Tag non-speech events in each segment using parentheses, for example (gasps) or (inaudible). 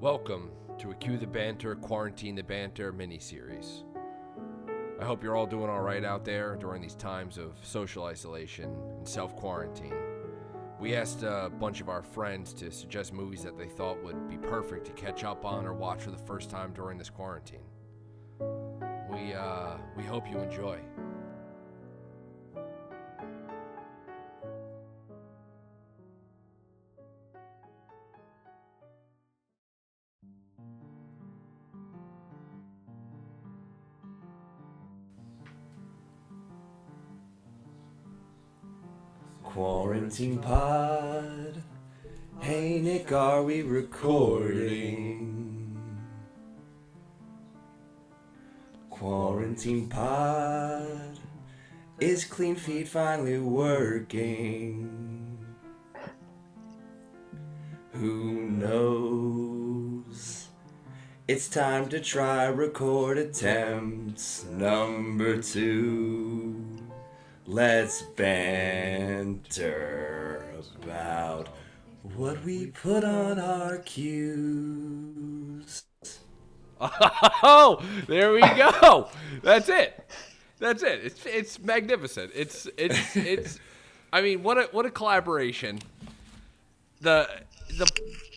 Welcome to a Cue the Banter, Quarantine the Banter mini-series. I hope you're all doing all right out there during these times of social isolation and self-quarantine. We asked a bunch of our friends to suggest movies that they thought would be perfect to catch up on or watch for the first time during this quarantine. We uh, we hope you enjoy. Quarantine Pod. Hey Nick, are we recording? Quarantine Pod. Is Clean Feed finally working? Who knows? It's time to try record attempts number two. Let's banter about what we put on our cues. Oh, there we go. That's it. That's it. It's it's magnificent. It's it's it's. I mean, what a what a collaboration. The the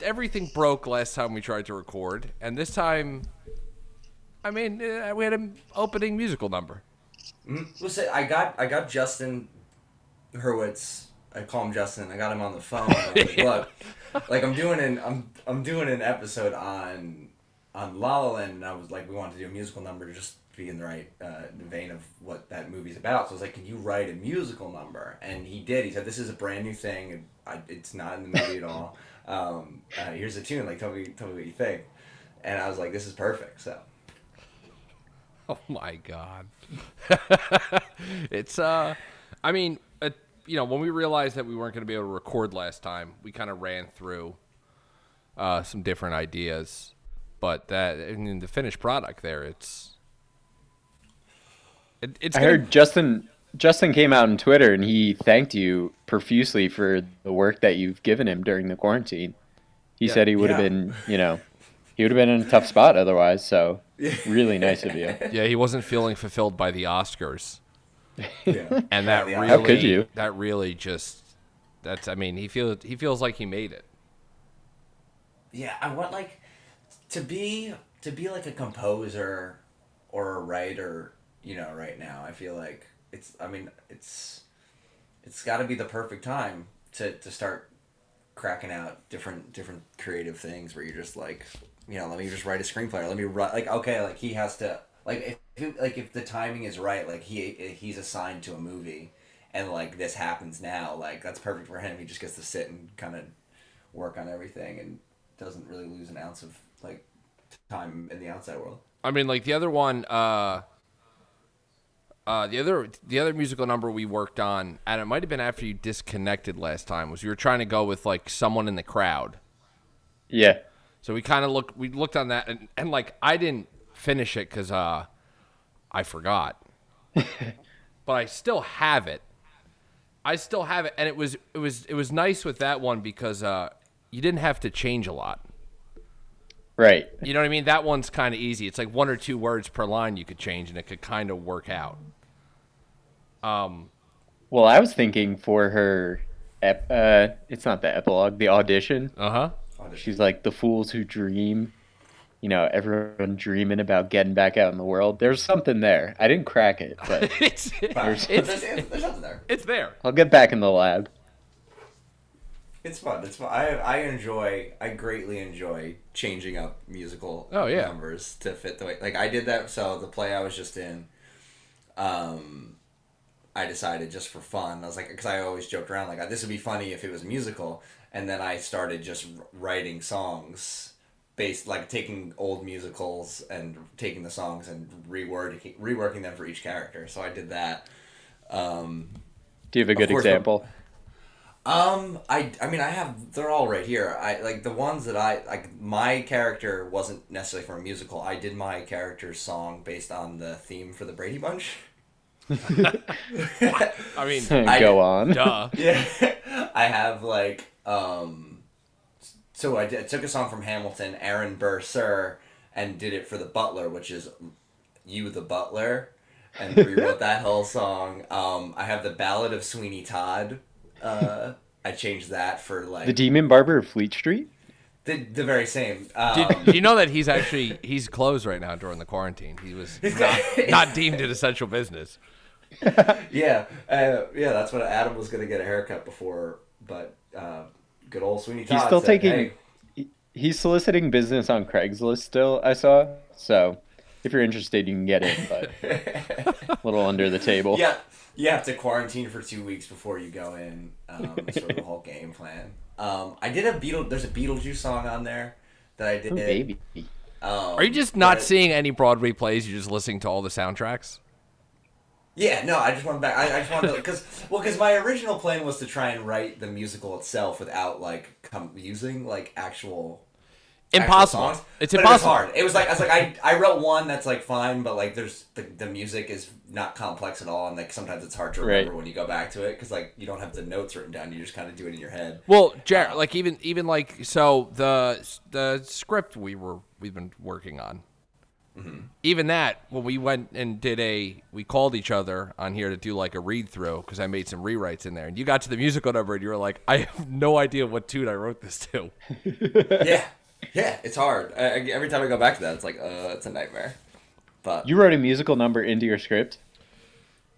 everything broke last time we tried to record, and this time, I mean, uh, we had an opening musical number. Listen, I got I got Justin Hurwitz. I call him Justin. I got him on the phone. Like, Look, (laughs) like I'm doing an I'm I'm doing an episode on on La La Land, and I was like, we wanted to do a musical number to just be in the right uh, vein of what that movie's about. So I was like, can you write a musical number? And he did. He said, this is a brand new thing. And I, it's not in the movie at all. (laughs) Um, uh, here's a tune. Like, tell me, tell me what you think. And I was like, this is perfect. So. (laughs) Oh my god. (laughs) it's uh I mean, uh, you know, when we realized that we weren't going to be able to record last time, we kind of ran through uh some different ideas, but that in the finished product there, it's it, it's I gonna- heard Justin Justin came out on Twitter and he thanked you profusely for the work that you've given him during the quarantine. He said he would have been, you know, he would have been in a tough spot otherwise. So (laughs) really nice of you. yeah, he wasn't feeling fulfilled by the Oscars. Yeah. (laughs) And that Yeah, really How could you? that really just that's I mean, he feels he feels like he made it. Yeah, I want like to be to be like a composer or a writer, you know, right now. I feel like it's I mean, it's it's got to be the perfect time to to start cracking out different different creative things where you're just like, you know, let me just write a screenplay. Or let me write like okay, like he has to like if if- like if the timing is right, like he he's assigned to a movie and like this happens now, like that's perfect for him. He just gets to sit and kind of work on everything and doesn't really lose an ounce of like time in the outside world. I mean, like the other one, uh, uh, the other the other musical number we worked on, and it might have been after you disconnected last time, was you were trying to go with like someone in the crowd. Yeah. So we kind of looked we looked on that, and, and like I didn't finish it because uh, I forgot, (laughs) but I still have it. I still have it, and it was it was it was nice with that one because uh, you didn't have to change a lot. Right. You know what I mean? That one's kind of easy. It's like one or two words per line you could change, and it could kind of work out. Um, Well, I was thinking for her, ep- uh, it's not the epilogue, the audition. uh huh. She's like the fools who dream. You know, everyone dreaming about getting back out in the world. There's something there. I didn't crack it, but (laughs) it's There's, it's there's, there's something there. it's there. I'll get back in the lab. It's fun. It's fun. I I enjoy. I greatly enjoy changing up musical Oh, yeah. numbers to fit the way. Like I did that. So the play I was just in, um, I decided just for fun. I was like, because I always joked around like this would be funny if it was musical, and then I started just writing songs based like taking old musicals and taking the songs and reworking reworking them for each character. So I did that. Um, Do you have a good course, example? um, I I mean I have they're all right here. I like the ones that I like. My character wasn't necessarily from a musical. I did my character's song based on the theme for the Brady Bunch. (laughs) (laughs) I mean, (laughs) I- Go on. duh. Yeah, I have like um, so I, did, I took a song from Hamilton, Aaron Burr Sir, and did it for the Butler, which is "You the Butler," and (laughs) rewrote that whole song. Um, I have the Ballad of Sweeney Todd. Uh, I changed that for like The Demon Barber of Fleet Street. the, the very same. Um, Did, do you know that he's actually he's closed right now during the quarantine? He was not, (laughs) not deemed an essential business. (laughs) yeah, uh, yeah, that's what Adam was gonna get a haircut before, but uh, good old Sweeney Todd. He's still said, taking. "Hey, He's soliciting business on Craigslist still. I saw. So, if you're interested, you can get it, but (laughs) a little under the table. Yeah, you have to quarantine for two weeks before you go in. Um, sort of the whole game plan. Um, I did a Beetle. There's a Beetlejuice song on there that I did. Oh, baby. Um, Are you just not but- seeing any Broadway plays? You're just listening to all the soundtracks. Yeah, no, I just went back. I, I just wanted to because well, because my original plan was to try and write the musical itself without like com- using like actual actual Impossible. songs. It's But impossible. It was hard. It was like I was like I, I wrote one that's like fine, but like there's the, the music is not complex at all, and like sometimes it's hard to remember Right. when you go back to it because like you don't have the notes written down. You just kind of do it in your head. Well, Jared, like even even like so the the script we were we've been working on. Even that when we went and did a we called each other on here to do like a read through because I made some rewrites in there and you got to the musical number and you were like I have no idea what tune I wrote this to. (laughs) yeah, yeah, it's hard. I, I- every time I go back to that, it's like uh, it's a nightmare. But You wrote a musical number into your script.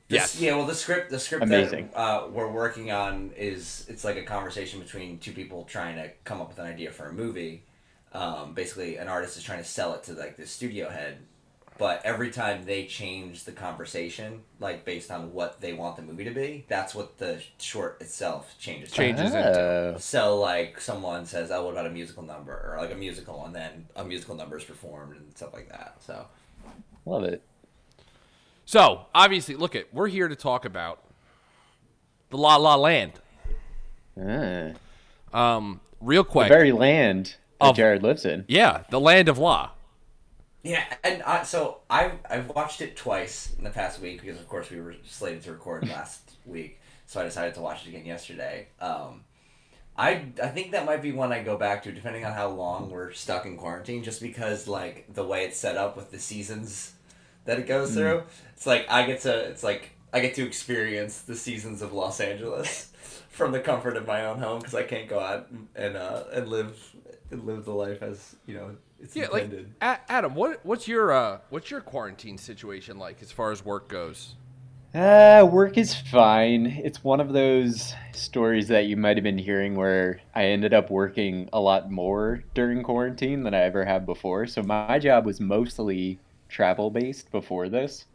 This- Yes. Yeah, well, the script, the script Amazing. that uh, we're working on is it's like a conversation between two people trying to come up with an idea for a movie. Um, basically, an artist is trying to sell it to like the studio head, but every time they change the conversation, like based on what they want the movie to be, that's what the short itself changes. to. Changes into. Oh. So like someone says, "Oh, what about a musical number?" or like a musical, and then a musical number is performed and stuff like that. So Love it. So obviously, look at we're here to talk about the La La Land. Ah. Um, real The quick, very land that Of- Jared lives in. yeah, the land of law. Yeah, and I, so I've I've watched it twice in the past week because of course we were slated to record (laughs) last week, so I decided to watch it again yesterday. Um, I I think that might be one I go back to depending on how long we're stuck in quarantine, just because like the way it's set up with the seasons that it goes through. It's like I get to it's like I get to experience the seasons of Los Angeles (laughs) from the comfort of my own home because I can't go out and and, uh, and live and live the life as you know it's Yeah, like intended. A- Adam, what what's your uh what's your quarantine situation like as far as work goes? Uh, work is fine. It's one of those stories that you might have been hearing where I ended up working a lot more during quarantine than I ever have before. So my job was mostly travel based before this.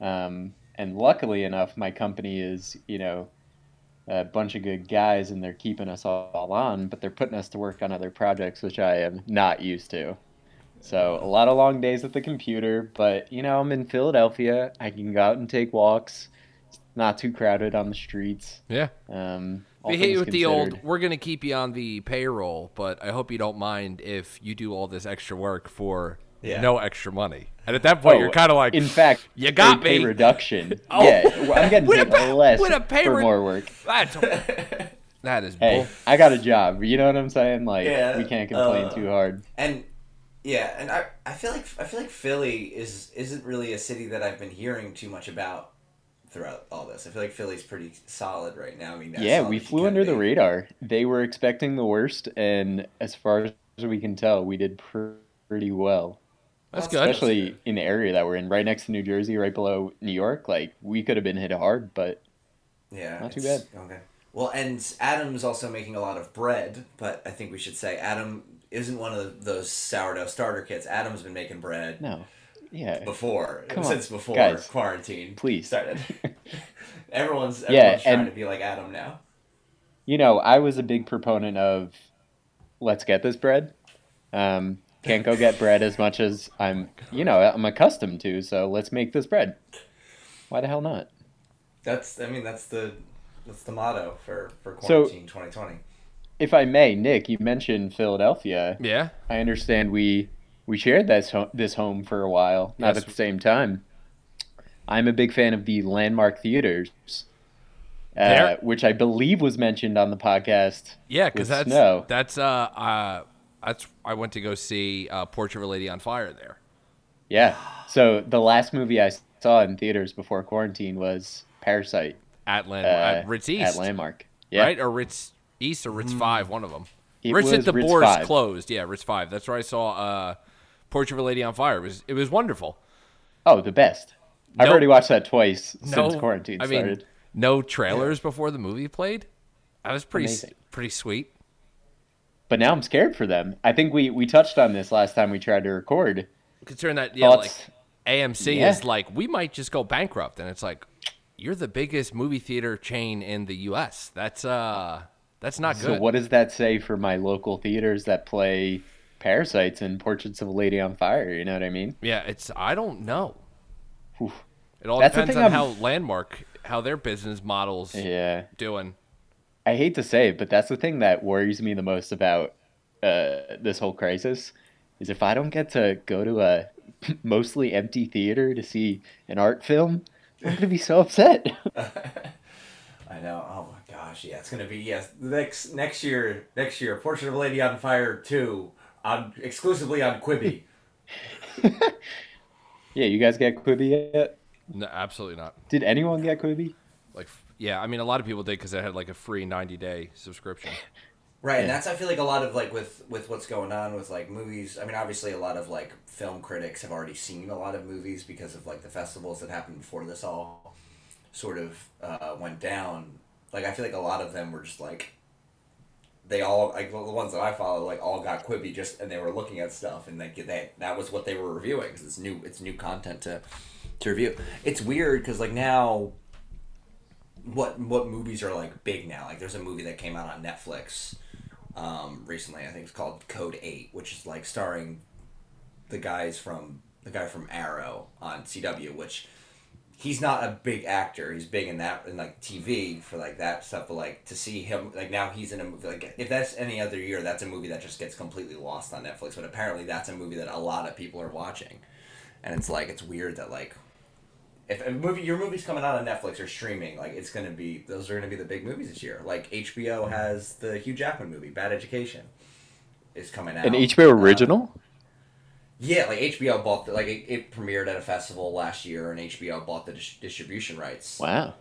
Um, and luckily enough, my company is, you know, a bunch of good guys and they're keeping us all on, but they're putting us to work on other projects, which I am not used to. So a lot of long days at the computer, but you know, I'm in Philadelphia. I can go out and take walks. It's not too crowded on the streets. Yeah. Um, We hit you with the old. We're gonna keep you on the payroll, but I hope you don't mind if you do all this extra work for Yeah. no extra money. And at that point, Oh, you're kind of like, in fact, you got a pay me. reduction. (laughs) Oh. Yeah, I'm getting paid pay- less a pay for re- more work. That's (laughs) that is Hey, bull. I got a job. You know what I'm saying? Like, Yeah, we can't complain uh, too hard. and yeah, and I, I feel like I feel like Philly is isn't really a city that I've been hearing too much about throughout all this. I feel like Philly's pretty solid right now. I mean, Yeah, we flew can under the radar. They were expecting the worst, and as far as we can tell, we did pretty well. That's good. Especially in the area that we're in, right next to New Jersey, right below New York. Like, we could have been hit hard, but Yeah, Not too bad. Okay. Well, and Adam's also making a lot of bread, but I think we should say Adam isn't one of those sourdough starter kits. Adam's been making bread no. Yeah. before Come on, since before guys. quarantine Please. started. everyone's (laughs) everyone's Yeah, trying and- to be like Adam now. You know, I was a big proponent of let's get this bread. Um, can't go get bread as much as I'm, you know, I'm accustomed to, so let's make this bread. Why the hell not? That's I mean that's the that's the motto for for So- quarantine 2020. If I may, Nick, you mentioned Philadelphia. Yeah. I understand we we shared this home, this home for a while, not Yes. at the same time. I'm a big fan of the Landmark Theaters, uh, There- which I believe was mentioned on the podcast. Yeah, because that's snow. that's uh uh that's I went to go see uh, Portrait of a Lady on Fire there. Yeah. So the last movie I saw in theaters before quarantine was Parasite at Land uh, at Ritz East, at Landmark. Yeah. right? Or Ritz East or Ritz Five, one of them. It Ritz was at the Ritz Bourse 5. closed. Yeah, Ritz Five. That's where I saw uh, Portrait of a Lady on Fire. It was it was wonderful. Oh, the best. I've already watched that twice No, since quarantine I mean, started. no trailers before the movie played. That was pretty Amazing. pretty sweet. But now I'm scared for them. I think we we touched on this last time we tried to record. Concern that, yeah, like AMC Yeah. is like we might just go bankrupt, and it's like you're the biggest movie theater chain in the U.S. That's uh, that's not So good. So what does that say for my local theaters that play Parasites and Portraits of a Lady on Fire? You know what I mean? Yeah, it's I don't know. Oof. It all That's depends on I'm- how Landmark, how their business models Yeah. doing. I hate to say it, but that's the thing that worries me the most about uh, this whole crisis is if I don't get to go to a (laughs) mostly empty theater to see an art film, I'm gonna be so upset. (laughs) I know. Oh my gosh, yeah, it's gonna be yes. Next next year, next year, Portrait of a Lady on Fire two, on exclusively on Quibi. (laughs) yeah, you guys get Quibi yet? No, absolutely not. Did anyone get Quibi? Like, yeah, I mean, a lot of people did because they had like a free 90 day subscription. (laughs) Right, and that's I feel like a lot of like with with what's going on with like movies. I mean, obviously, a lot of like film critics have already seen a lot of movies because of like the festivals that happened before this all sort of uh, went down. Like, I feel like a lot of them were just like they all like the ones that I follow like all got Quibi just and they were looking at stuff and like they that was what they were reviewing because it's new it's new content to to review. It's weird because like now what what movies are like big now. Like there's a movie that came out on Netflix um, recently. I think it's called Code Eight, which is like starring the guys from the guy from Arrow on CW, which he's not a big actor. He's big in that in like TV for like that stuff. But like to see him like now he's in a movie like if that's any other year, that's a movie that just gets completely lost on Netflix. But apparently that's a movie that a lot of people are watching, and it's like it's weird that like if a movie your movie's coming out on Netflix or streaming, like it's gonna be those are gonna be the big movies this year. Like HBO has the Hugh Jackman movie, Bad Education, is coming out. An HBO Uh, original? yeah, like HBO bought the, like it, it premiered at a festival last year, and HBO bought the dis- distribution rights. wow.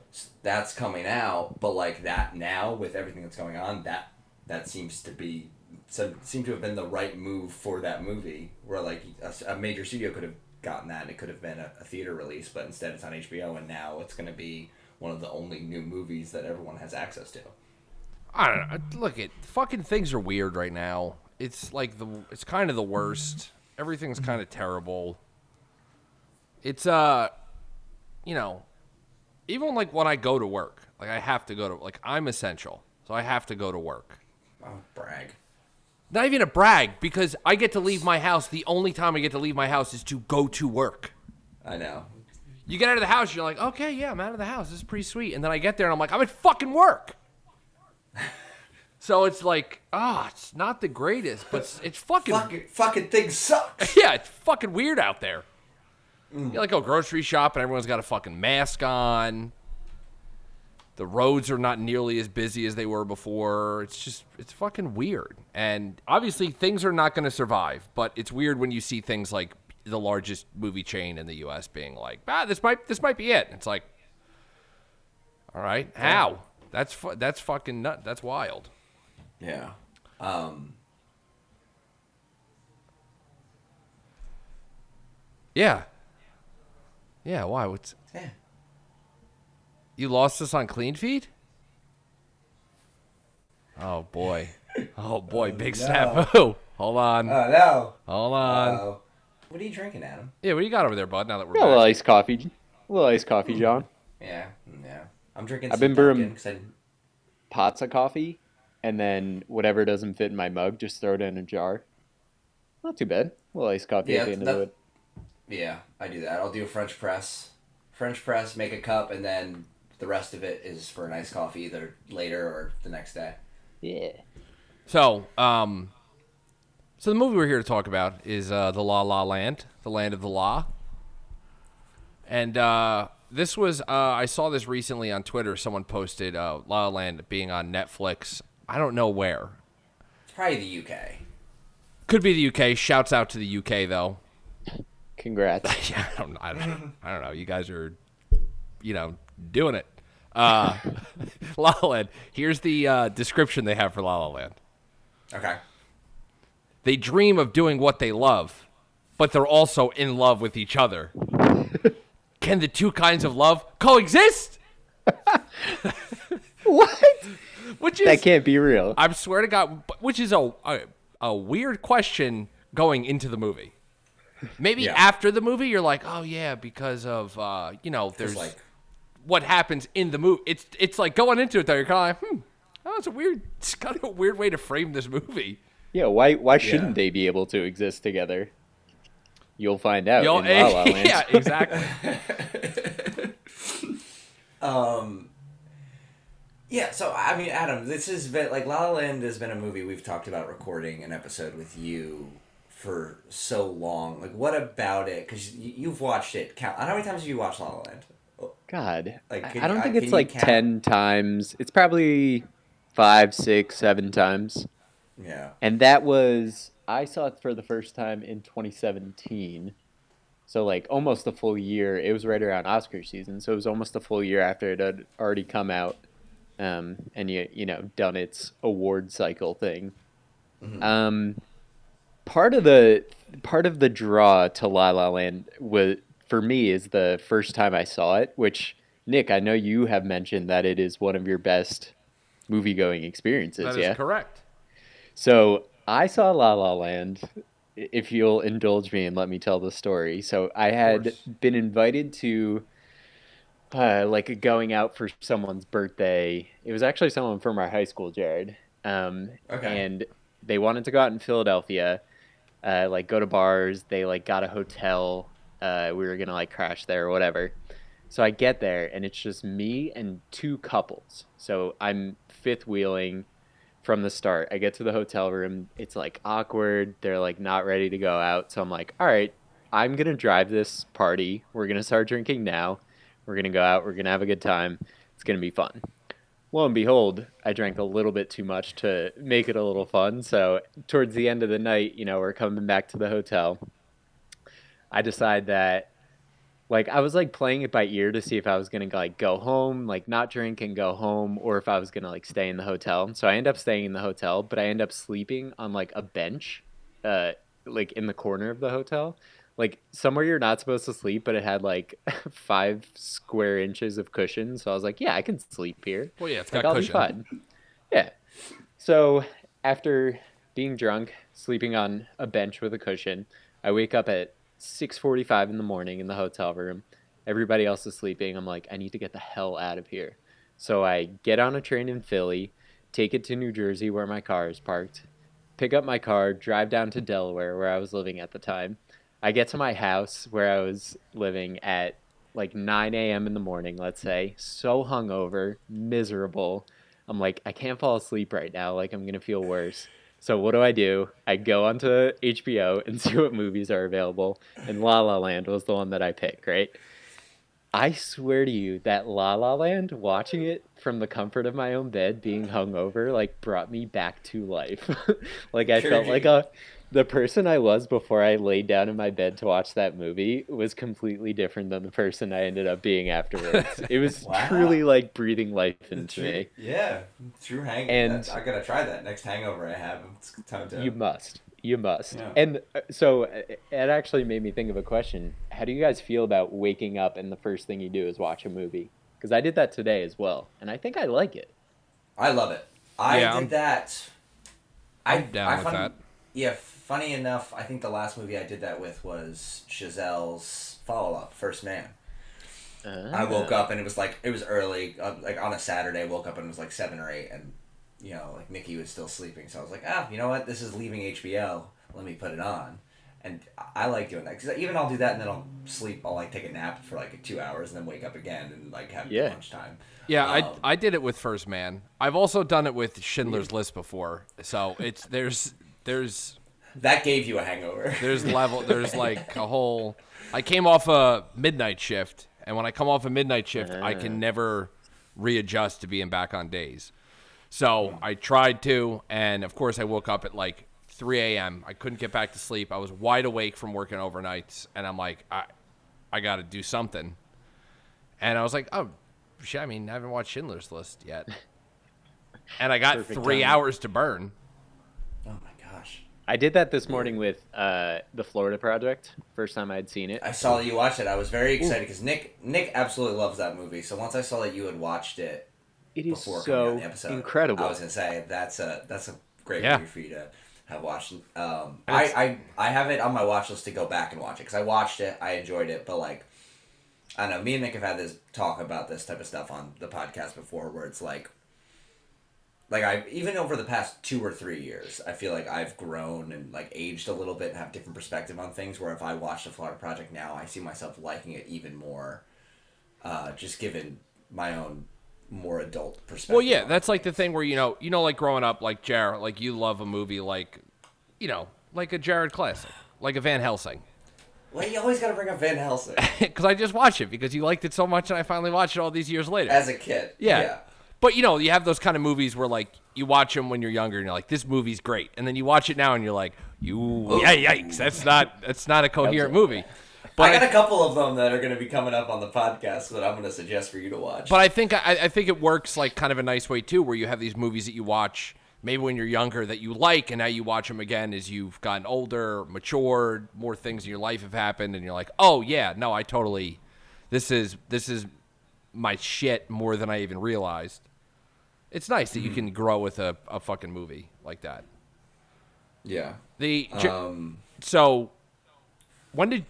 That's coming out, but like that now with everything that's going on, that that seems to be so seem to have been the right move for that movie. Where like a, a major studio could have gotten that, and it could have been a, a theater release, but instead it's on HBO, and now it's going to be one of the only new movies that everyone has access to. I don't know. Look, it fucking things are weird right now. It's like the it's kind of the worst. Everything's kind of terrible. It's uh, you know, even like when I go to work, like I have to go to like I'm essential, so I have to go to work. Oh, brag. Not even a brag because I get to leave my house. The only time I get to leave my house is to go to work. I know. You get out of the house, you're like, okay, yeah, I'm out of the house. This is pretty sweet. And then I get there and I'm like, I'm at fucking work. (laughs) so it's like, ah, it's not the greatest, but it's, it's fucking, Fucking fucking thing sucks. (laughs) yeah, it's fucking weird out there. You like go grocery shop and everyone's got a fucking mask on. The roads are not nearly as busy as they were before. It's just, it's fucking weird. And obviously, things are not going to survive, but it's weird when you see things like the largest movie chain in the U.S. being like, ah, this might, this might be it. It's like, all right, how? That's fu- that's fucking nut. That's wild. Yeah. Um. Yeah. Yeah. Why? What's Yeah. You lost us on clean feed? Oh boy. (laughs) Oh boy, big no. snafu. (laughs) Hold on. Oh no. Hold on. Uh, what are you drinking, Adam? Yeah, what do you got over there, bud? Now that we're Yeah, a little back. iced coffee. A little iced coffee, John. Yeah, yeah. I'm drinking. I've some been brewing- I- Pots of coffee, and then whatever doesn't fit in my mug, just throw it in a jar. Not too bad. A little iced coffee Yeah, at the end that- of it. Yeah, I do that. I'll do a French press. French press, make a cup, and then the rest of it is for an iced coffee either later or the next day. Yeah. So, um, so the movie we're here to talk about is uh, the La La Land, the Land of the Law, and uh, this was uh, I saw this recently on Twitter. Someone posted uh, La La Land being on Netflix. I don't know where. It's probably the UK. Could be the UK. Shouts out to the UK though. Congrats. (laughs) Yeah, I don't, I don't, I don't know. You guys are, you know, doing it. Uh, (laughs) La La Land. Here's the uh, description they have for La La Land. Okay. They dream of doing what they love, but they're also in love with each other. (laughs) Can the two kinds of love coexist? (laughs) what? Which is, That can't be real. I swear to God, which is a, a, a weird question going into the movie. Maybe Yeah. after the movie, you're like, oh yeah, because of uh, you know, there's There's like what happens in the movie. It's it's like going into it though. You're kind of like, hmm, oh, it's a weird, it's kind of a weird way to frame this movie. Yeah, why why shouldn't Yeah. they be able to exist together? You'll find out Yo, in (laughs) La La Land. yeah, exactly. (laughs) Um, yeah, so I mean, Adam, this has been like La La Land has been a movie we've talked about recording an episode with you for so long. Like, what about it? Because you've watched it. Count. How many times have you watched La La Land? God, Like, I- I don't you- think can it's like ten times. It's probably five, six, seven times. Yeah. And that was I saw it for the first time in 2017. So like almost a full year. It was right around Oscar season, so it was almost a full year after it had already come out, um, and you you know done its award cycle thing. Um, part of the part of the draw to La La Land was for me is the first time I saw it. Which Nick, I know you have mentioned that it is one of your best movie going experiences. That is yeah. correct. So I saw La La Land. If you'll indulge me and let me tell the story. So I had been invited to, uh, like going out for someone's birthday. It was actually someone from our high school, Jared. Um, Okay. And they wanted to go out in Philadelphia, uh, like go to bars. They like got a hotel. Uh, we were gonna like crash there or whatever. So I get there and it's just me and two couples. So I'm fifth wheeling from the start. I get to the hotel room. It's like awkward. They're like not ready to go out. So I'm like, all right, I'm going to drive this party. We're going to start drinking now. We're going to go out. We're going to have a good time. It's going to be fun. Lo and behold, I drank a little bit too much to make it a little fun. So towards the end of the night, you know, we're coming back to the hotel. I decide that like I was like playing it by ear to see if I was gonna like go home, like not drink and go home, or if I was gonna like stay in the hotel. So I end up staying in the hotel, but I end up sleeping on like a bench, uh, like in the corner of the hotel, like somewhere you're not supposed to sleep, but it had like (laughs) five square inches of cushion. So I was like, yeah, I can sleep here. Well, yeah, it's Like, got I'll cushion. be fine. Yeah. So after being drunk, sleeping on a bench with a cushion, I wake up at 6:45 in the morning in the hotel room. Everybody else is sleeping. I'm like, I need to get the hell out of here. So I get on a train in Philly, take it to New Jersey where my car is parked, pick up my car, drive down to Delaware where I was living at the time. I get to my house where I was living at like 9 a.m. in the morning, let's say, so hungover, miserable. I'm like, I can't fall asleep right now. Like, I'm going to feel worse. So, what do I do? I go onto HBO and (laughs) see what movies are available. And La La Land was the one that I picked, right? I swear to you that La La Land, watching it from the comfort of my own bed, being hungover, like brought me back to life. (laughs) like I felt like a the person I was before I laid down in my bed to watch that movie was completely different than the person I ended up being afterwards. (laughs) it was Wow. truly like breathing life into me. Yeah, true hang. And- I gotta try that next hangover I have. It's time to. You must. You must. Yeah. And uh, so uh, it actually made me think of a question. How do you guys feel about waking up and the first thing you do is watch a movie? Because I did that today as well, and I think I like it. I love it. I Yeah, did I'm- that. I, I'm down I with funny- that. Yeah, funny enough, I think the last movie I did that with was Chazelle's follow up, First Man. I woke up and it was like it was early, uh, like on a Saturday. I woke up and it was like seven or eight, and you know, like Nikki was still sleeping. So I was like, ah, you know what? This is leaving HBO. Let me put it on. And I- I like doing that because even I'll do that and then I'll sleep. I'll like take a nap for like two hours and then wake up again and like have Yeah. lunchtime. Yeah, Um, I I did it with First Man. I've also done it with Schindler's List before. So it's there's there's That gave you a hangover. (laughs) there's level (laughs) there's like a whole. I came off a midnight shift, and when I come off a midnight shift, I can uh. never readjust to being back on days. So I tried to, and of course I woke up at like 3 a.m. I couldn't get back to sleep. I was wide awake from working overnights, and I'm like, I, I got to do something. And I was like, oh, shit. I mean, I haven't watched Schindler's List yet, (laughs) and I got Perfect three timing. hours to burn. I did that this morning with uh, the Florida Project. First time I'd seen it. I saw that you watched it. I was very excited because Nick Nick absolutely loves that movie. So once I saw that you had watched it It is before coming so the episode, incredible. I was gonna say that's a that's a great Yeah. movie for you to have watched. Um, I, I I have it on my watch list to go back and watch it because I watched it, I enjoyed it, but like. I don't know. Me and Nick have had this talk about this type of stuff on the podcast before, where it's like, like I even over the past two or three years, I feel like I've grown and like aged a little bit and have different perspective on things. Where if I watch the Florida Project now, I see myself liking it even more, uh, just given my own more adult perspective. Well, yeah, that's like the thing where you know, you know, like growing up, like Jared, like you love a movie like, you know, like a Jared classic, like a Van Helsing, Well, you always got to bring up Van Helsing (laughs) because I just watched it because you liked it so much, and I finally watched it all these years later. as a kid. yeah. yeah. But you know, you have those kind of movies where like you watch them when you're younger, and you're like, this movie's great, and then you watch it now, and you're like, you, yeah, yikes, that's not, that's not a coherent movie. But I got a couple of them that are going to be coming up on the podcast that I'm going to suggest for you to watch. but I think I, I think it works like kind of a nice way too, where you have these movies that you watch maybe when you're younger that you like, and now you watch them again as you've gotten older, matured, more things in your life have happened, and you're like, oh yeah, no, I totally, this is this is my shit more than I even realized. It's nice that you can grow with a, a fucking movie like that. yeah. The Um, so when did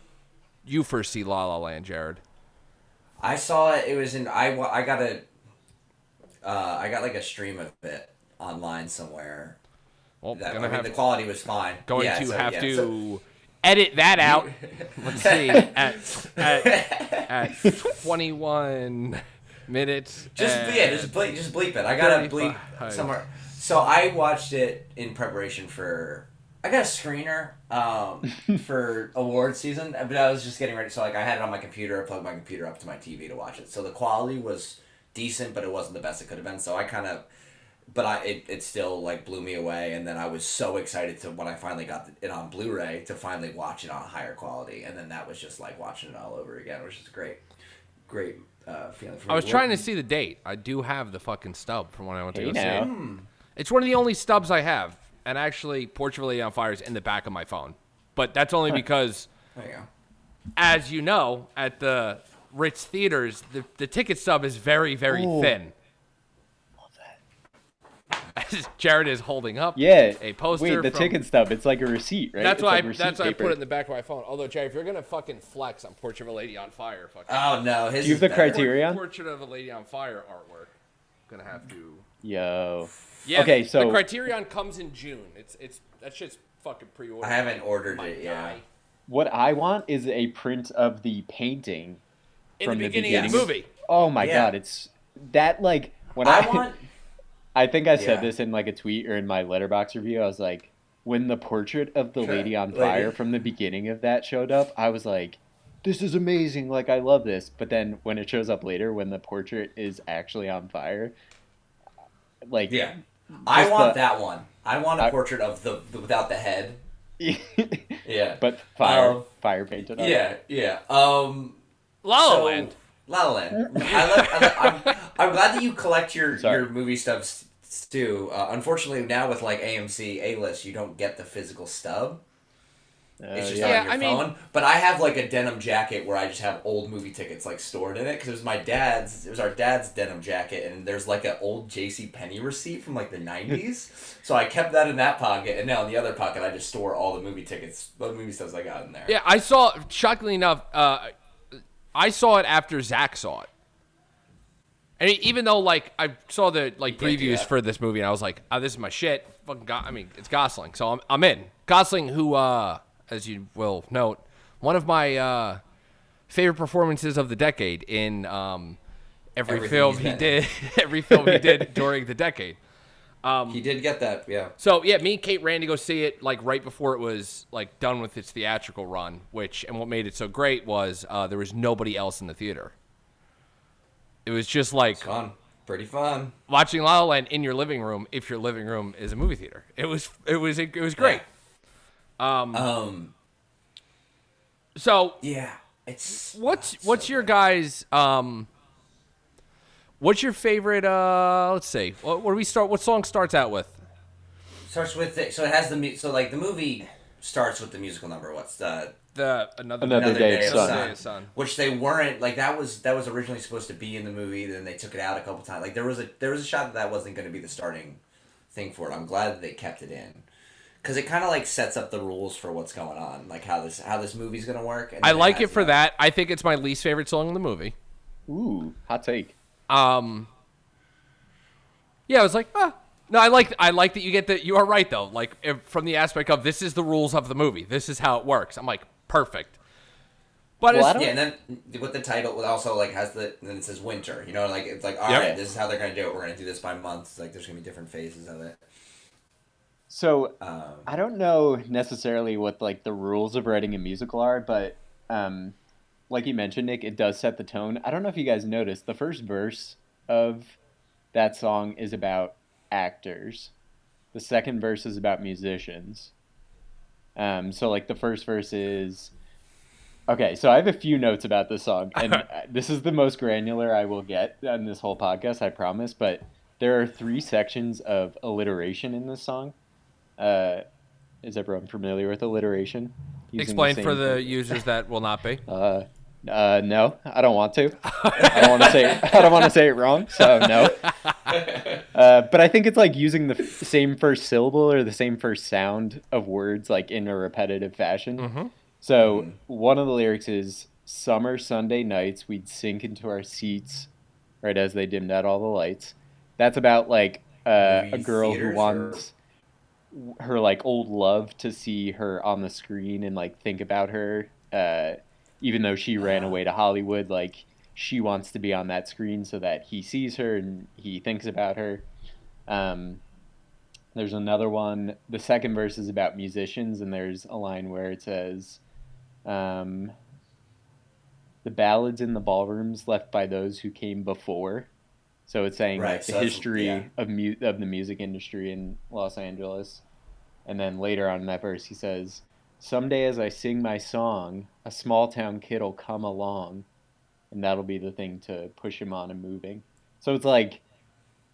you first see La La Land, Jared? I saw it. It was in. I I got a. Uh, I got like a stream of it online somewhere. Well, That, I mean, the quality was fine. going Yeah, to so, have yeah, to so- edit that out. (laughs) Let's see at at, at (laughs) 21 minutes. Just and- yeah, just bleep, just bleep it. I gotta bleep somewhere. So I watched it in preparation for. I got a screener um, (laughs) for award season, but I was just getting ready. So like I had it on my computer. I plugged my computer up to my TV to watch it. So the quality was decent, but it wasn't the best it could have been. So I kind of, but I it, it still like blew me away. And then I was so excited to when I finally got it on Blu-ray to finally watch it on a higher quality. And then that was just like watching it all over again, which is great, great uh, feeling. For I was trying to see the date. I do have the fucking stub from when I went to Hey go see now. it. It's one of the only stubs I have, and actually, Portrait of Lady on Fire is in the back of my phone. But that's only because, There you go. as you know, at the Ritz theaters, the, the ticket stub is very, very thin. As (laughs) Jared is holding up Yeah. a poster. Wait, the from- ticket stub. It's like a receipt, right? That's It's why. like I, that's why I put it in the back of my phone. Although, Jared, if you're gonna fucking flex on Portrait of a Lady on Fire, fucking Oh no, his. Do you have the better. Criterion? Portrait of a Lady on Fire artwork. Gonna have to. Yo. Yeah. Okay, so the Criterion comes in June. It's it's that shit's fucking pre-ordered. I haven't ordered My it yet. What I want is a print of the painting. In From the the beginning of the movie. Oh my Yeah. god, it's that like when I, I want. I think I said Yeah. this in like a tweet or in my Letterboxd review. I was like, when the portrait of the lady on Lady. fire from the beginning of that showed up, I was like, this is amazing. Like I love this. But then when it shows up later, when the portrait is actually on fire, like Yeah, I want the- that one. I want a I- portrait of the, the without the head. (laughs) Yeah. but fire, Um, fire painted on. Yeah, yeah. Um. La La so- Land. La La Land. (laughs) I love, I love, I'm, I'm glad that you collect your Sorry. your movie stubs too. Uh, unfortunately, now with like AMC A list, you don't get the physical stub. Uh, It's just yeah. Yeah, on your I mean- phone. But I have like a denim jacket where I just have old movie tickets like stored in it because it was my dad's. It was our dad's denim jacket, and there's like an old J.C. Penney receipt from like the (laughs) '90s. so I kept that in that pocket, and now in the other pocket I just store all the movie tickets, the movie stubs I got in there. Yeah, I saw. Shockingly enough, uh, I saw it after Zach saw it. And even though, like, I saw the like previews for this movie, and I was like, "Oh, this is my shit." Fucking, Go- I mean, it's Gosling, so I'm I'm in. Gosling, who, uh, as you will note, one of my uh, favorite performances of the decade in um, every Everything film he's he been did, (laughs) every film he did (laughs) during the decade. He did get that. Yeah. So yeah, me and Kate ran to go see it like right before it was like done with its theatrical run. Which and what made it so great was uh, there was nobody else in the theater. It was just like Fun. Pretty fun. watching La La Land in your living room if your living room is a movie theater. It was it was it was great. Um, Um, so yeah, it's what's what's so your guys um what's your favorite uh let's see what, what do we start what song starts out with starts with it? So it has the mu- so like the movie starts with the musical number. What's the the another, Another Another Day Day of of Sun. Sun. Day of Sun. which they weren't like that was that was originally supposed to be in the movie then they took it out a couple times like there was a there was a shot that that wasn't going to be the starting thing for it i'm glad that they kept it in because it kind of like sets up the rules for what's going on like how this how this movie's going to work and i then like has it for that. that i think it's my least favorite song in the movie Ooh, hot take. Um yeah i was like ah no i like i like that you get that you are right though. Like if, from the aspect of this is the rules of the movie. This is how it works. I'm like perfect. But Well, it's, yeah and then with the title it also like has the then it says winter you know like it's like all right, Yep. this is how they're going to do it. We're going to do this by months like there's going to be different phases of it. So um, I don't know necessarily what like the rules of writing a musical are, but um, like you mentioned, Nick, it does set the tone. I don't know if you guys noticed the first verse of that song is about actors. The second verse is about musicians. Um, so like the first verse is okay. So I have a few notes about this song, (laughs) and uh, this is the most granular I will get on this whole podcast, I promise. But there are three sections of alliteration in this song. Uh, is everyone familiar with alliteration? Explain for same- the users that will not be (laughs) Uh, uh, no, I don't want to. I don't want to say. I don't want to say it wrong. So no. (laughs) Uh, but I think it's like using the f- same first syllable or the same first sound of words like in a repetitive fashion. Mhm. So one of the lyrics is "Summer Sunday nights, we'd sink into our seats, right as they dimmed out all the lights." That's about like uh, a girl who theaters, wants her like old love to see her on the screen and like think about her uh, even though she ran away to hollywood like she wants to be on that screen so that he sees her and he thinks about her um, there's another one the second verse is about musicians and there's a line where it says um, the ballads in the ballrooms left by those who came before so it's saying Right, like so the history yeah. of mu- of the music industry in Los Angeles. And then later on in that verse he says, "Someday as I sing my song, a small town kid'll come along, and that'll be the thing to push him on and moving." So it's like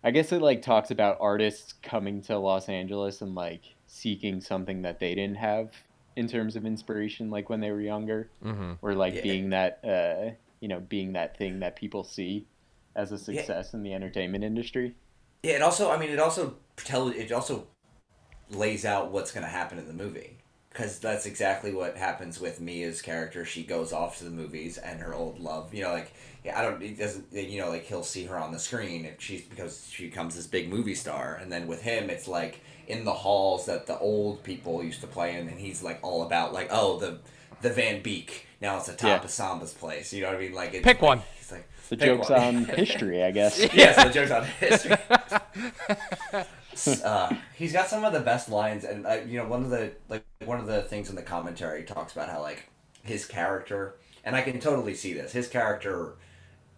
I guess it like talks about artists coming to Los Angeles and like seeking something that they didn't have in terms of inspiration like when they were younger mm-hmm. or like Yeah. being that uh you know being that thing that people see as a success in the entertainment industry Yeah, it also. I mean, it also tell it also lays out what's going to happen in the movie because that's exactly what happens with Mia's character. She goes off to the movies and her old love. You know, like I don't. It doesn't. You know, like he'll see her on the screen. And she's because she becomes this big movie star, and then with him, it's like in the halls that the old people used to play in, and he's like all about like oh the the Van Beek. Now it's the top Yeah. of Samba's place. You know what I mean? Like it's Pick like- one. He's like the joke's one." on history i guess (laughs) yes, the joke's on history. (laughs) uh, he's got some of the best lines, and uh, you know, one of the like one of the things in the commentary talks about how like his character, and I can totally see this. His character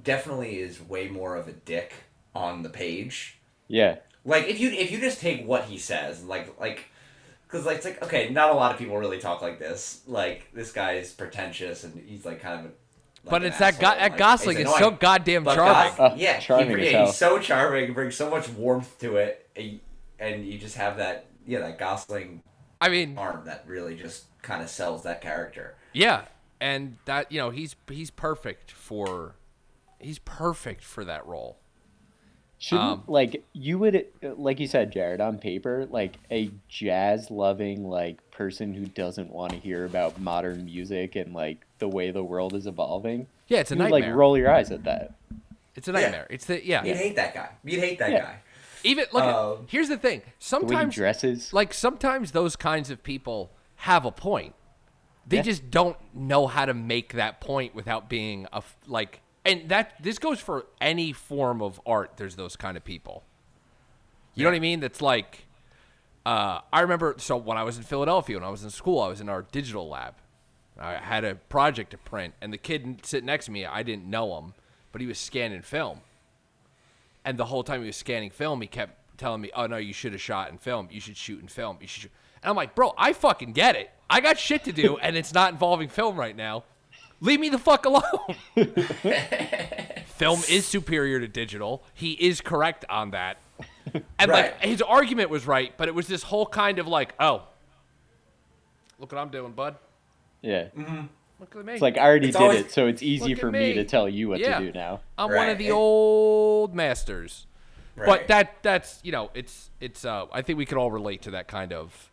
definitely is way more of a dick on the page. yeah Like if you if you just take what he says, like like. Because like it's like okay, not a lot of people really talk like this. Like this guy is pretentious and he's like kind of. A, like but it's that, go- asshole, that like, Gosling he's is so goddamn But charming. Gos- yeah, (laughs) charming he, yeah, he's so charming. He brings so much warmth to it, and, and you just have that yeah that Gosling I mean, arm that really just kind of sells that character. yeah, and that you know he's he's perfect for he's perfect for that role. shouldn't Um, like you would like you said jared on paper like a jazz loving like person who doesn't want to hear about modern music and like the way the world is evolving Yeah, it's a you would nightmare. like roll your eyes at that it's a nightmare. It's the yeah. You'd hate that guy. You'd hate that Yeah. guy. Even look. at- Um, here's the thing. the way he Sometimes dresses like sometimes those kinds of people have a point. They Yeah. just don't know how to make that point without being a like and that this goes for any form of art. There's those kind of people. You know what I mean? That's like uh, I remember so when I was in Philadelphia when I was in school, I was in our digital lab. I had a project to print and the kid sitting next to me, I didn't know him, but he was scanning film. And the whole time he was scanning film, he kept telling me, "Oh no, you should have shot in film. You should shoot in film. You should." Shoot. And I'm like, bro, I fucking get it. I got shit to do, (laughs) and it's not involving film right now. Leave me the fuck alone. (laughs) film is superior to digital. He is correct on that. And like his argument was right, but it was this whole kind of like, oh, look what I'm doing, bud. Yeah. Mm-hmm. Look at me. It's like I already It's did always- it, so it's easy for me. me. to tell you what Yeah. to do now. I'm one of the old masters. Right. But that that's you know it's it's uh I think we could all relate to that kind of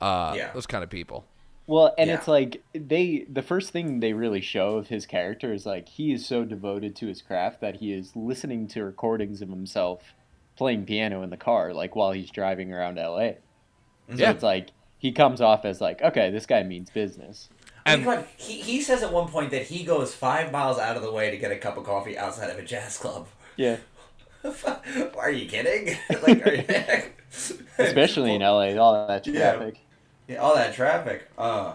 uh Yeah. those kind of people. Well, and Yeah. it's like they the first thing they really show of his character is like he is so devoted to his craft that he is listening to recordings of himself playing piano in the car like while he's driving around LA. So Yeah. it's like he comes off as like, okay, this guy means business. And- he, he says at one point that he goes five miles out of the way to get a cup of coffee outside of a jazz club. Yeah. (laughs) Are you kidding? (laughs) like, are you... (laughs) Especially in LA, all that traffic. Yeah, all that traffic. Uh,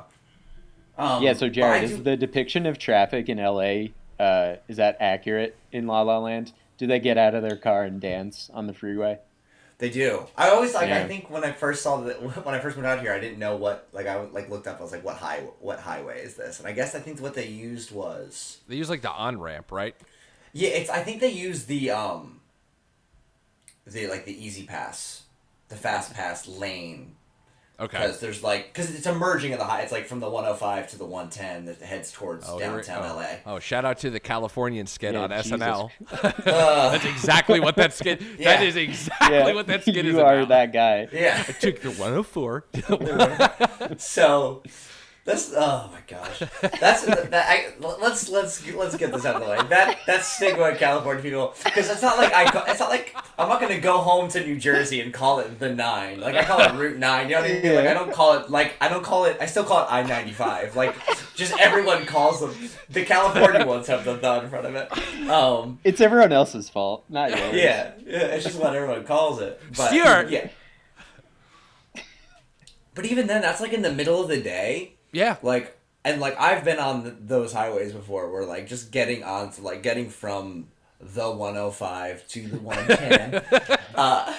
um, Yeah, so Jared, do- is the depiction of traffic in LA uh, is that accurate in La La Land? Do they get out of their car and dance on the freeway? They do. I always like. Yeah. I think when I first saw that, (laughs) when I first went out here, I didn't know what. Like I like looked up. I was like, what high? What highway is this? And I guess I think what they used was. They use like the on ramp, right? Yeah, it's. I think they used the um. The like the easy pass, the fast pass lane Okay. because there's like because it's emerging in the high. It's like from the 105 to the 110 that heads towards Oh, downtown oh. LA. Oh, shout out to the Californian skit Yeah, on Jesus. SNL. Uh, (laughs) That's exactly what that skit. (laughs) That Yeah. is exactly what that skit (laughs) you is are about. that guy. yeah. I took the 104. So that's oh my gosh. That's that. I, let's let's let's get this out of the way. That that's stigma in California people because it's not like I go- it's not like I'm not gonna go home to New Jersey and call it the nine. Like I call it Route Nine. You know what I mean? Like I don't call it like I don't call it. I still call it I ninety five. Like just everyone calls them. The California (laughs) ones have the the in front of it. Um. It's everyone else's fault, not yours. Yeah, yeah, it's just what everyone calls it. But, Stuart! Yeah. But even then, that's like in the middle of the day. Yeah. Like, and like I've been on th- those highways before, where like just getting on to like getting from the 105 to the 110. (laughs) uh,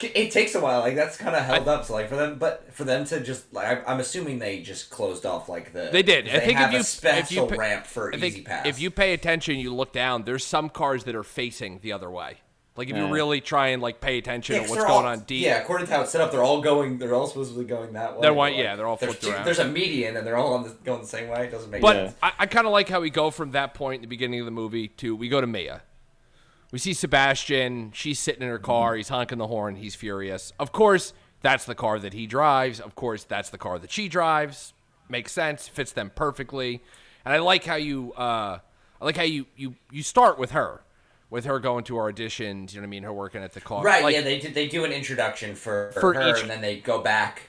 it takes a while. Like that's kind of held up. So like for them, but for them to just like I- I'm assuming they just closed off like the They did. I They think if you- a if you ramp for I Easy think Pass. if you pay attention, you look down. There's some cars that are facing the other way. Like if you really try and like pay attention Yeah, to 'cause what's they're going all- on deep. Yeah, according to how it's set up, they're all going. They're all supposedly going that way. They're one- yeah, they're all there's flipped two- around. There's a median, and they're all on the, going the same way. It doesn't make But sense. I, I kind of like how we go from that point in the beginning of the movie to we go to Mia. We see Sebastian. She's sitting in her car. He's honking the horn. He's furious. Of course, that's the car that he drives. Of course, that's the car that she drives. Makes sense. Fits them perfectly. And I like how you. Uh, I like how you you you start with her, with her going to her auditions. You know what I mean? Her working at the car. Right, Like, yeah, they do, they do an introduction for, for, For her, each- and then they go back.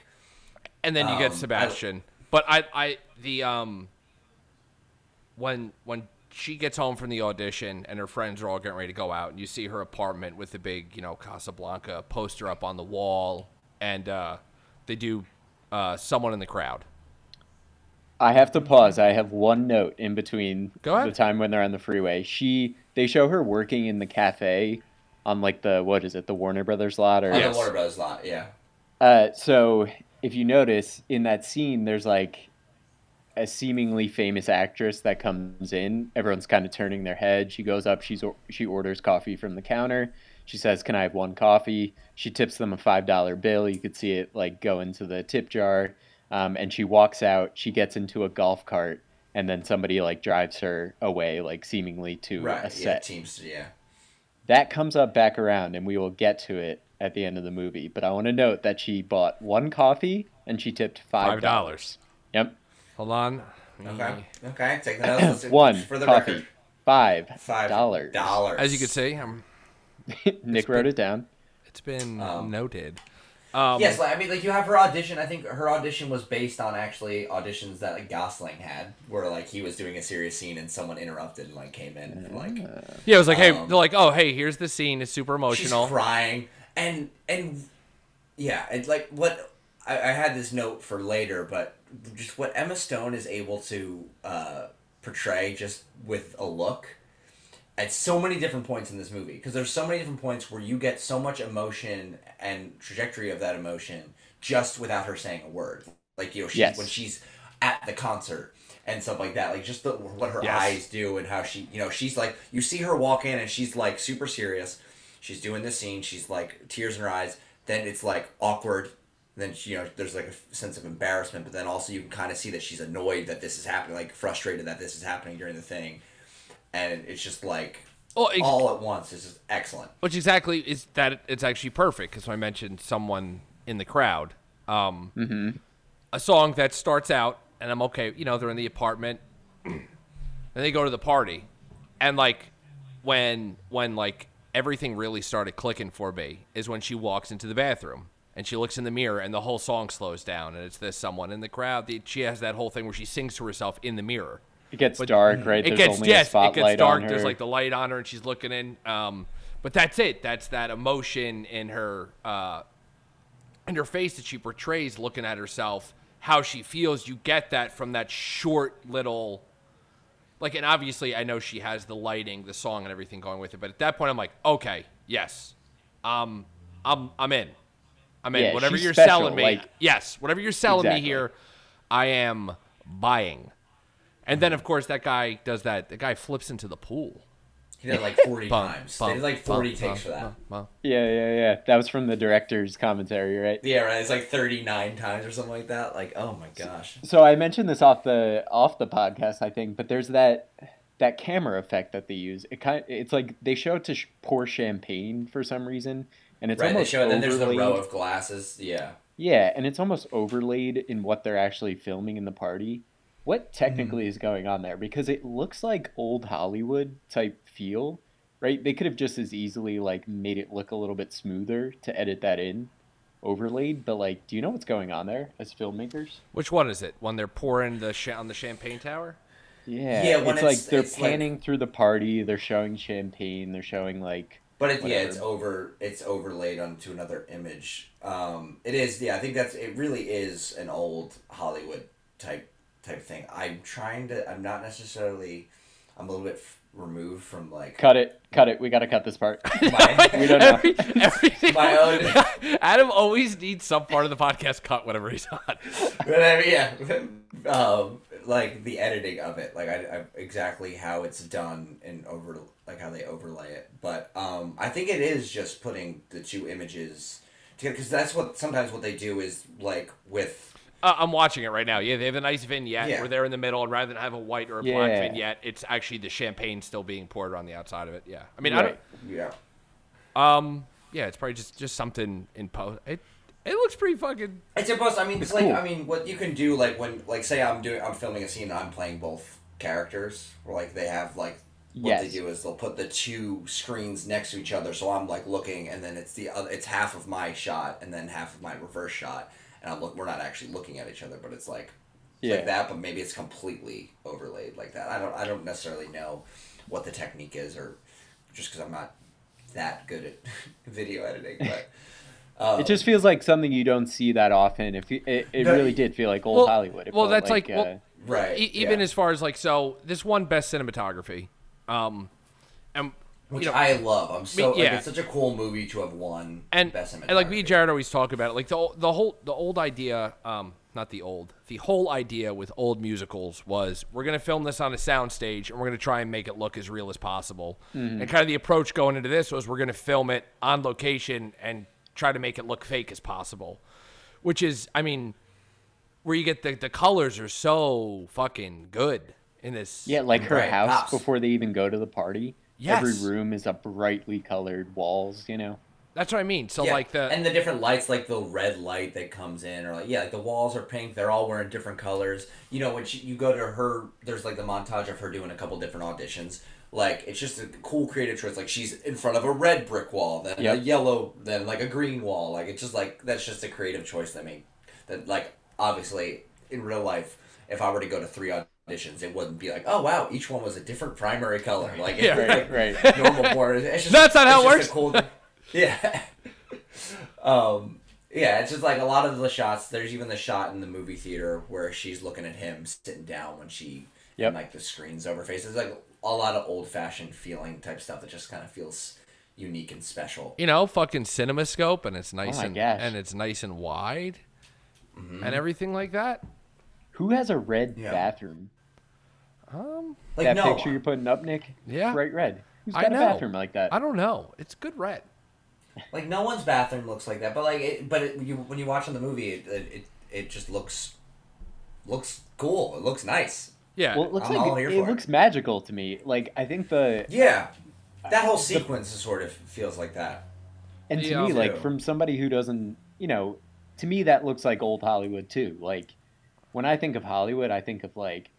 and then you Um, get I- Sebastian. but I, I, the um, when when she gets home from the audition and her friends are all getting ready to go out, and you see her apartment with the big, you know, Casablanca poster up on the wall, and uh, they do uh, someone in the crowd. I have to pause. I have one note in between the time when they're on the freeway. She they show her working in the cafe on like the what is it, the Warner Brothers lot or Yes. the Warner Bros. lot, yeah. Uh, so if you notice in that scene, there's like a seemingly famous actress that comes in. Everyone's kind of turning their head. She goes up. She's she orders coffee from the counter. She says, "Can I have one coffee?" She tips them a five dollar bill. You could see it like go into the tip jar. Um, and she walks out. She gets into a golf cart, and then somebody like drives her away, like seemingly to Right, a yeah, set teams, yeah. that comes up back around and we will get to it at the end of the movie but i want to note that she bought one coffee and she tipped five Five dollars. yep Hold on. Okay, okay, take the (coughs) notes. Let's- one for the coffee record. five Five dollars Dollars. As you can see, um, (laughs) nick wrote it down it's been Um, noted. Um, Yes, like, I mean, like you have her audition. I think her audition was based on actually auditions that like Gosling had, where like he was doing a serious scene and someone interrupted and like came in, and, like yeah. It was like, hey, um, they're like, oh, hey, here's the scene. It's super emotional. she's crying, and and yeah, and like what I, I had this note for later, but just what Emma Stone is able to uh, portray just with a look at so many different points in this movie because there's so many different points where you get so much emotion and trajectory of that emotion just without her saying a word. Like you know, she, Yes. when she's at the concert and stuff like that. Like just the what her Yes. eyes do and how she you know she's like you see her walk in and she's like super serious. She's doing this scene. She's like tears in her eyes. Then it's like awkward. Then she, you know there's like a sense of embarrassment, but then also you can kind of see that she's annoyed that this is happening, like frustrated that this is happening during the thing, and it's just like Well, ex- all at once. It's just excellent. which exactly is that it's actually perfect because I mentioned someone in the crowd. Um, A song that starts out, and I'm okay. You know, they're in the apartment, (clears throat) and they go to the party, and like when when like everything really started clicking for me is when she walks into the bathroom and she looks in the mirror and the whole song slows down and it's this someone in the crowd. The, she has that whole thing where she sings to herself in the mirror. It gets But dark, right? It There's gets yes, it gets dark. There's like the light on her, and she's looking in. Um, but that's it. That's that emotion in her, uh, in her face that she portrays, looking at herself, how she feels. You get that from that short little, like, and obviously I know she has the lighting, the song, and everything going with it. But at that point, I'm like, okay, yes, um, I'm I'm in. I'm in. Yeah, whatever you're special, selling me, like- yes, whatever you're selling Exactly. me here, I am buying. And then, of course, that guy does that. The guy flips into the pool. He did it like forty Bum, times. bum, they did like forty bum, takes bum, for that. bum, bum. Yeah, yeah, yeah. That was from the director's commentary, right? Yeah, right. It's like thirty nine times or something like that. Like, oh my gosh. So I mentioned this off the off the podcast, I think, but there's that that camera effect that they use. It kind it's like they show it to sh- pour champagne for some reason, and it's right. They almost show it. Then there's the row of glasses. Yeah. Yeah, and it's almost overlaid in what they're actually filming in the party. What technically Mm-hmm. is going on there? Because it looks like old Hollywood type feel, right? They could have just as easily like made it look a little bit smoother to edit that in, overlaid. But like, do you know what's going on there as filmmakers? Which one is it? When they're pouring the cha- on the champagne tower? Yeah, Yeah, when it's, like they're it's like- panning through the party. They're showing champagne. They're showing like But it, yeah, it's over. It's overlaid onto another image. Um, it is. Yeah, I think that's. It really is an old Hollywood type type thing. I'm trying to. I'm not necessarily. I'm a little bit f- removed from like cut it, cut it. We got to cut this part. my, (laughs) We don't know. Every- everything- My own- (laughs) Adam always needs some part of the podcast cut whenever he's on. (laughs) But I mean, yeah, um, like the editing of it, like I, I exactly how it's done and over like how they overlay it. But um, I think it is just putting the two images together because that's what sometimes what they do is like with Uh, I'm watching it right now. Yeah, they have a nice vignette Yeah. where they're in the middle, and rather than have a white or a black vignette, it's actually the champagne still being poured on the outside of it. Yeah, I mean, I Right. yeah. don't. Um, yeah, it's probably just just something in post. It it looks pretty fucking. It's supposed. I mean, it's, It's like cool. I mean, what you can do, like when, like, say I'm doing, I'm filming a scene, and I'm playing both characters, or like they have like what they do is they'll put the two screens next to each other, so I'm like looking, and then it's the other, it's half of my shot, and then half of my reverse shot, and I'm look, we're not actually looking at each other, but it's like, Yeah. like that, but maybe it's completely overlaid like that. I don't, I don't necessarily know what the technique is, or just because I'm not that good at (laughs) video editing, but. Um, (laughs) It just feels like something you don't see that often. If you, it, it No, really did feel like old Well- Hollywood. It well, felt that's like- well, uh, right, E- even yeah. as far as like so, this one best cinematography, um, and Which you know, I love. I'm so like, yeah. it's such a cool movie to have won and best and like me and. Jared always talk about it, like the the whole the old idea, um, not the old, the whole idea with old musicals was we're gonna film this on a soundstage and we're gonna try and make it look as real as possible. Mm-hmm. And kind of the approach going into this was we're gonna film it on location and try to make it look fake as possible, which is, I mean, where you get the the colors are so fucking good in this. yeah, like her Right, house pops. before they even go to the party. Yes. Every room is a brightly colored walls. You know. That's what I mean. So yeah. like the and the different lights, like the red light that comes in, or like yeah, like the walls are pink. They're all wearing different colors. You know, when she, you go to her, there's like the montage of her doing a couple different auditions. Like it's just a cool creative choice. Like she's in front of a red brick wall, then a yellow, then like a green wall. Like it's just like that's just a creative choice that made that like obviously in real life, if I were to go to three auditions, it wouldn't be like oh wow, each one was a different primary color. Like (laughs) Yeah. like, Right, right. normal porn. It's just, (laughs) That's not how it works. Cool, (laughs) yeah. um. Yeah, it's just like a lot of the shots. There's even the shot in the movie theater where she's looking at him sitting down when she, Yep. and like the screens over her face. It's like a lot of old fashioned feeling type stuff that just kind of feels unique and special. you know, fucking CinemaScope, and it's nice my and gosh. and it's nice and wide. and everything like that. Who has a red Yeah. bathroom? Um, Like that no, picture you're putting up, Nick? Yeah. Bright red. Who's got a know. bathroom like that? I don't know. It's good red. like no one's bathroom looks like that. But like, it, but it, you, when you watch on the movie, it, it it it just looks looks cool. It looks nice. Yeah. Well, it looks I'm all like here it, for it. looks magical to me. Like I think the Yeah, that whole sequence is sort of feels like that. and to Yeah, me, too. like from somebody who doesn't, you know, to me that looks like old Hollywood too. Like when I think of Hollywood, I think of like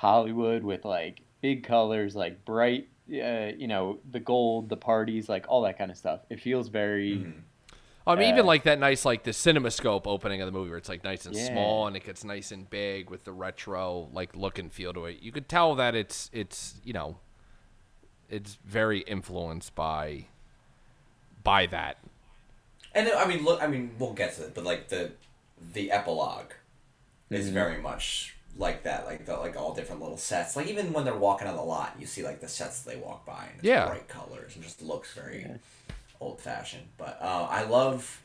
Hollywood with like big colors, like bright, uh, you know, the gold, the parties, like all that kind of stuff. It feels very. Mhm. I mean, even uh, like that nice, like the CinemaScope opening of the movie, where it's like nice and Yeah. small, and it gets nice and big with the retro like look and feel to it. You could tell that it's it's you know, it's very influenced by by that. And I mean, look, I mean, we'll get to it, but like the the epilogue is Mhm. very much like that, like the like all different little sets. Like even when they're walking on the lot, you see like the sets they walk by, and it's Yeah. bright colors and just looks very old fashioned. But uh, I love,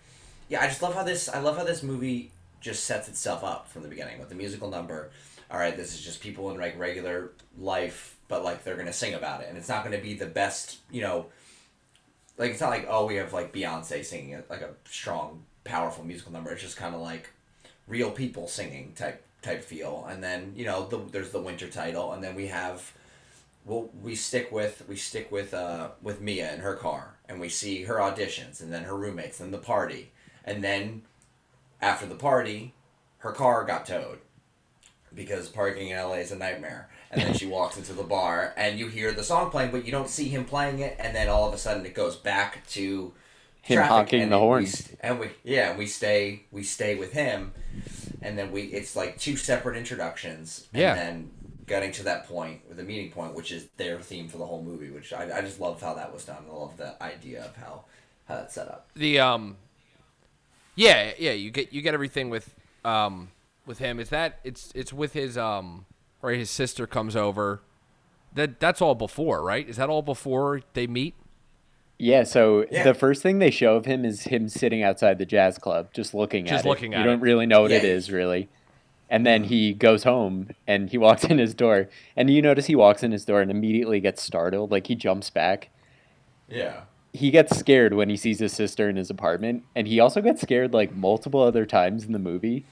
yeah, I just love how this. I love how this movie just sets itself up from the beginning with the musical number. All right, this is just people in like regular life, but like they're gonna sing about it, and it's not gonna be the best, you know like it's not like oh we have like Beyonce singing like a strong powerful musical number. It's just kind of like real people singing type type feel. And then you know the, there's the winter title, and then we have well we stick with we stick with uh with Mia in her car, and we see her auditions, and then her roommates, and the party, and then after the party, her car got towed because parking in LA is a nightmare. And then she walks into the bar, and you hear the song playing, but you don't see him playing it. And then all of a sudden, it goes back to Him honking the horn. and we yeah, we stay we stay with him, and then we it's like two separate introductions, and Yeah. then getting to that point with the meeting point, which is their theme for the whole movie. Which I, I just love how that was done. I love the idea of how how that's set up. The um, yeah, yeah, you get you get everything with um with him. Is that it's it's with his um, right? His sister comes over. That that's all before, right? Is that all before they meet? Yeah, so Yeah. the first thing they show of him is him sitting outside the jazz club, just looking Just at looking it. at you don't it. really know what it Yeah. is, really. And then he goes home and he (laughs) walks in his door, and you notice he walks in his door and immediately gets startled, like he jumps back. Yeah. He gets scared when he sees his sister in his apartment, and he also gets scared like multiple other times in the movie.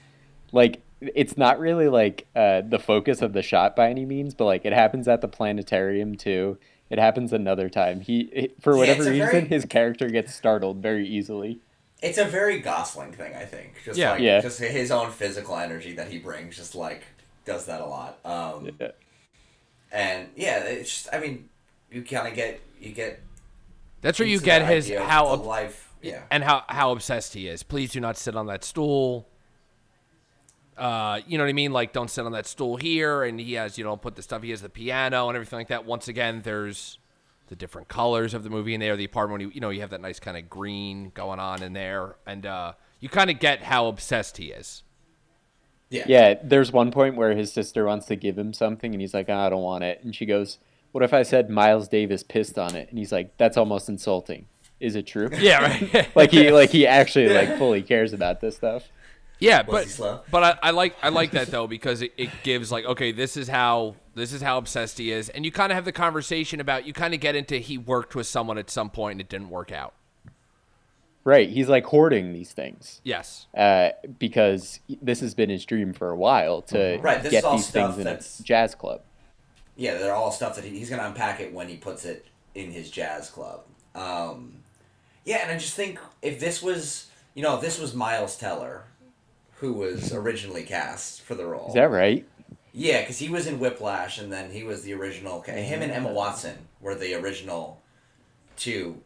Like it's not really like uh, the focus of the shot by any means, but like it happens at the planetarium too. It happens another time. He, it- for whatever it's a reason, very- his character gets startled very easily. It's a very Gosling thing, I think. Just Yeah. like Yeah. just his own physical energy that he brings, just like does that a lot. Um, Yeah. and yeah, it's just I mean, you kind of get you get That's where you get his idea of how ob- life. Yeah. and how how obsessed he is. Please do not sit on that stool. Uh, you know what I mean? Like, don't sit on that stool here. And he has, you know, put the stuff. He has the piano and everything like that. Once again, there's the different colors of the movie in there. The apartment, you, you know, you have that nice kind of green going on in there, and uh, you kind of get how obsessed he is. Yeah. Yeah, there's one point where his sister wants to give him something, and he's like, "Ah, "I don't want it," and she goes, "What if I said Miles Davis pissed on it?" And he's like, "That's almost insulting. Is it true?" Yeah, right. (laughs) like he like he (laughs) actually like fully cares about this stuff. Yeah, Was but he slow? but I, I like I like that though because it, it gives like okay this is how this is how obsessed he is and you kind of have the conversation about you kind of get into he worked with someone at some point and it didn't work out. Right, he's like hoarding these things Yes. uh, because this has been his dream for a while to Right, this get is all these things in that's- a jazz club. Yeah, they're all stuff that he, he's gonna unpack it when he puts it in his jazz club. Um, yeah, and I just think if this was, you know, if this was Miles Teller, who was originally cast for the role. Is that right? Yeah, because he was in Whiplash, and then he was the original. Him and Emma Watson were the original two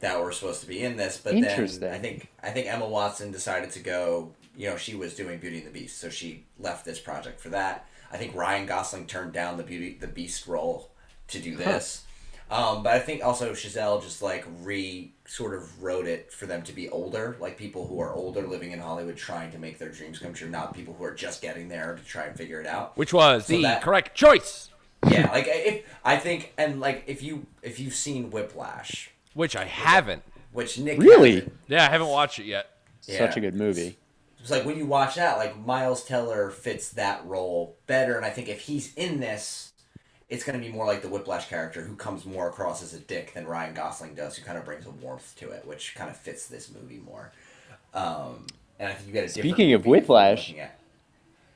that were supposed to be in this. But then I think I think Emma Watson decided to go. You know, she was doing Beauty and the Beast, so she left this project for that. I think Ryan Gosling turned down the Beauty the Beast role to do this. Um, but I think also Chazelle just like re sort of wrote it for them to be older, like people who are older living in Hollywood trying to make their dreams come true, not people who are just getting there to try and figure it out Which was So the that- correct choice, yeah, like if I think, and like if you if you've seen Whiplash, which I haven't. which Nick Really? hasn't, Yeah, I haven't watched it yet. Such a good movie. it's like when you watch that, like Miles Teller fits that role better, and I think if he's in this, it's going to be more like the Whiplash character who comes more across as a dick than Ryan Gosling does, who kind of brings a warmth to it, which kind of fits this movie more. Um, and I think you get a Speaking of movie if you're Whiplash,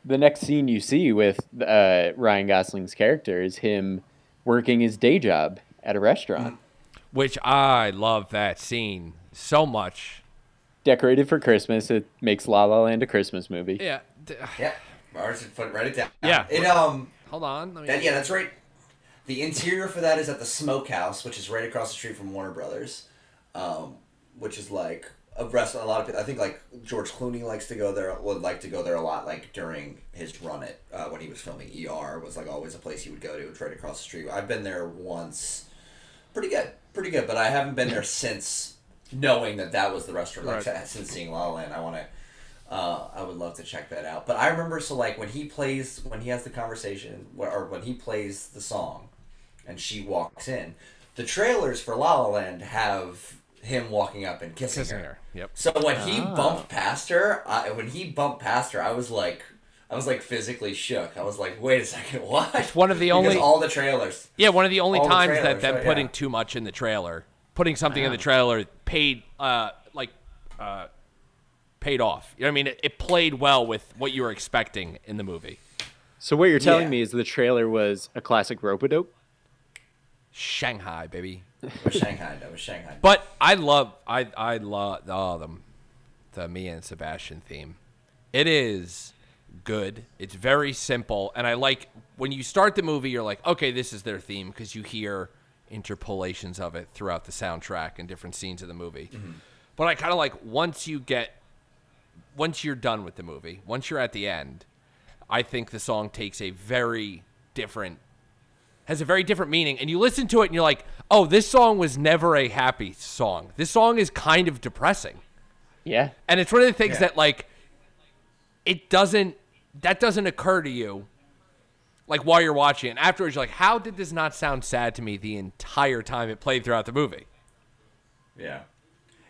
the next scene you see with uh, Ryan Gosling's character is him working his day job at a restaurant, Which I love that scene so much. decorated for Christmas. It makes La La Land a Christmas movie. Yeah. (sighs) Yeah, Mars, put write it down. Yeah. It um. Hold on. Let me- That, yeah, that's right. The interior for that is at the Smokehouse, which is right across the street from Warner Brothers, um, which is like a restaurant. A lot of people, I think, like George Clooney likes to go there. Would like to go there a lot, like during his run at uh, when he was filming ER. Was like always a place he would go to. It's right across the street. I've been there once. Pretty good, pretty good. But I haven't been there since knowing that that was the restaurant. Like Right. since seeing La La Land, I want to. Uh, I would love to check that out. But I remember, so like when he plays, when he has the conversation, or when he plays the song, and she walks in, the trailers for La La Land have him walking up and kissing, Kissing her. her. Yep. So when he Ah. bumped past her, I, when he bumped past her, I was like, I was like physically shook. I was like, wait a second, (laughs) what? It's one of the because only- all the trailers. Yeah, one of the only All the times that them right, putting yeah. too much in the trailer, putting something in the trailer paid uh like uh paid off. You know what I mean? It, it played well with what you were expecting in the movie. So what you're telling Yeah. me is the trailer was a classic rope-a-dope? Shanghai, baby. It was Shanghai. That was Shanghai. But I love I I love oh, the um, the Mia and Sebastian theme. It is good. It's very simple, and I like when you start the movie. You're like, okay, this is their theme because you hear interpolations of it throughout the soundtrack and different scenes of the movie. Mm-hmm. But I kind of like once you get once you're done with the movie, once you're at the end, I think the song takes a very different has a very different meaning and you listen to it and you're like, "Oh, this song was never a happy song. This song is kind of depressing." Yeah. And it's one of the things Yeah. that like it doesn't that doesn't occur to you like while you're watching it. Afterwards you're like, "How did this not sound sad to me the entire time it played throughout the movie?" yeah,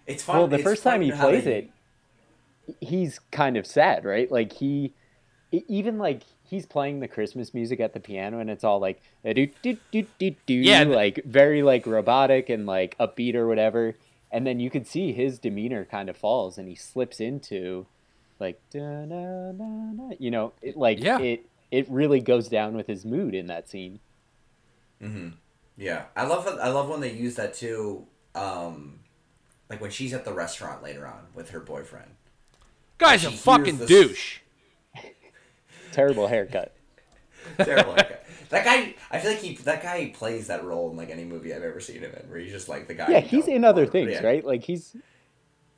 it's fun. Well, the it's first time he plays they- it, he's kind of sad, right? Like he, even like he's playing the Christmas music at the piano, and it's all like do do do do do, Yeah, the- like very like robotic and like upbeat or whatever. And then you could see his demeanor kind of falls, and he slips into like da na na na. You know, it, like Yeah. it it really goes down with his mood in that scene. Yeah, I love. I love when they use that too. Um, like when she's at the restaurant later on with her boyfriend. Guy's a She fucking this- douche. Terrible haircut. Terrible. guy. That guy, I feel like he that guy plays that role in like any movie I've ever seen him in, where he's just like the guy. Yeah, he's in other things, yeah. right? Like he's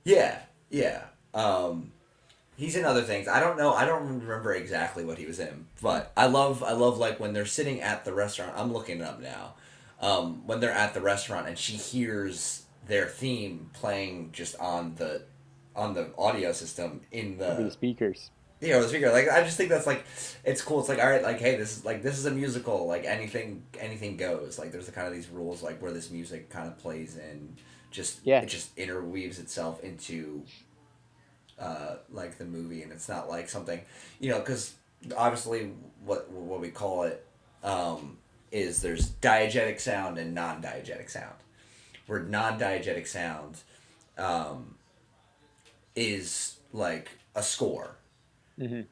Yeah, yeah. Um, he's in other things. I don't know. I don't remember exactly what he was in, but I love. I love like when they're sitting at the restaurant. I'm looking it up now. Um, when they're at the restaurant and she hears their theme playing just on the on the audio system in over the the speakers. You know the speaker. Like I just think that's like it's cool. It's like all right, like hey, this is like this is a musical. Like anything anything goes. Like there's the kind of these rules like where this music kind of plays in. Just Yeah. it just interweaves itself into uh, like the movie, and it's not like something you know because obviously what what we call it um, is there's diegetic sound and non-diegetic sound. Where non-diegetic sound um, is like a score. Mhm.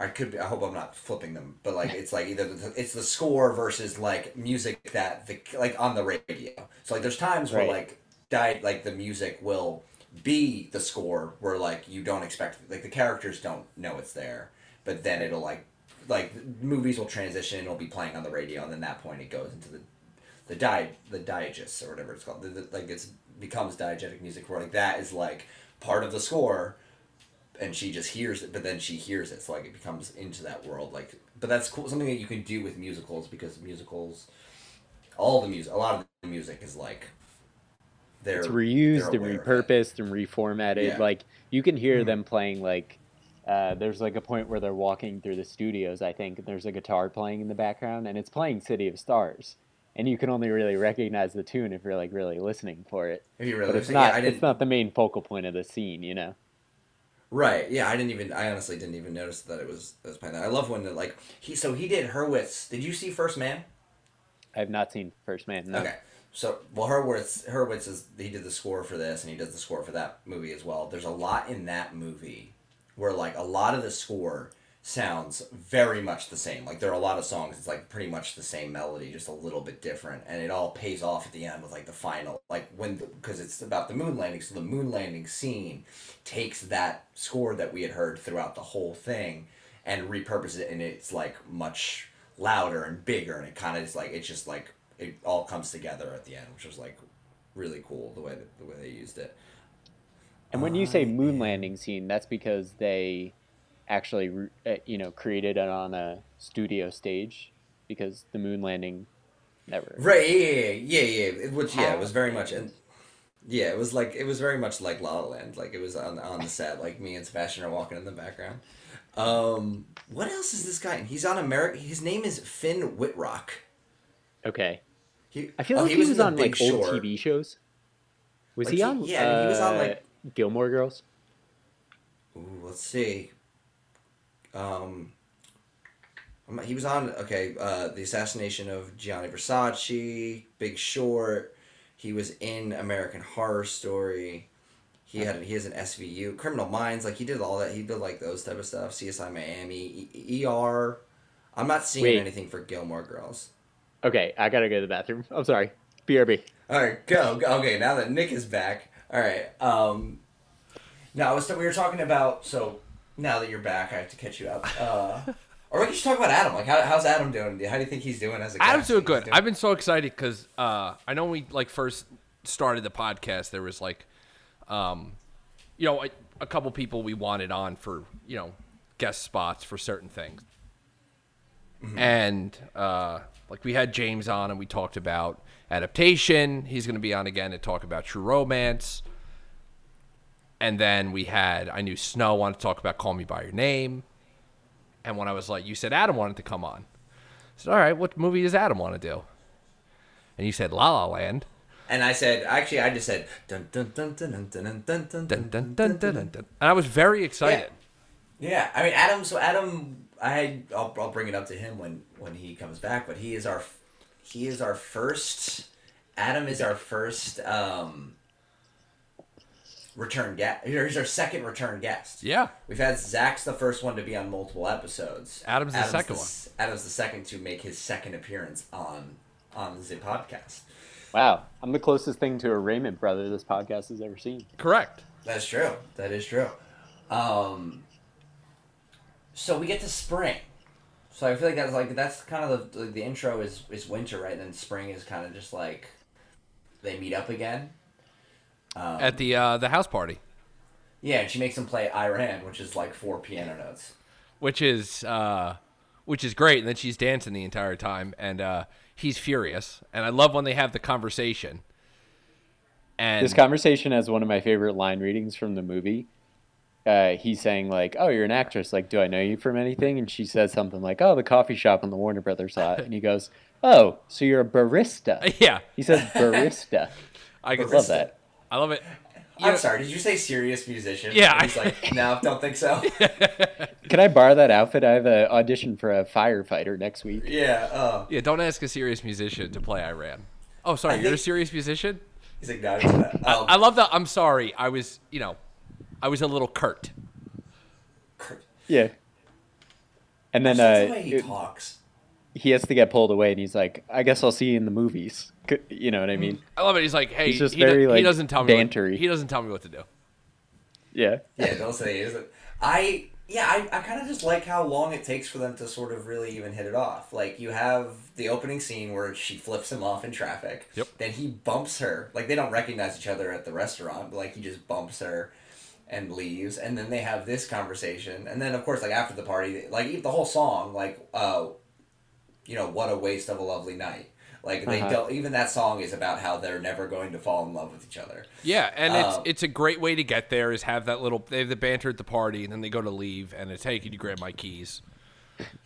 I could. Be, I hope I'm not flipping them, but like it's like either the, it's the score versus like music that the like on the radio. So like there's times where like diet like the music will be the score where like you don't expect like the characters don't know it's there, but then it'll like like movies will transition and it'll be playing on the radio, and then that point it goes into the the di the digest or whatever it's called. The, the, like it's becomes diegetic music where like that is like part of the score and she just hears it, but then she hears it, so like it becomes into that world. Like, but that's cool. Something that you can do with musicals because musicals, all the music, a lot of the music is like they're it's reused they're and aware of it. repurposed and reformatted. Yeah. Like you can hear Mhm. them playing like uh, there's like a point where they're walking through the studios, I think, and there's a guitar playing in the background and it's playing City of Stars. And you can only really recognize the tune if you're like really listening for it. If you really But it's not yeah, I it's didn't. not the main focal point of the scene, you know. Right. Yeah, I didn't even. I honestly didn't even notice that it was it was playing that. I love when the, like he. So he did Hurwitz. Did you see First Man? I have not seen First Man. No. Okay. So well, Hurwitz Hurwitz is he did the score for this and he does the score for that movie as well. There's a lot in that movie where like a lot of the score sounds very much the same. Like there are a lot of songs it's like pretty much the same melody, just a little bit different, and it all pays off at the end with like the final like when because it's about the moon landing. So the moon landing scene takes that score that we had heard throughout the whole thing and repurposes it, and it's like much louder and bigger, and it kind of is like it's just like it all comes together at the end, which was like really cool the way that the way they used it. And when you say moon landing scene, that's because they actually, uh, you know, created it on a studio stage because the moon landing never. Right. Yeah. Yeah. Yeah. yeah. Which yeah, it was very much and. Yeah, it was like it was very much like La La Land. Like it was on on the set. Like Mia and Sebastian are walking in the background. Um, what else is this guy? He's on America. His name is Finn Wittrock. Okay. He, I feel oh, like he, was, The on like old TV shows. Was Like, he he- on? yeah, he was on, uh, like- Gilmore Girls. Ooh, let's see. Um, he was on okay. Uh, the assassination of Gianni Versace, Big Short. He was in American Horror Story. He had he has an SVU, Criminal Minds. Like he did all that. He did like those type of stuff. CSI Miami, E- ER. I'm not seeing Wait. anything for Gilmore Girls. Okay, I gotta go to the bathroom. I'm sorry. BRB. All right, go. go. Okay, now that Nick is back. All right. Um, now we were talking about. So now that you're back, I have to catch you up. Uh, or we can just talk about Adam. Like, how, how's Adam doing? How do you think he's doing as a Adam's doing good. I've been so excited because uh, I know when we like first started the podcast, there was like, um, you know, a, a couple people we wanted on for you know guest spots for certain things, and uh, like we had James on and we talked about adaptation. He's going to be on again to talk about True Romance. And then we had I knew Snow wanted to talk about Call Me by Your Name. And when I was like, you said Adam wanted to come on. I said, all right, what movie does Adam want to do? And you said La La Land. And I said, actually, I just said dun dun dun dun dun dun dun dun Dun, dun, dun, dun, dun, dun. And I was very excited. Yeah, I mean Adam. So Adam, I I'll, I'll bring it up to him when when he comes back. But he is our he is our first. Adam is our first um, return guest. He's our second return guest. Yeah. We've had Zach's the first one to be on multiple episodes. Adam's the second s- Adam's the second to make his second appearance on on the podcast. Wow, I'm the closest thing to a Raymond brother this podcast has ever seen. Correct. That's true. That is true. Um, so we get to spring. So I feel like that's like that's kind of the the intro is is winter, right? And then spring is kind of just like they meet up again. Um, At the uh, the house party, yeah, and she makes him play I Ran, which is like four piano notes. which is uh, which is great, and then she's dancing the entire time, and uh, he's furious. And I love when they have the conversation. And This conversation has one of my favorite line readings from the movie. Uh, he's saying like, "Oh, you're an actress. Like, do I know you from anything?" And she says something like, "Oh, the coffee shop on the Warner Brothers lot." And he goes, "Oh, so you're a barista?" (laughs) yeah, He says barista. (laughs) I I love that. I love it. You I'm know- sorry, did you say serious musician? Yeah, And he's like, no, don't think so. (laughs) Can I borrow that outfit? I have an audition for a firefighter next week. yeah. Uh, Yeah, don't ask a serious musician to play I Ran. Oh, sorry, I you're a serious musician. he's like, no, he's not. Um, I love that. I'm sorry. I was, you know, I was a little curt. Curt. Yeah. And then that's uh, the way he it- talks. He has to get pulled away, and he's like, "I guess I'll see you in the movies." You know what I mean? I love it. He's like, hey, He's just he, do- very, he like, doesn't tell me. What, bantery. he doesn't tell me what to do. Yeah. Yeah, don't say it. Isn't- I yeah, I, I kind of just like how long it takes for them to sort of really even hit it off. Like you have the opening scene where she flips him off in traffic. Yep. Then he bumps her. Like they don't recognize each other at the restaurant, but like he just bumps her and leaves. And then they have this conversation. And then of course like after the party, like the whole song, like uh, you know, what a waste of a lovely night. Like they Uh-huh. don't. Even that song is about how they're never going to fall in love with each other. Yeah, and it's Um, it's a great way to get there. Is have that little they have the banter at the party, and then they go to leave, and it's hey, can you grab my keys?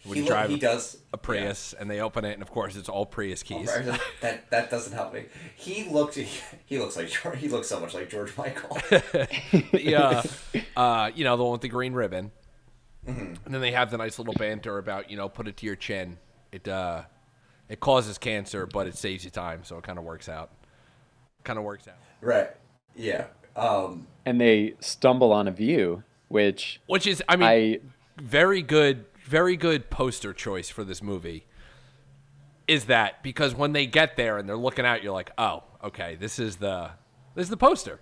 When he, you drive he does a Prius and they open it, and of course it's all Prius keys. Yeah. (laughs) that that doesn't help me. He looked (laughs) he looks like George, he looks so much like George Michael. (laughs) yeah, uh, you know the one with the green ribbon, Mm-hmm. and then they have the nice little banter about you know put it to your chin. It uh, it causes cancer, but it saves you time, so it kind of works out. Kind of works out. right. Yeah. Um And they stumble on a view, which Which is, I mean, I very good, very good poster choice for this movie. Is that because when they get there and they're looking out, you're like, oh, okay, this is the this is the poster.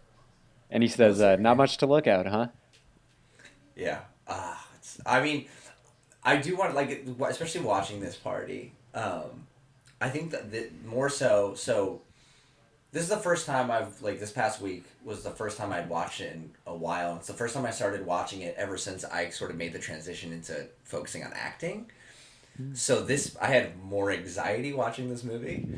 and he says, uh, "Not much to look at, huh?" yeah. Ah, it's I mean I do want like especially watching this party. Um I think that the, more so so this is the first time I've like this past week was the first time I'd watched it in a while. It's the first time I started watching it ever since I sort of made the transition into focusing on acting. So this I had more anxiety watching this movie,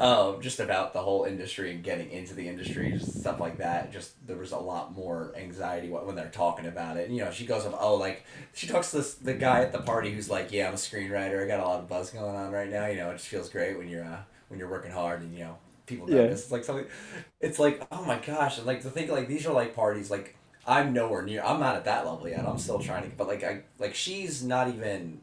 um, just about the whole industry and getting into the industry, just stuff like that. Just there was a lot more anxiety when they're talking about it. And, you know, she goes up, oh, like she talks to this the guy at the party who's like, yeah, I'm a screenwriter. I got a lot of buzz going on right now. You know, it just feels great when you're uh, when you're working hard and you know people Yeah. notice. It's like something. It's like oh my gosh, and like to think like these are like parties like. I'm nowhere near. I'm not at that level yet. I'm still trying to. But like I like she's not even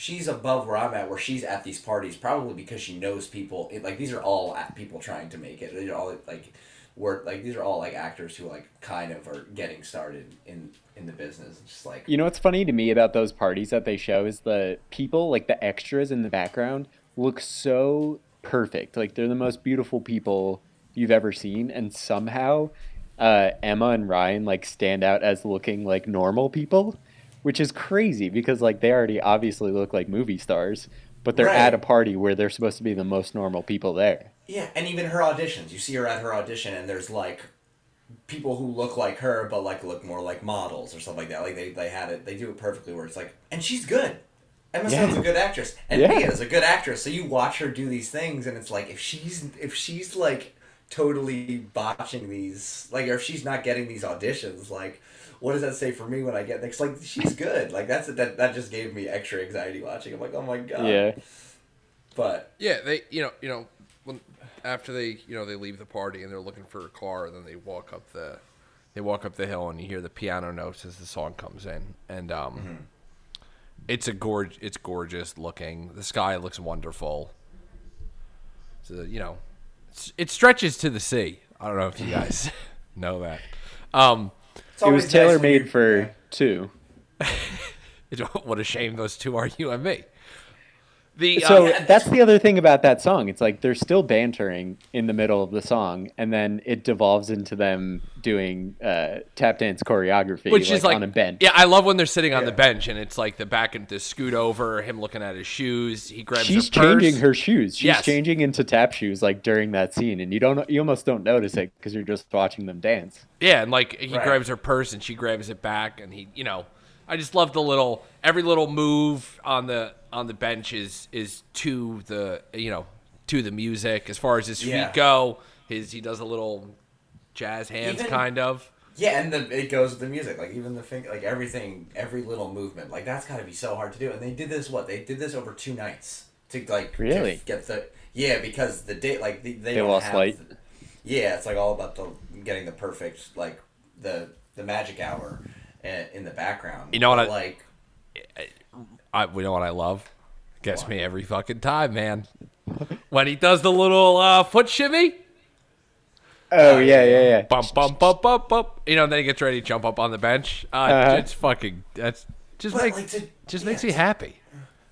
she's above where I'm at, where she's at these parties, probably because she knows people. It, like these are all people trying to make it. These are all like work. Like these are all like actors who like kind of are getting started in in the business. It's just like You know what's funny to me about those parties that they show is the people, like the extras in the background, look so perfect. Like they're the most beautiful people you've ever seen, and somehow uh, Emma and Ryan like stand out as looking like normal people, which is crazy because like they already obviously look like movie stars, but they're Right. at a party where they're supposed to be the most normal people there. yeah, and even her auditions. You see her at her audition, and there's like people who look like her, but like look more like models or stuff like that. Like they they had it. They do it perfectly. Where it's like, and she's good. Emma Yeah. Stone's a good actress, and Yeah. Mia is a good actress. So you watch her do these things, and it's like if she's if she's like totally botching these, like or if she's not getting these auditions, like what does that say for me when I get next? Like she's good. Like that's that that just gave me extra anxiety watching. I'm like, oh my god. Yeah. But Yeah, they, you know, you know, when after they, you know, they leave the party and they're looking for a car, and then they walk up the, they walk up the hill, and you hear the piano notes as the song comes in, and um, it's a gorge, it's gorgeous looking. The sky looks wonderful. So you know, it's, it stretches to the sea. I don't know if you guys (laughs) know that. Um, it's It was tailor made you- for yeah. two. (laughs) what a shame those two are you and me. The So uh, that's the other thing about that song. It's like they're still bantering in the middle of the song, and then it devolves into them doing uh, tap dance choreography, which like, is like on a bench. Yeah, I love when they're sitting on the bench and it's like the back and the scoot over, him looking at his shoes. He grabs. She's her purse. changing her shoes. She's Yes. changing into tap shoes like during that scene, and you don't, you almost don't notice it because you're just watching them dance. Yeah, and like he Right. grabs her purse and she grabs it back, and he, you know, I just love the little every little move on the on the bench is is to the you know to the music. As far as his Yeah. feet go, his he does a little jazz hands Even- kind of. Yeah, and the, it goes with the music, like even the thing, like everything, every little movement, like that's got to be so hard to do. And they did this what they did this over two nights to like to Really? get the yeah because the date like they, they, They lost have light? the- yeah, it's like all about the getting the perfect like the the magic hour in, in the background. You know what But, I- like eh, I we know what I love. Gets me every fucking time, man. when he does the little uh, foot shimmy. Oh yeah, yeah, yeah. bump, bump, bump, bump, bump. You know, and then he gets ready to jump up on the bench. Uh, Uh-huh. It's fucking. That's just But, makes like, to- just yeah, makes me happy.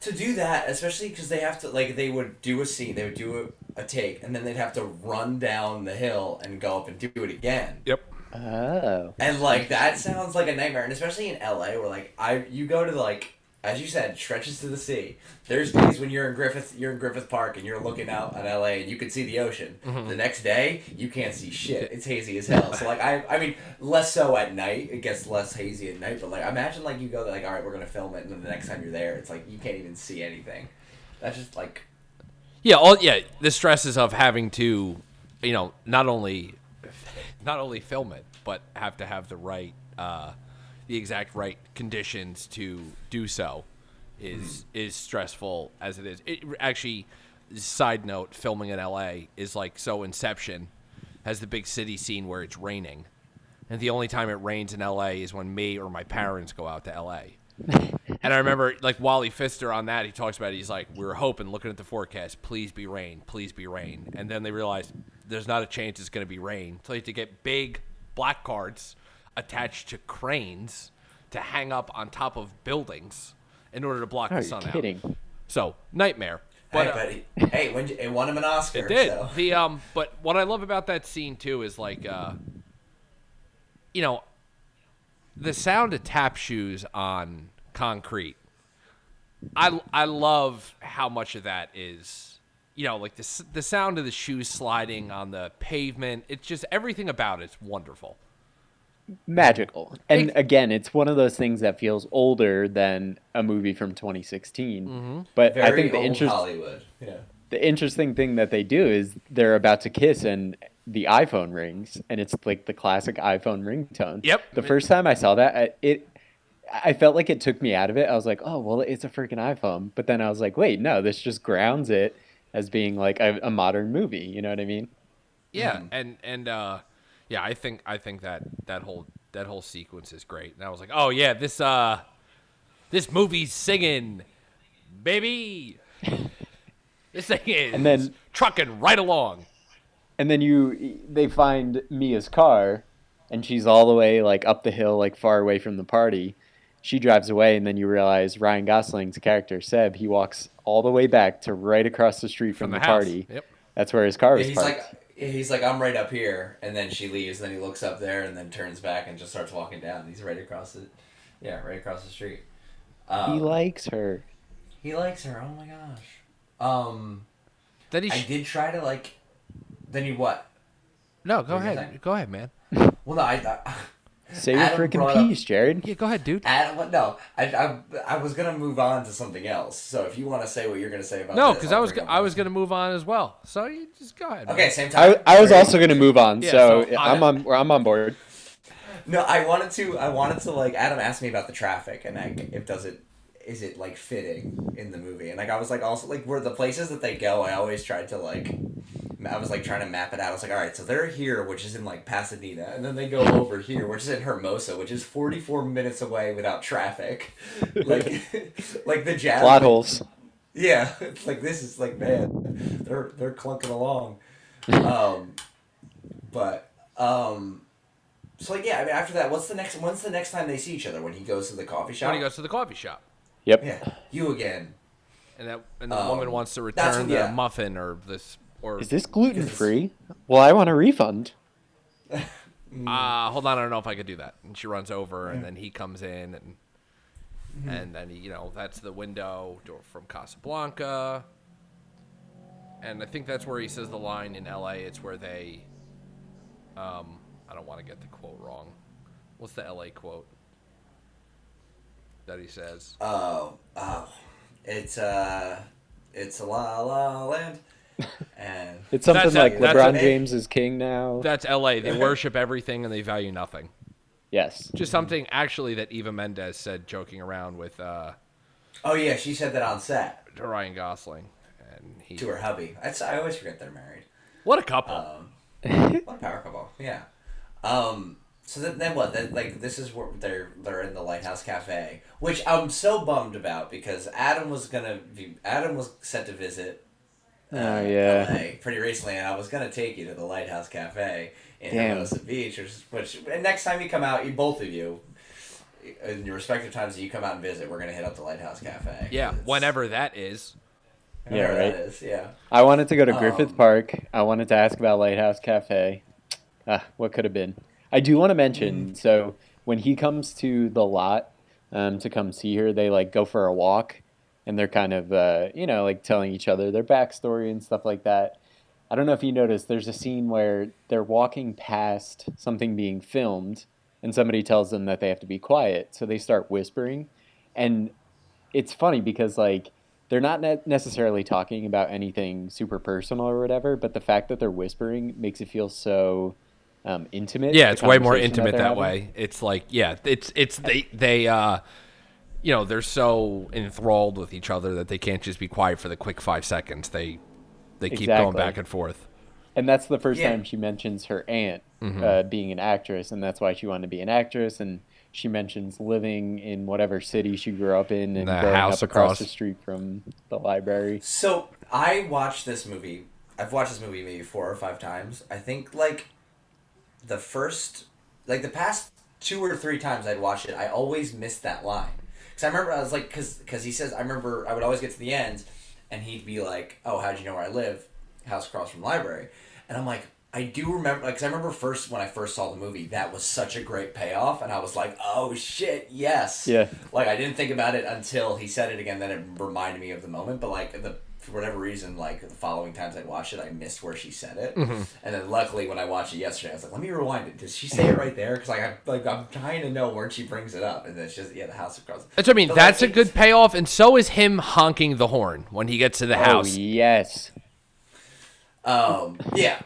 to do that, especially because they have to like they would do a scene, they would do a, a take, and then they'd have to run down the hill and go up and do it again. Yep. Oh, And like that sounds like a nightmare, and especially in LA, where like I you go to like as you said, stretches to the sea. There's days when you're in Griffith, you're in Griffith Park, and you're looking out at LA, and you can see the ocean. Mm-hmm. The next day, you can't see shit. It's hazy as hell. So like (laughs) I, I mean, less so at night. It gets less hazy at night. But like imagine like you go there, like all right, we're gonna film it, and then the next time you're there, it's like you can't even see anything. That's just like Yeah. All yeah. The stresses of having to, you know, not only, not only film it, but have to have the right, uh, the exact right conditions to do so. is is stressful as it is. It actually, side note, filming in L.A. is like so. Inception has the big city scene where it's raining, and the only time it rains in L.A. is when me or my parents go out to L.A. (laughs) and I remember, like Wally Pfister on that, he talks about it. He's like, "We were hoping, looking at the forecast, please be rain, please be rain." And then they realized there's not a chance it's going to be rain. So they had to get big black cards attached to cranes to hang up on top of buildings in order to block Are the you sun kidding? out. So nightmare. But hey, uh, buddy. hey, when it won him an Oscar. it did. So. The um, but what I love about that scene too is like, uh, you know, the sound of tap shoes on concrete. I I love how much of that is, you know, like the the sound of the shoes sliding on the pavement. It's just everything about it's wonderful. Magical. And Ex- again, it's one of those things that feels older than a movie from 2016. But Very I think the interest, Hollywood. Yeah. the interesting thing that they do is they're about to kiss and the iPhone rings and it's like the classic iPhone ringtone. Yep. The first time I saw that, I, it I felt like it took me out of it. I was like, "Oh, well, it's a freaking iPhone." But then I was like, "Wait, no, this just grounds it as being like a, a modern movie." You know what I mean? Yeah, and and uh, yeah, I think I think that that whole that whole sequence is great. And I was like, oh yeah, this uh, this movie's singing, baby. (laughs) this thing is And then- trucking right along. And then you they find Mia's car and she's all the way like up the hill like far away from the party. She drives away and then you realize Ryan Gosling's character Seb, he walks all the way back to right across the street from, From the, the party. Yep. That's where his car Yeah, was he's parked. like he's like I'm right up here, and then she leaves. And then he looks up there, and then turns back and just starts walking down. He's right across the, yeah, right across the street. Um, he likes her. he likes her. Oh my gosh. Um, Then he I did try to like. Then he what? no, go what ahead, go ahead, man. Well, no, I. I Say your freaking brought up- piece, Jared. Yeah, go ahead, dude. Adam. No, I, I, I was gonna move on to something else. So if you want to say what you're gonna say about No, because I'll was go- I was gonna move on as well. So you just go ahead. man. Okay, same time. I, I was also gonna move on, Yeah, so, so I- I'm on I'm on board. No, I wanted to. I wanted to like. Adam asked me about the traffic and like, if does it, is it like fitting in the movie? And like I was like also like where the places that they go, I always tried to like. I was like trying to map it out. I was like, all right, so they're here, which is in like Pasadena, and then they go over here, which is in Hermosa, which is forty four minutes away without traffic. (laughs) Like, (laughs) like the jazz. Plot holes. Yeah, (laughs) it's like this is like man, they're they're clunking along. Um, but um, so like yeah, I mean after that, what's the next? When's the next time they see each other? When he goes to the coffee shop? When he goes to the coffee shop, Yep. yeah, you again. and that and the Um, woman wants to return when- the yeah. muffin or this or Is this gluten free? Well, I want a refund. (laughs) uh hold on, I don't know if I could do that. And she runs over, and then he comes in, and and then he, you know that's the window door from Casablanca, and I think that's where he says the line in L.A. It's where they, um, I don't want to get the quote wrong. What's the L.A. quote that he says? Oh, oh, it's uh, it's a la la land, and It's something That's like that's LeBron a- James is king now. That's L.A. They (laughs) worship everything and they value nothing. yes. Just something actually that Eva Mendes said, joking around with uh, oh yeah, she said that on set To Ryan Gosling, and he. to her hubby. That's, I always forget they're married. What a couple! Um, (laughs) what a power couple, yeah. Um, so then, then what? Then like this is where they're they're in the Lighthouse Cafe, which I'm so bummed about because Adam was gonna be Adam was set to visit. Uh, Oh, yeah. LA pretty recently, and I was gonna take you to the Lighthouse Cafe in Damn. Hermosa Beach, which, which and next time you come out, you both of you, in your respective times that you come out and visit, we're gonna hit up the Lighthouse Cafe. yeah, whenever that is. whenever Yeah, right. that is, yeah. I wanted to go to Griffith Um, Park. I wanted to ask about Lighthouse Cafe. Ah, what could have been? I do want to mention. So when he comes to the lot um, to come see her, they like go for a walk, and they're kind of uh, you know like telling each other their backstory and stuff like that. I don't know if you noticed. There's a scene where they're walking past something being filmed, and somebody tells them that they have to be quiet, so they start whispering, and it's funny because like they're not ne- necessarily talking about anything super personal or whatever, but the fact that they're whispering makes it feel so um, intimate. Yeah, it's way more intimate they're that way. It's like, yeah, it's it's they they uh you know they're so enthralled with each other that they can't just be quiet for the quick five seconds. They they keep going back and forth. And that's the first Yeah. time she mentions her aunt Mm-hmm. uh, being an actress, and that's why she wanted to be an actress. And she mentions living in whatever city she grew up in and The growing house up across across. the street from the library. So I watched this movie. I've watched this movie maybe four or five times. I think like the first, like the past two or three times I'd watched it, I always missed that line. Because I remember I was like, because because he says I remember I would always get to the end, and he'd be like, "Oh, how'd you know where I live? House across from library." And I'm like, I do remember, because I remember first when I first saw the movie, that was such a great payoff, and I was like, "Oh shit, yes." Yeah. Like I didn't think about it until he said it again. Then it reminded me of the moment. But like the for whatever reason, like the following times I'd watched it, I missed where she said it. Mm-hmm. And then luckily when I watched it yesterday, I was like, let me rewind it. Did she say it right there? Because like I like I'm trying to know where she brings it up, and then it's just yeah, the house across. That's what I mean. But, like, That's a it's- good payoff, and so is him honking the horn when he gets to the Oh house. yes, Um, yeah,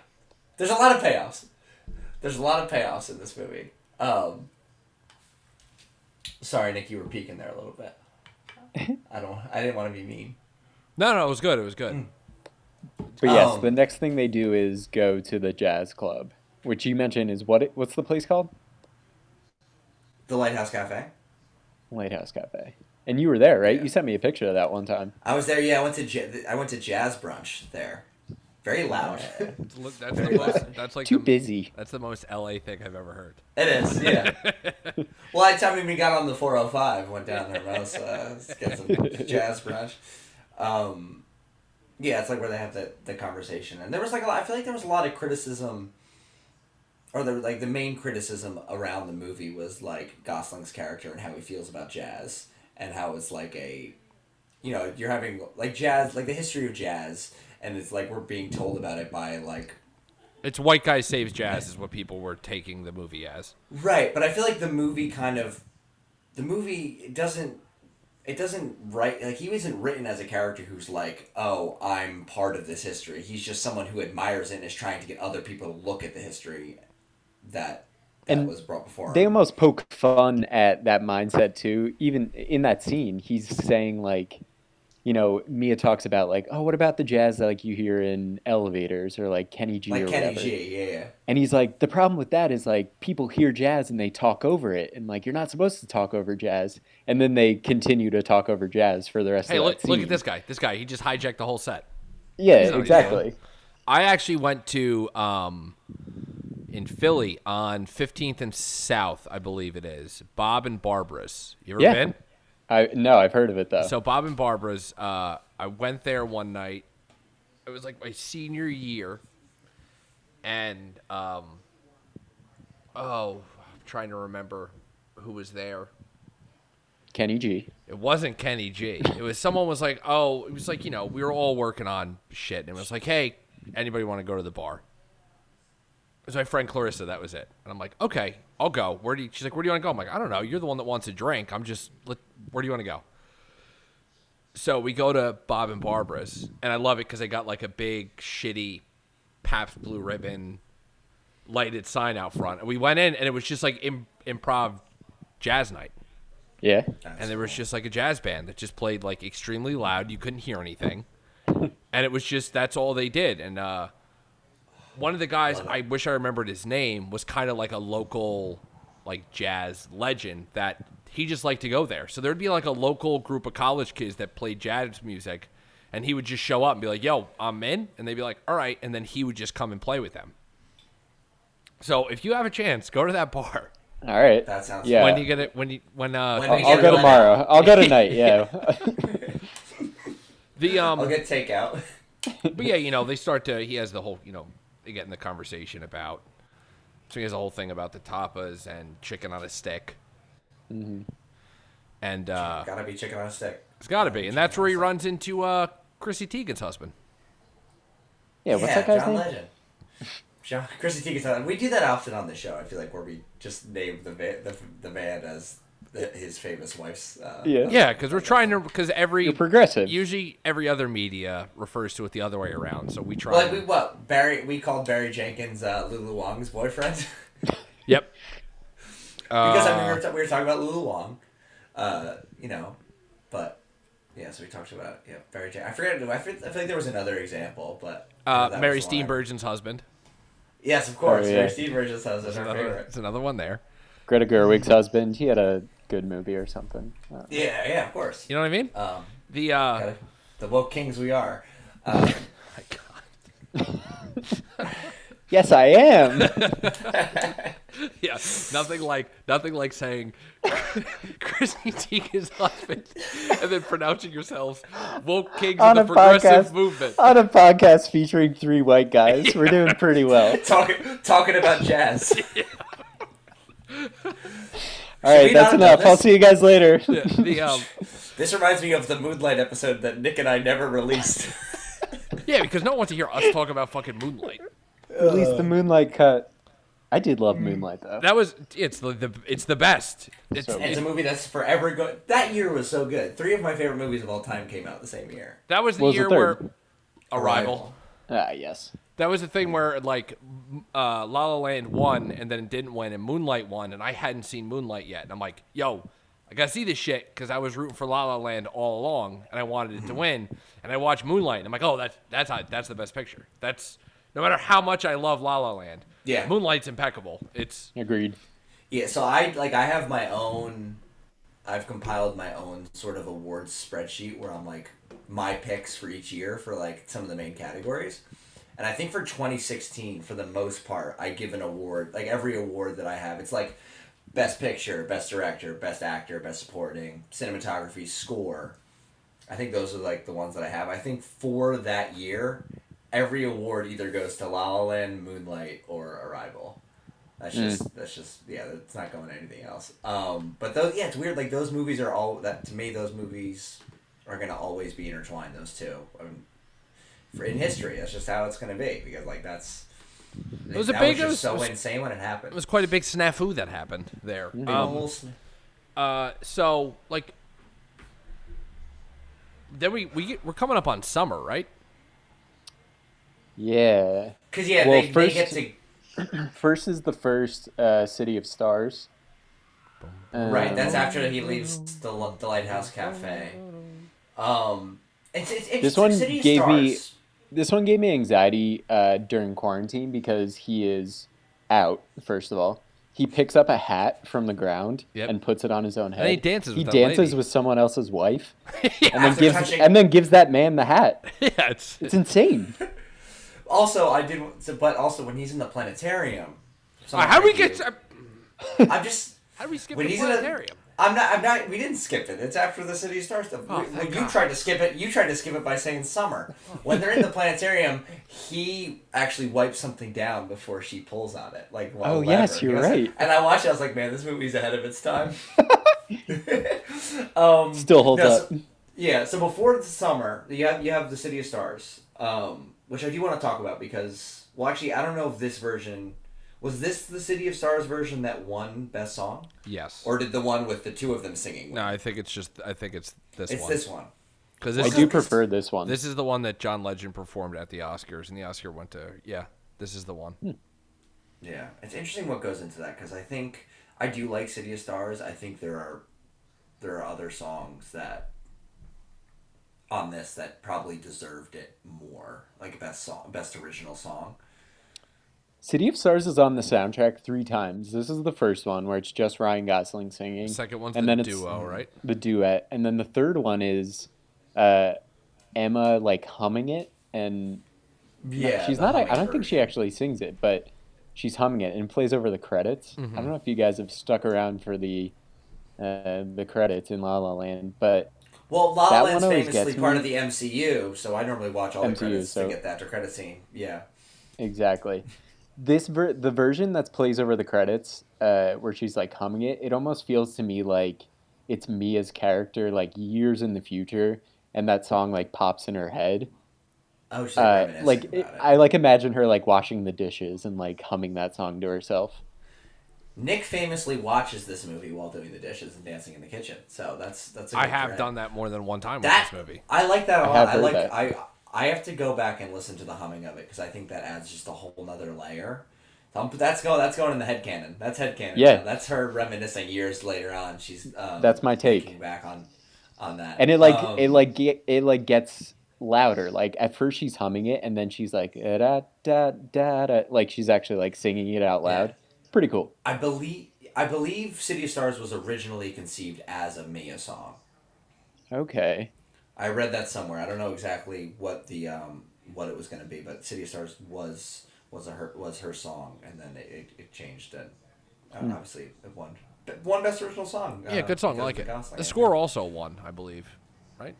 there's a lot of payoffs. There's a lot of payoffs in this movie. Um, sorry, Nick, you were peeking there a little bit. (laughs) I don't. I didn't want to be mean. No, no, it was good. It was good. Mm. but yes, Um, the next thing they do is go to the jazz club, which you mentioned is what? It, what's the place called? The Lighthouse Cafe. Lighthouse Cafe. And you were there, right? Yeah. You sent me a picture of that one time. I was there. Yeah, I went to j- I went to jazz brunch there. Very loud. (laughs) Look, That's the most. That's like Too the, busy. That's the most LA thing I've ever heard. it is. Yeah. (laughs) well, I tell me we got on the 405, went down there, Rose, (laughs) uh, get some jazz brunch. Um, yeah, it's like where they have the, the conversation, and there was like a lot, I feel like there was a lot of criticism, or the like the main criticism around the movie was like Gosling's character and how he feels about jazz, and how it's like a, you know, you're having like jazz, like the history of jazz, and it's like we're being told about it by like It's white guy saves jazz is what people were taking the movie as. Right, but I feel like the movie kind of the movie doesn't it doesn't write like he isn't written as a character who's like, "Oh, I'm part of this history." He's just someone who admires it and is trying to get other people to look at the history that that And was brought before. They him. almost poke fun at that mindset too. Even in that scene, he's saying like, you know, Mia talks about like, oh, what about the jazz that like you hear in elevators or like Kenny G like or Kenny whatever. G, yeah, yeah. And he's like, the problem with that is like people hear jazz and they talk over it, and like you're not supposed to talk over jazz. And then they continue to talk over jazz for the rest Hey, of look, that look at this guy. This guy, he just hijacked the whole set. Yeah, So, yeah. exactly. I actually went to um, in Philly on 15th and South, I believe it is. Bob and Barbara's. You ever Yeah. been? I no, I've heard of it though. So Bob and Barbara's. Uh, I went there one night. It was like my senior year, and um, oh, I'm trying to remember who was there. Kenny G. It wasn't Kenny G. It was someone was like, oh, it was like you know we were all working on shit, and it was like, hey, anybody want to go to the bar? It was my friend Clarissa. That was it, and I'm like, okay, I'll go. Where do you? She's like, where do you want to go? I'm like, I don't know. You're the one that wants a drink. I'm just. Let, where do you want to go? So we go to Bob and Barbara's, and I love it because they got like a big shitty Pabst Blue Ribbon lighted sign out front, and we went in, and it was just like Im- improv jazz night Yeah. and there was just like a jazz band that just played like extremely loud. You couldn't hear anything, (laughs) and it was just that's all they did. And uh, one of the guys, I wish I remembered his name, was kind of like a local like jazz legend that he just liked to go there. So there'd be like a local group of college kids that played jazz music, and he would just show up and be like, "Yo, I'm in," and they'd be like, "All right," and then he would just come and play with them. So if you have a chance, go to that bar. All right. That sounds Yeah. When you get it, when you when uh, When I'll, I'll go it tomorrow. I'll go tonight. (laughs) Yeah. (laughs) the um, I'll get takeout. but yeah, you know, they start to. He has the whole, you know, they get in the conversation about. So he has a whole thing about the tapas and chicken on a stick. And uh, Gotta be chicken on a stick. it's got to be, and that's where he runs into uh, Chrissy Teigen's husband. yeah. What's that guy's John name? Legend. John Chrissy Teigen's We do that often on the show. I feel like where we just name the va- the, the man as the, his famous wife's. Uh, Yeah. Yeah, because we're trying to, because every You're progressive. usually every other media refers to it the other way around. So we try. Like we what Barry? We called Barry Jenkins uh, Lulu Wang's boyfriend (laughs) yep. because I Uh, mean, we, were ta- we were talking about Lulu Wong. Uh, you know, but yeah. So we talked about yeah, Barry J. I forget. I feel, I feel like there was another example, but Uh, Mary was the one I- Steenburgen's husband. Yes, of course. Oh, yeah. Mary Steenburgen's husband, It's another, favorite. it's another one there. Greta Gerwig's husband, he had a good movie or something. Uh, Yeah, yeah, of course. You know what I mean? Um, The uh, gotta- the woke kings we are. Um, (laughs) my God. (laughs) yes, I am. (laughs) yeah, nothing like nothing like saying Chrissy Teigen's husband and then pronouncing yourselves woke kings On of a the progressive podcast. movement. On a podcast featuring three white guys, we're doing pretty well. talking talking about jazz. All right, that's not do enough. I'll see you guys later. (laughs) Yeah, the um, (laughs) This reminds me of the Moonlight episode that Nick and I never released. (laughs) yeah, because no one wants to hear us talk about fucking Moonlight. At least the Moonlight cut. I did love Moonlight though. That was it's the, the it's the best. It's, So it's a movie that's forever going. That year was so good. Three of my favorite movies of all time came out the same year. that was the What was the year third? where Arrival. Ah, yes. That was the thing where like m- uh, La La Land won and then it didn't win and Moonlight won and I hadn't seen Moonlight yet and I'm like, yo, I gotta see this shit because I was rooting for La La Land all along and I wanted Mm-hmm. it to win and I watched Moonlight and I'm like, oh, that's that's how, that's the best picture. That's no matter how much I love La La Land, Yeah. Moonlight's impeccable. It's Agreed. Yeah, so I like I have my own. I've compiled my own sort of awards spreadsheet where I'm like my picks for each year for like some of the main categories. And I think for 2016, for the most part, I give an award like every award that I have. It's like best picture, best director, best actor, best supporting, cinematography, score. I think those are like the ones that I have. I think for that year, every award either goes to La La Land, Moonlight, or Arrival. That's just that's just yeah, It's not going to anything else. Um, but those yeah, it's weird. Like those movies are all that to me. Those movies are gonna always be intertwined. Those two, I mean, for in history, that's just how it's gonna be because like that's. It was a that big- Was it just was- so was- insane when it happened. it was quite a big snafu that happened there. Big Um, Uh, so like, then we we get, we're coming up on summer, right? Yeah. Cause yeah, Well, they, first- they get to (clears throat) First is the first uh, City of Stars. right. That's Um, after he leaves the, the Lighthouse Cafe. Um, it's, it's, it's This one City of gave me- This one gave me anxiety uh, during quarantine because he is out. First of all, he picks up a hat from the ground Yep. and puts it on his own head. And he dances He with dances lady. with someone else's wife, (laughs) yeah, and then gives touching- and then gives that man the hat. (laughs) yeah, it's, It's insane. (laughs) Also, I did, but also when he's in the planetarium. Uh, how do we get? you- I'm just. How do we skip When the he's in a- planetarium? I'm not. I'm not. We didn't skip it. It's after the City of Stars stuff. Oh, We- thank when you God. tried to skip it, you tried to skip it by saying summer. (laughs) When they're in the planetarium, he actually wipes something down before she pulls on it. Like Oh, lever. yes, you're goes- right. And I watched. it, I was like, man, this movie's ahead of its time. (laughs) um, Still holds no, up. so- yeah. So before the summer, you have you have the City of Stars, um, which I do want to talk about because well, actually, I don't know if this version was this the City of Stars version that won best song, Yes. or did the one with the two of them singing? win? no, I think it's just. I think it's this it's one. this one. because I do prefer this one. this is the one that John Legend performed at the Oscars, and the Oscar went to. Yeah, this is the one. Hmm. Yeah, it's interesting what goes into that because I think I do like City of Stars. I think there are there are other songs that on this that probably deserved it more, like best song, best original song. City of Stars is on the soundtrack three times. This is the first one where it's just Ryan Gosling singing. Second one's And the then it's- duo, right? the duet, and then the third one is uh, Emma like humming it, and Yeah, she's not. I humming don't think she actually sings it, but she's humming it and plays over the credits. I don't know if you guys have stuck around for the uh, the credits in La La Land, but Well, La La That Land's one always famously part me. of the MCU, so I normally watch all the credits so- to get that to credit scene. Yeah. exactly this ver- the version that plays over the credits, uh, where she's like humming it, it almost feels to me like it's Mia's character like years in the future, and that song like pops in her head. Oh, she's uh, reminiscing like about it, it. I like imagine her like washing the dishes and like humming that song to herself. Nick famously watches this movie while doing the dishes and dancing in the kitchen, so that's that's. A I good have thread. done that more than one time that with this movie. I like that a lot. have I, heard like that. I I have to go back and listen to the humming of it because I think that adds just a whole nother layer that's going. That's going in the head canon. That's head canon. Yeah. now. that's her reminiscing years later on. She's. Um, That's my take. back on, on that. and it like Um, it like it like gets louder. Like at first she's humming it, and then she's like da da da da, like she's actually like singing it out loud. Yeah. Pretty cool. I believe. I believe City of Stars was originally conceived as a Mia song. Okay. I read that somewhere. I don't know exactly what the um, what it was going to be, but City of Stars was was a her was her song, and then it, it, it changed and uh, Hmm. obviously it won one best original song. Yeah, uh, good song. I like it. Gosling, The score also won, I believe. Right?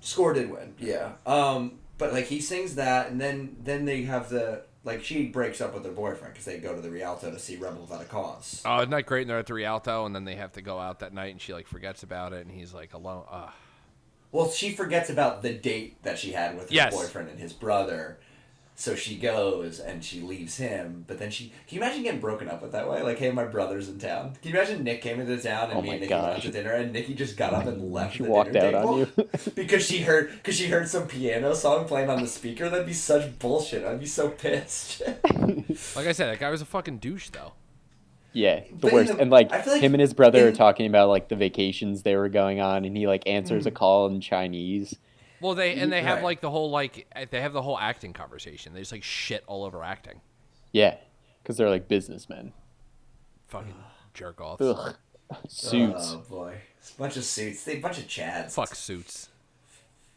Score did win, yeah. Um, but like he sings that, and then then they have the like she breaks up with her boyfriend because they go to the Rialto to see Rebel Without a Cause. Oh, isn't that great? And they're at the Rialto, and then they have to go out that night, and she like forgets about it, and he's like alone. Uh, Well, she forgets about the date that she had with her Yes. boyfriend and his brother. So she goes and she leaves him, but then she can you imagine getting broken up with that way? Like, hey, my brother's in town. Can you imagine Nick came into town and Oh me my and Nikki went out to dinner and Nikki just got up and left She the walked dinner out on table you. (laughs) (laughs) because she heard because she heard some piano song playing on the speaker? That'd be such bullshit. I'd be so pissed. (laughs) like I said, that guy was a fucking douche, though. Yeah, the But worst. the- and like, like him and his brother are talking about like the vacations they were going on, and he like answers Hmm. a call in Chinese. Well, they and they have Right. like the whole like they have the whole acting conversation. They just like shit all over acting. Yeah, because they're like businessmen. Fucking (sighs) jerk offs. Ugh. Suits. Oh boy, it's a bunch of suits. They bunch of chads. Fuck suits.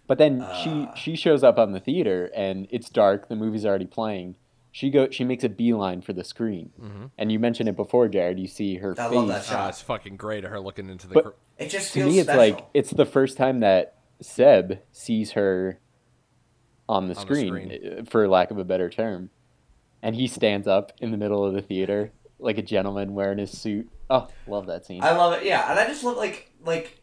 But then Uh. she she shows up on the theater and it's dark. The movie's already playing. She go she makes a beeline for the screen. Mm-hmm. And you mentioned it before, Jared. You see her I face. love that shot. it's fucking great. Her looking into the. But- cr- It just To feels me, it's special. like it's the first time that Seb sees her on the On the screen, screen. uh, for lack of a better term, and he stands up in the middle of the theater like a gentleman wearing his suit. Oh, love that scene. I love it. Yeah, and I just love like like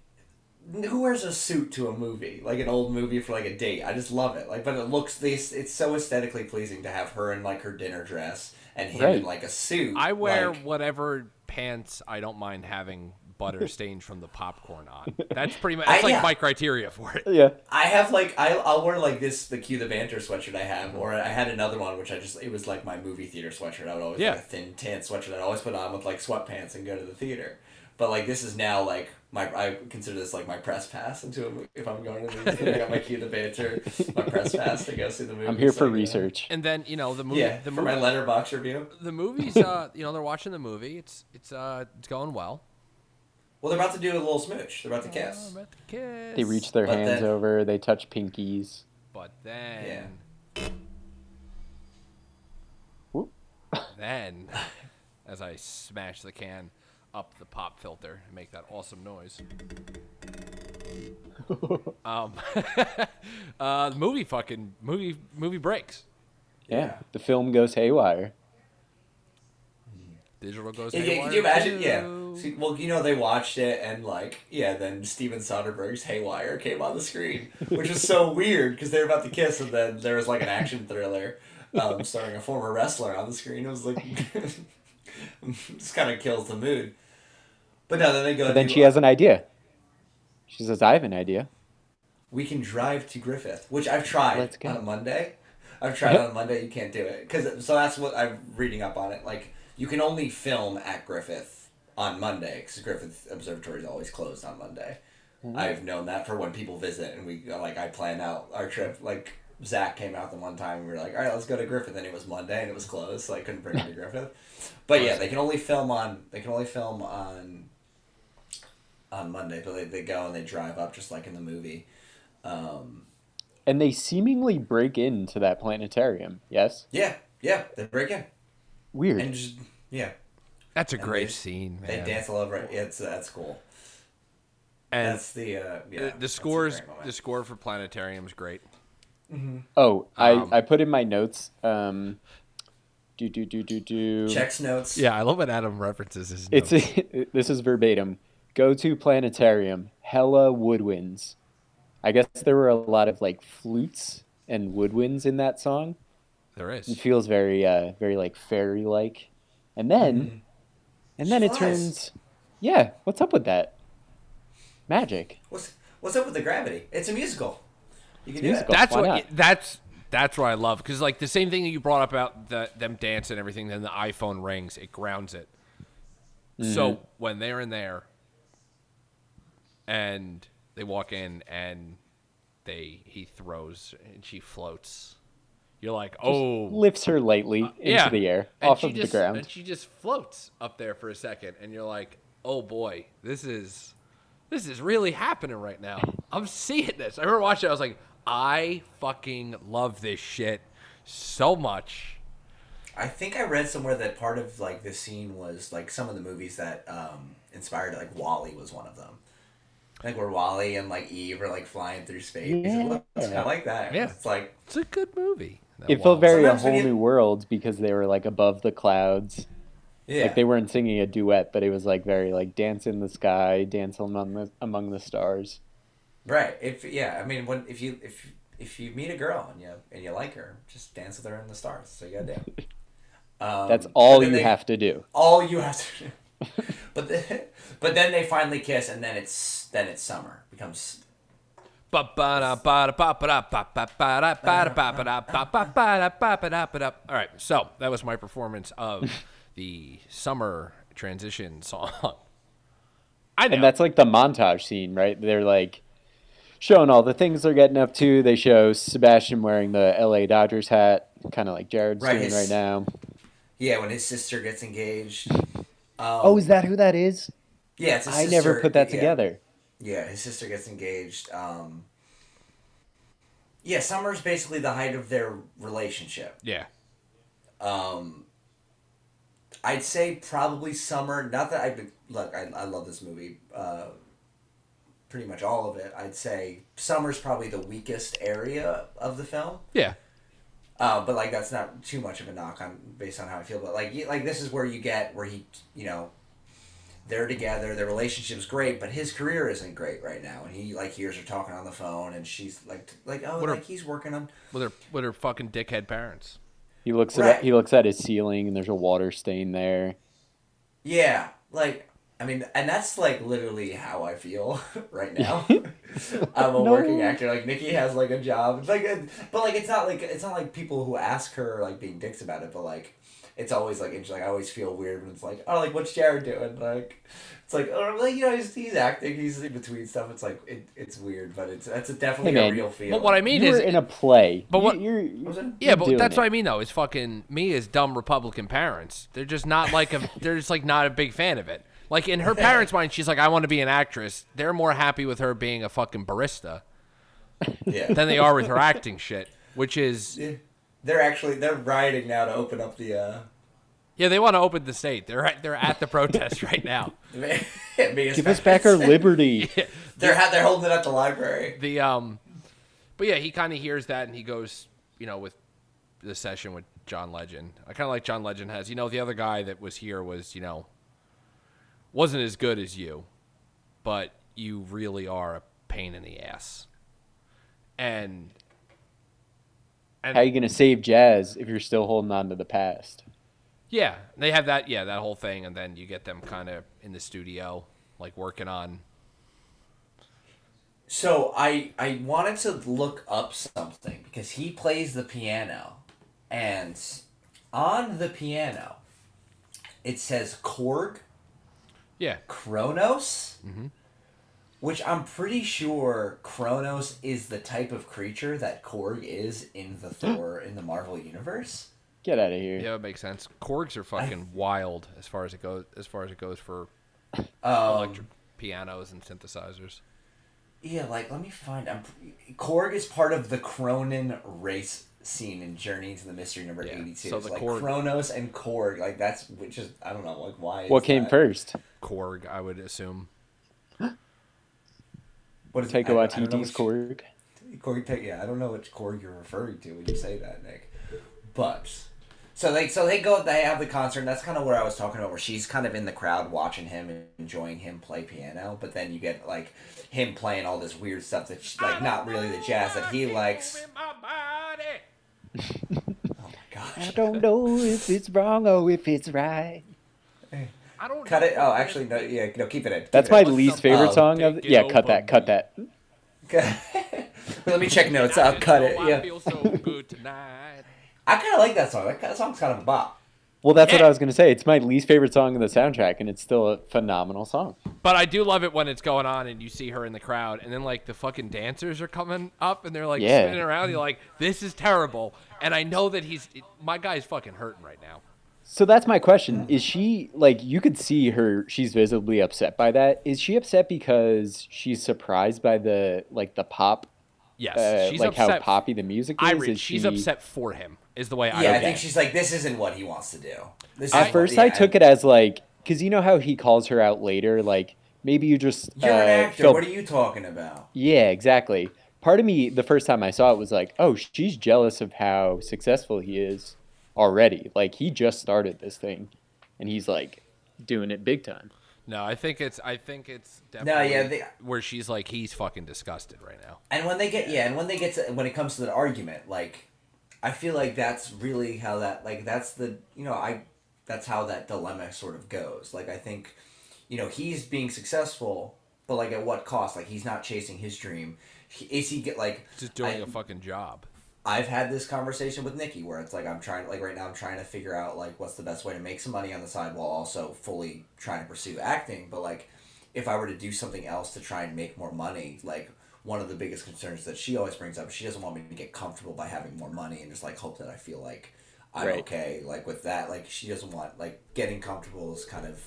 who wears a suit to a movie like an old movie for like a date. I just love it. Like, but it looks this. It's so aesthetically pleasing to have her in like her dinner dress and him Right. in like a suit. I wear like- whatever pants I don't mind having butter (laughs) stained from the popcorn on. That's pretty much I- that's like yeah. my criteria for it. yeah, I have like I I'll wear like this the cue the banter sweatshirt I have, or I had another one which I just it was like my movie theater sweatshirt. I would always Yeah. like a thin tan sweatshirt I'd always put on with like sweatpants and go to the theater. But like this is now like my I consider this like my press pass into a movie if I'm going to the movie. I got my cue the banter, my press pass to go see the movie. I'm here So, for you know. research. And then you know the movie. Yeah, the for movie. my Letterboxd review. the movie's (laughs) uh you know they're watching the movie. It's it's uh it's going well. Well, they're about to do a little smooch. They're about to Oh, kiss. I'm at the kiss. They reach their But hands then- over. They touch pinkies. But then. Yeah. (laughs) Whoop. Then, (laughs) as I smash the can up the pop filter and make that awesome noise. (laughs) um, (laughs) uh, the movie fucking movie movie breaks. Yeah, Yeah. the film goes haywire. Digital goes. Yeah, yeah, haywire could you imagine? Yeah. See, well, you know, they watched it and like, yeah, then Steven Soderbergh's Haywire came on the screen, which was so weird because they were about to kiss, and then there was like an action thriller um, starring a former wrestler on the screen. It was like, (laughs) just kind of kills the mood. But no, then they go. But then she has an idea. She says, "I have an idea." We can drive to Griffith, which I've tried on a Monday. I've tried on a Monday. You can't do it because so that's what I'm reading up on it. Like you can only film at Griffith on Monday because Griffith Observatory is always closed on Monday. Mm-hmm. I've known that for when people visit and we like I planned out our trip. Like Zach came out the one time and we were like, all right, let's go to Griffith, and it was Monday and it was closed, so I couldn't bring him to (laughs) Griffith. But yeah, they can only film on they can only film on on Monday, but they, they go and they drive up just like in the movie. Um, And they seemingly break into that planetarium. Yes, Yeah, yeah, they break in weird. and just yeah, That's a And great they- scene, they dance all over it. Yeah, it's that's cool. and that's the uh, yeah. the, that's a the scores, the score for Planetarium is great. oh, I Um, I put in my notes. Um, do do do do do. checks notes. Yeah, I love when Adam references his. Notes. It's notes. (laughs) this is verbatim. Go to planetarium. Hella woodwinds. I guess there were a lot of like flutes and woodwinds in that song. there It is. feels very uh very like fairy like. And then Mhm. and then it turns Yeah, what's up with that? Magic. What's what's up with the gravity? It's a musical. You can do musical. it. That's Why what. not? That's That's what I love because like the same thing that you brought up about the, them dancing and everything. Then the iPhone rings, it grounds it. So when they're in there, and they walk in and they he throws and she floats. You're like, oh, Lifts her lightly into yeah. the air, And off of just, the ground. And she just floats up there for a second, and you're like, "Oh boy, this is this is really happening right now. I'm seeing this." I remember watching. it, I was like, "I fucking love this shit so much." I think I read somewhere that part of like this scene was like some of the movies that um, inspired it, like WALL-E was one of them. Like where WALL-E and like Eve are like flying through space. Yeah. kind of like that. Yeah. It's like It's a good movie. It felt very a Sometimes when whole you- new world because they were like above the clouds. yeah. Like they weren't singing a duet, but it was like very like dance in the sky, dance among the among the stars. Right. If yeah, I mean, when if you if if you meet a girl and you and you like her, just dance with her in the stars. So you gotta do. Um, (laughs) That's all you they- have to do. All you have to do. (laughs) but the, (laughs) but then they finally kiss, and then it's then it's summer becomes. All right, so that was my performance of (laughs) the summer transition song. (laughs) I know. And that's like the montage scene, right? They're like showing all the things they're getting up to. They show Sebastian wearing the LA Dodgers hat, kind of like Jared's Right, doing his- right now. Yeah, when his sister gets engaged. Um, Oh, is that who that is? yeah, it's his I never put that yeah. together. Yeah, his sister gets engaged. Um, yeah, summer's basically the height of their relationship. yeah. Um, I'd say probably summer. Not that I look. I, I love this movie. Uh, pretty much all of it. I'd say summer's probably the weakest area of the film. Yeah. Uh, but like that's not too much of a knock on based on how I feel. But like you- like this is where you get where he you know they're together. Their relationship's great, but his career isn't great right now. And he like hears her talking on the phone, and she's like like oh What are- like he's working on With her with her fucking dickhead parents. He looks Right. at he looks at his ceiling and there's a water stain there. Yeah, like I mean, and that's like literally how I feel (laughs) right now. (laughs) I'm a No. working actor. Like Nikki has like a job. It's like, a, but like it's not like it's not like people who ask her like being dicks about it. But like, it's always like it's like I always feel weird when it's like oh like what's Jared doing like. It's like, oh, like you know, he's, he's acting. He's in between stuff. It's like it, it's weird, but it's that's a definitely Hey, a real feel. But what I mean you is in a play. But what- you're, you're, Was it? Yeah, you're but that's it. what I mean though. Is fucking me as dumb Republican parents. They're just not like a. (laughs) they're just like not a big fan of it. Like in her (laughs) parents' mind, she's like, I want to be an actress. They're more happy with her being a fucking barista yeah. than they are with her acting shit. Which is Yeah. They're actually they're rioting now to open up the. uh yeah, they want to open the state. They're at, they're at the protest right now. (laughs) Give us back our liberty. (laughs) They're they're holding it at the library. The um, but yeah, he kind of hears that and he goes, you know, with the session with John Legend. I kind of like John Legend has. You know, the other guy that was here was, you know, wasn't as good as you, but you really are a pain in the ass. And and How are you gonna save jazz if you're still holding on to the past? yeah, they have that. Yeah, that whole thing, and then you get them kind of in the studio, like working on. So I I wanted to look up something because he plays the piano, and on the piano, it says Korg Yeah, Kronos, Mm-hmm. Which I'm pretty sure Kronos is the type of creature that Korg is in the Thor in the Marvel universe. Get out of here. yeah, it makes sense. Korgs are fucking (laughs) wild as far as it goes. As far as it goes for Um, electric pianos and synthesizers. Yeah, like let me find. I'm, Korg is part of the Kronan race scene in Journey into the Mystery Number Yeah, Eighty Two. so So the like Korg- Kronos and Korg, like that's which is I don't know like why. is What came that? first? Korg, I would assume. (gasps) (laughs) What is Taika I don't- I don't Waititi's Korg. Korg, Ta- yeah, I don't know which Korg you're referring to when you say that, Nick. But so they so they go they have the concert. And that's kind of where I was talking about, where she's kind of in the crowd watching him and enjoying him play piano. But then you get like him playing all this weird stuff that's like not really the jazz that he likes. (laughs) Oh my gosh. I don't know if it's wrong or if it's right. I don't Cut it. Oh, actually, no. Yeah, no. Keep it in. Keep That's it my in. least favorite song of. take it Yeah, cut that. Cut me. that. (laughs) Let me check notes. I'll cut it. I Yeah. feel so good tonight. (laughs) I kind of like that song. That, that song's kind of a bop. Well, that's what I was gonna say. It's my least favorite song in the soundtrack, and it's still a phenomenal song. But I do love it when it's going on and you see her in the crowd, and then like the fucking dancers are coming up and they're like Yeah. spinning around. You're like, this is terrible. And I know that he's my guy's fucking hurting right now. So that's my question. Is she like you could see her she's visibly upset by that. Is she upset because she's surprised by the like the pop Yes, uh, she's like how poppy the music is? I read Is she's she- upset for him. Is the way I Yeah, I think it. she's like, this isn't what he wants to do. This At is first what, I yeah, took it as like cuz you know how he calls her out later like maybe you just You're uh, an actor. felt- What are you talking about? Yeah, exactly. Part of me, the first time I saw it, was like, oh, she's jealous of how successful he is already. Like, he just started this thing, and he's like doing it big time. No, I think it's I think it's definitely No, yeah, they, where she's like he's fucking disgusted right now. and when they get yeah, and when they get to when it comes to the argument, like I feel like that's really how that like that's the you know I that's how that dilemma sort of goes. Like I think you know he's being successful, but like at what cost? Like he's not chasing his dream. He, is he get like Just doing I- a fucking job. I've had this conversation with Nikki where it's like I'm trying like right now I'm trying to figure out like what's the best way to make some money on the side while also fully trying to pursue acting. But like if I were to do something else to try and make more money, like one of the biggest concerns that she always brings up, she doesn't want me to get comfortable by having more money and just like hope that I feel like I'm Right. okay. Like with that, like she doesn't want like getting comfortable is kind of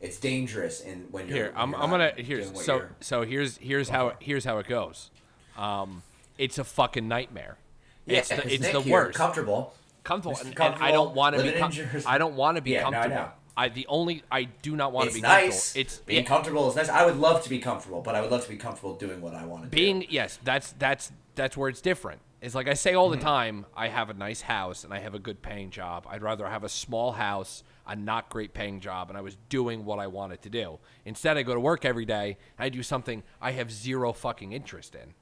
it's dangerous in when you're Here, when I'm, you're I'm gonna here's so so here's here's how here's how it goes. Um, it's a fucking nightmare. Yeah, it's the, it's the here, worst. comfortable. comfortable, and, and I don't want to be. Com- (laughs) I don't want to be Yeah, no, I comfortable. know. I the only I do not want to be nice. comfortable. It's being yeah, comfortable is nice. I would love to be comfortable, but I would love to be comfortable doing what I want to do. being yes that's that's that's where it's different it's like i say all the Mm-hmm. time i have a nice house and i have a good paying job i'd rather have a small house a not great paying job and i was doing what i wanted to do instead i go to work every day and i do something i have zero fucking interest in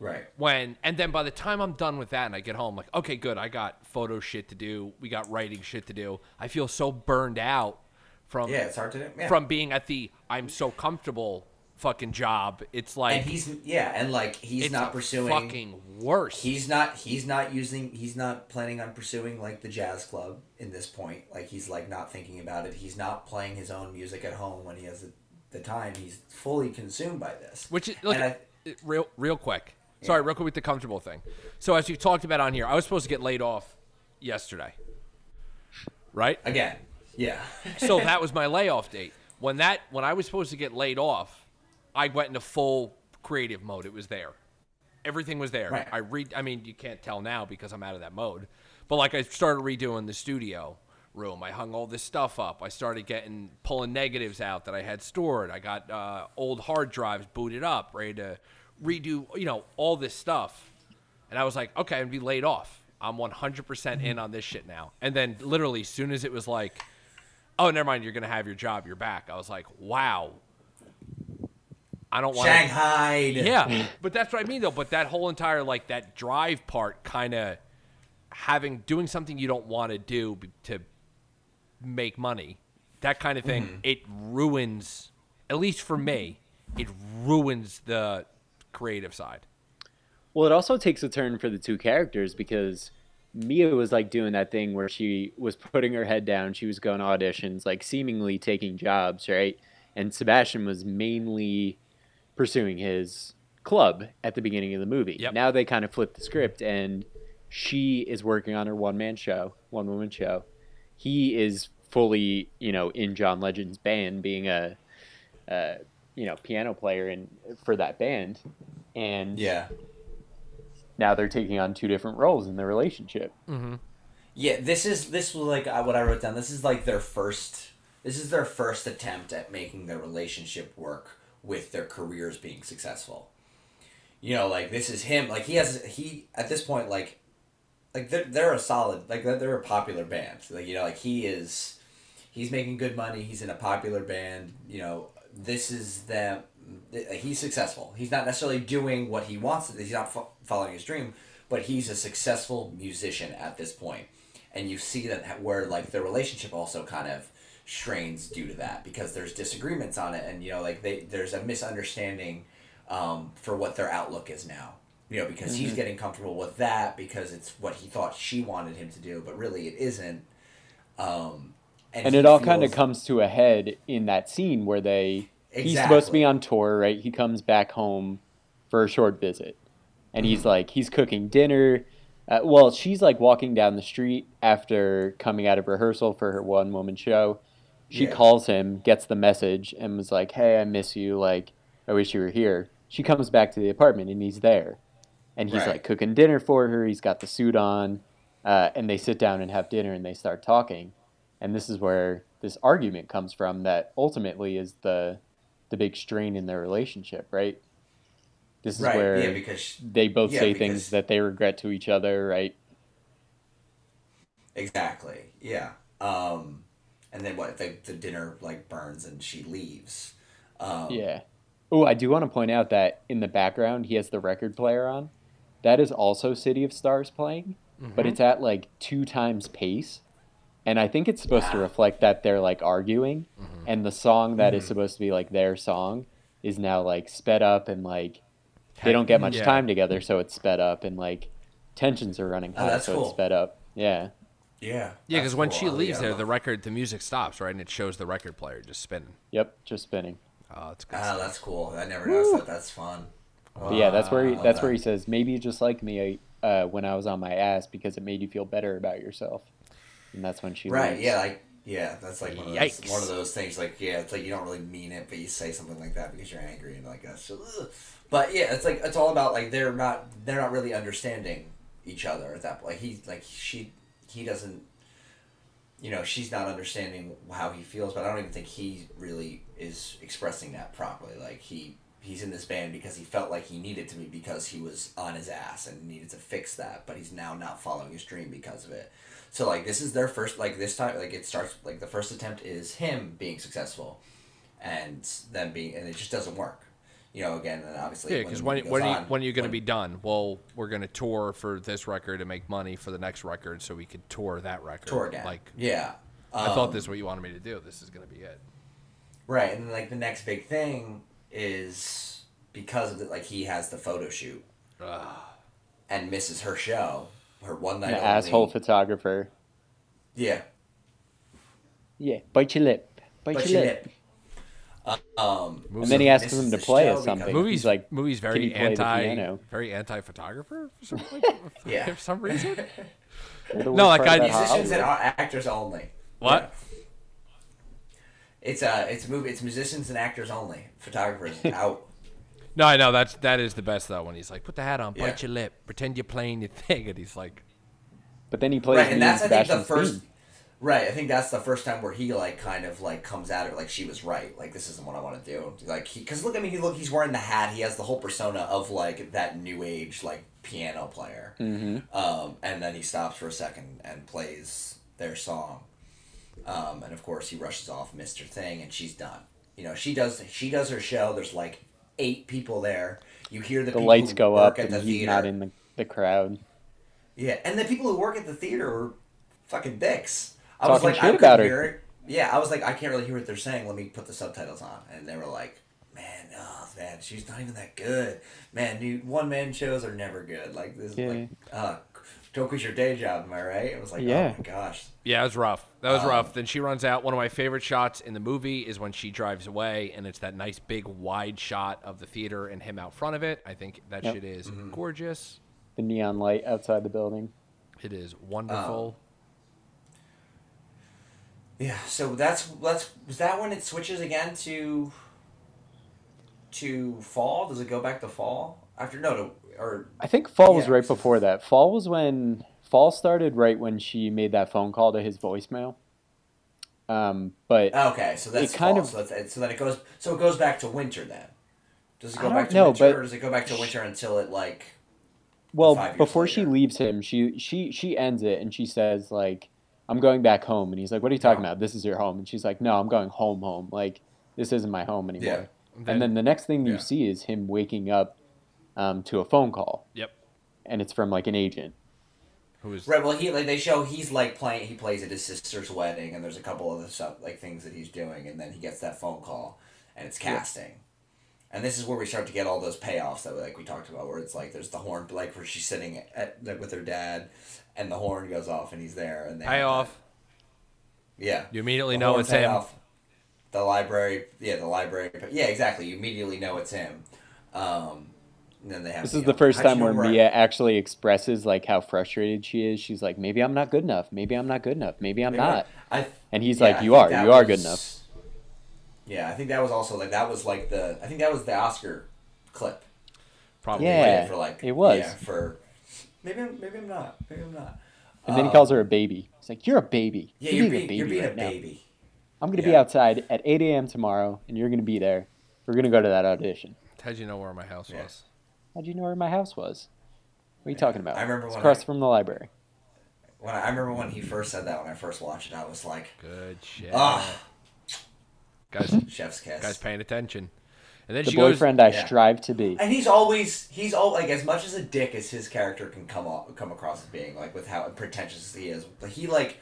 right. when and then by the time i'm done with that and i get home like okay good i got photo shit to do we got writing shit to do i feel so burned out from Yeah, it's hard to do. Yeah. from being at the i'm so comfortable fucking job it's like and he's yeah, and like he's not pursuing. fucking worse. He's not. He's not using. He's not planning on pursuing like the jazz club in this point. Like he's like not thinking about it. He's not playing his own music at home when he has the, the time. He's fully consumed by this. Which is look, I- real real quick. Sorry, real quick with the comfortable thing. So as you talked about on here, I was supposed to get laid off yesterday. Right? Again, yeah. (laughs) so that was (laughs) my layoff date. When that when I was supposed to get laid off, I went into full creative mode. It was there. Everything was there. Right. I read I mean, you can't tell now because I'm out of that mode. But like I started redoing the studio room. I hung all this stuff up. I started getting pulling negatives out that I had stored. I got uh, old hard drives booted up, ready to redo, you know, all this stuff. And I was like, okay, I'm gonna be laid off. I'm 100% in on this shit now. And then literally, as soon as it was like, oh, never mind, you're gonna have your job, you're back. I was like, wow. I don't want to. Shanghai. Yeah, (laughs) but that's what I mean though. But that whole entire like that drive part, kind of having doing something you don't want to do to make money, that kind of thing, Mm-hmm. it ruins. At least for me, it ruins the creative side. Well, it also takes a turn for the two characters because Mia was like doing that thing where she was putting her head down, she was going to auditions, like seemingly taking jobs, right? And Sebastian was mainly pursuing his club at the beginning of the movie. Yep. Now they kind of flip the script and she is working on her one man show, one woman show. He is fully, you know, in John Legend's band being a, a you know, piano player in for that band. And Yeah. now they're taking on two different roles in their relationship. Mm-hmm. Yeah, this is this was like uh, what I wrote down. This is like their first. This is their first attempt at making their relationship work with their careers being successful. You know, like this is him. Like he has he at this point like, like they're they're a solid like they're, they're a popular band. Like you know, like he is, he's making good money. He's in a popular band. You know, this is the He's successful. He's not necessarily doing what he wants. to He's not fo- following his dream, but he's a successful musician at this point. And you see that where like the relationship also kind of strains due to that because there's disagreements on it, and you know like they there's a misunderstanding um, for what their outlook is now. you know, because Mm-hmm. he's getting comfortable with that because it's what he thought she wanted him to do, but really it isn't. Um, and he it all kind of comes to a head in that scene where they he's supposed to be on tour right? He comes back home for a short visit. And he's like he's cooking dinner. Uh, well she's like walking down the street after coming out of rehearsal for her one woman show. She Yeah. calls him gets the message and was like hey i miss you. Like i wish you were here. She comes back to the apartment and he's there. And he's Right. like cooking dinner for her. He's got the suit on. Uh, and they sit down and have dinner and they start talking and this is where this argument comes from that ultimately is the the big strain in their relationship right? This is right, where yeah, because they both yeah, say because- things that they regret to each other right? Exactly, yeah. Um, and then what? The the dinner like burns and she leaves. Um, yeah. Oh i do want to point out that in the background he has the record player on. That is also city of stars playing but it's at like two times pace and i think it's supposed to reflect that they're like arguing Mm-hmm. and the song that is Mhm. supposed to be like their song is now like sped up and like they don't get much Yeah. time together so it's sped up and like tensions are running Oh, high that's so cool. it's sped up yeah Yeah. Yeah, because when cool. she I- leaves yeah, there, the record, the music stops, right, and it shows the record player just spinning. yep just spinning Oh, it's good. Ah, that's cool. I never noticed that. That's fun. but yeah that's where he, I love that's where he says maybe you just like me uh, when i was on my ass because it made you feel better about yourself and that's when she Right. Yeah. Like. Yeah. That's like one of those. One of those things. Like. Yeah. It's like you don't really mean it, but you say something like that because you're angry and like that's. Just, ugh. But yeah, it's like it's all about like they're not they're not really understanding each other at that point. Like he like she he doesn't. You know, she's not understanding how he feels, but I don't even think he really is expressing that properly. Like he he's in this band because he felt like he needed to be because he was on his ass and needed to fix that, but he's now not following his dream because of it. So like this is their first like this time like it starts like the first attempt is him being successful, and then being and it just doesn't work. You know, again, and obviously Yeah, because when when are you, when are you going to be done? Well, we're going to tour for this record and make money for the next record, so we could tour that record. tour again? Like yeah, I thought Um, this is what you wanted me to do. This is going to be it. Right, and then, like the next big thing is because of it, like he has the photo shoot Ugh. and misses her show, her one night An only. asshole photographer Yeah, yeah bite your lip bite, but your she lip did. Um, And and then he asks misses him to play show us something movies he's like movies "Can very play the anti piano?" very anti photographer for (laughs) some, like, Yeah. for some reason. (laughs) No, like, I- about musicians and actors only. What? Yeah. It's uh, it's movie, it's musicians and actors only. Photographers (laughs) out. No, I know that's that is the best though. When he's like, "Put the hat on, Yeah. bite your lip, pretend you're playing your thing," and he's like, but then he plays right, me and that's I think the first. theme. Right, I think that's the first time where he like kind of like comes at it like she was right. Like this isn't what I want to do. Like he, because look at me, he look, he's wearing the hat. He has the whole persona of like that new age like piano player. Mm-hmm. Um, and then he stops for a second and plays their song. Um, and of course he rushes off Mr. Thing and she's done. You know, she does she does her show. There's like eight people there. You hear the, the people lights who go work up at and the he's theater. not in the, the crowd Yeah, and the people who work at the theater are fucking dicks. I was like, shit I about couldn't hear it. Yeah, I was like, I can't really hear what they're saying. Let me put the subtitles on, and they were like, "Man, oh man, she's not even that good. Man, dude, one man shows are never good. Like this, is Yeah. like, uh, don't your day job. Am I right? It was like, Yeah. oh my gosh. "Yeah, it was rough. That was Um, rough." Then she runs out. One of my favorite shots in the movie is when she drives away, and it's that nice big wide shot of the theater and him out front of it. I think that Yep. shit is Mm-hmm. gorgeous. the neon light outside the building It is wonderful. Yeah. So that's that's was that when it switches again to to fall? Does it go back to fall after no or I think fall was right before that. Fall was when fall started right when she made that phone call to his voicemail. Um, but Okay, so that's kind fall. of- so, that's, so then it goes. So it goes back to winter then. Does it go back to know, winter, or does it go back to winter until it like? well, before she leaves him, she she she ends it and she says like, "I'm going back home," and he's like, "What are you talking Yeah. about? This is your home." And she's like, "No, I'm going home, home. Like this isn't my home anymore." Yeah. and then the next thing you see is him waking up um, to a phone call, Yep. and it's from like an agent. Who is Right. Well, he like they show he's like playing. He plays at his sister's wedding, and there's a couple other stuff like things that he's doing, and then he gets that phone call, and it's casting, and this is where we start to get all those payoffs that like we talked about, where it's like there's the horn, like where she's sitting at like with her dad, and the horn goes off and he's there, and they have Payoff. that- Yeah, You immediately The know it's him. payoff. The library, yeah, the library. Yeah, exactly. You immediately know it's him. Um, and then they have. This you is the first how'd time where where Mia actually expresses like how frustrated she is. She's like, maybe I'm not good enough. Maybe I'm not good enough. Maybe I'm Maybe not. I, And he's yeah, like, you are. that You are good enough. Yeah, I think that was also like that was like the I think that was the Oscar clip. Probably. Yeah, for like it was. yeah for maybe I'm, maybe I'm not maybe I'm not. And then he Um, calls her a baby. He's like, you're a baby. Yeah, you're, you're, being being, you're being right a now. baby. I'm gonna be outside at 8 a.m. tomorrow, and you're gonna be there. We're gonna go to that audition. How'd you know where my house Yeah. was? How'd you know where my house was? What are you talking about? I remember it's when across I- from the library. When I, I remember when he first said that when I first watched it, I was like, Good shit. ah, Guys, (laughs) chef's kiss. guys paying attention. And then The she goes. boyfriend I Yeah. strive to be. And he's always he's all like as much as a dick as his character can come off, come across as being like with how pretentious he is. But he like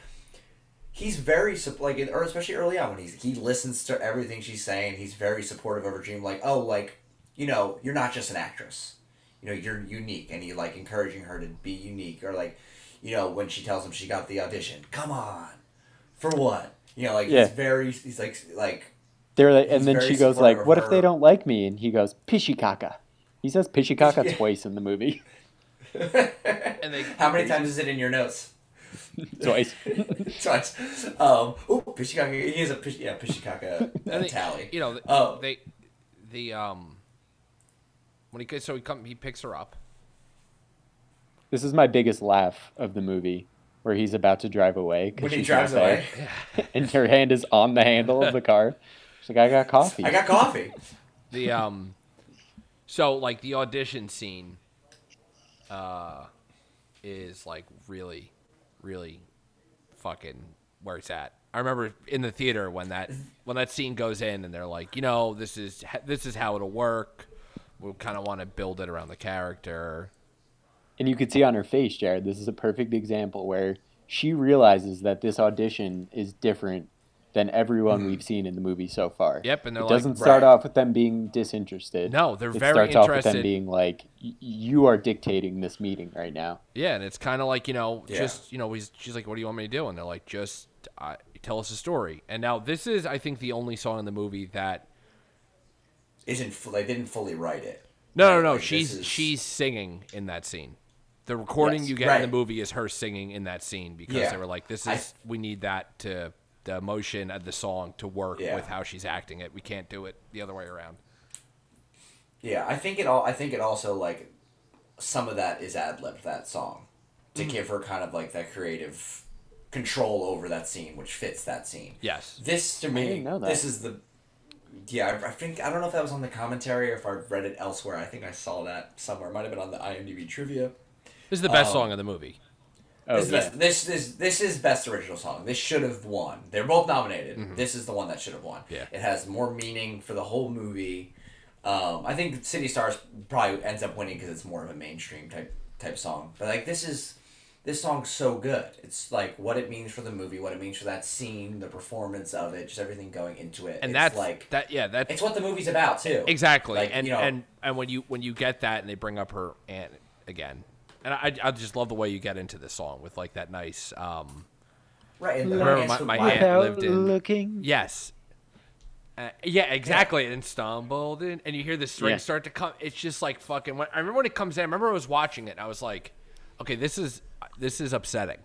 he's very like or especially early on when he's he listens to everything she's saying. He's very supportive of her dream. Like oh like you know you're not just an actress. You know you're unique, and he like encouraging her to be unique. Or like you know when she tells him she got the audition. Come on, for what? You know like Yeah. he's very he's like like They're like, and then she goes like, of "What if they don't like me?" And he goes, "Pishikaka." He says "Pishikaka" Yeah. (laughs) twice in the movie. (laughs) And they, how many times is it in your notes? (laughs) twice. Twice. Um, oh, Pishikaka. He is a pish, yeah, Pishikaka uh, and tally. You know, Oh. they, the um, when he gets so he come he picks her up. This is my biggest laugh of the movie, where he's about to drive away. 'cause When he drives away, (laughs) (laughs) and her hand is on the handle of the car. She's like, "I got coffee." I got coffee. The um, so like the audition scene, uh, is like really, really, fucking where it's at. I remember in the theater when that when that scene goes in and they're like, you know, this is this is how it'll work. We kind of want to build it around the character. And you could see on her face, Jared, this is a perfect example where she realizes that this audition is different than everyone we've seen in the movie so far. Mm-hmm. Yep, and they're it like- doesn't start Right. off with them being disinterested. No, they're very good. it very starts off with them being like, "Y- "You are dictating this meeting right now." Yeah, and it's kind of like you know, Yeah. just you know, he's, she's like, "What do you want me to do?" And they're like, "Just uh, tell us a story." And now this is, I think, the only song in the movie that Isn't fu- they didn't fully write it. no, no, Right, no, like, she's is- she's singing in that scene. The recording Yes. you get in the movie is her singing in that scene because Yeah. they were like, "This I- is we need that to the emotion of the song to work Yeah. with how she's acting it. We can't do it the other way around." Yeah, I think it all. I think it also like some of that is ad lib that song to Mm-hmm. give her kind of like that creative control over that scene, which fits that scene. Yes. This to me, didn't this is the. Yeah, I, I think I don't know if that was on the commentary or if I read it elsewhere. I think I saw that somewhere. It might have been on the IMDb trivia. This is the best Um, song of the movie. Oh this, is yeah. best, this is this is best original song. This should have won. They're both nominated. This is the one that should have won. Mm-hmm. Yeah. It has more meaning for the whole movie. Um, I think City Stars probably ends up winning because it's more of a mainstream type type song. But like this is this song's so good. It's like what it means for the movie, what it means for that scene, the performance of it, just everything going into it. And it's that's like that. Yeah, that's it's what the movie's about too. Exactly, Like, and you know- and and when you when you get that, and they bring up her aunt again, and I I just love the way you get into this song with like that nice, um, right. And the Remember dance my- my aunt lived in- looking. yes, uh, yeah, exactly, and stumbled in, and you hear the strings Yeah. start to come. It's just like fucking. When, I remember when it comes in. I remember I was watching it, and I was like, okay, this is this is upsetting.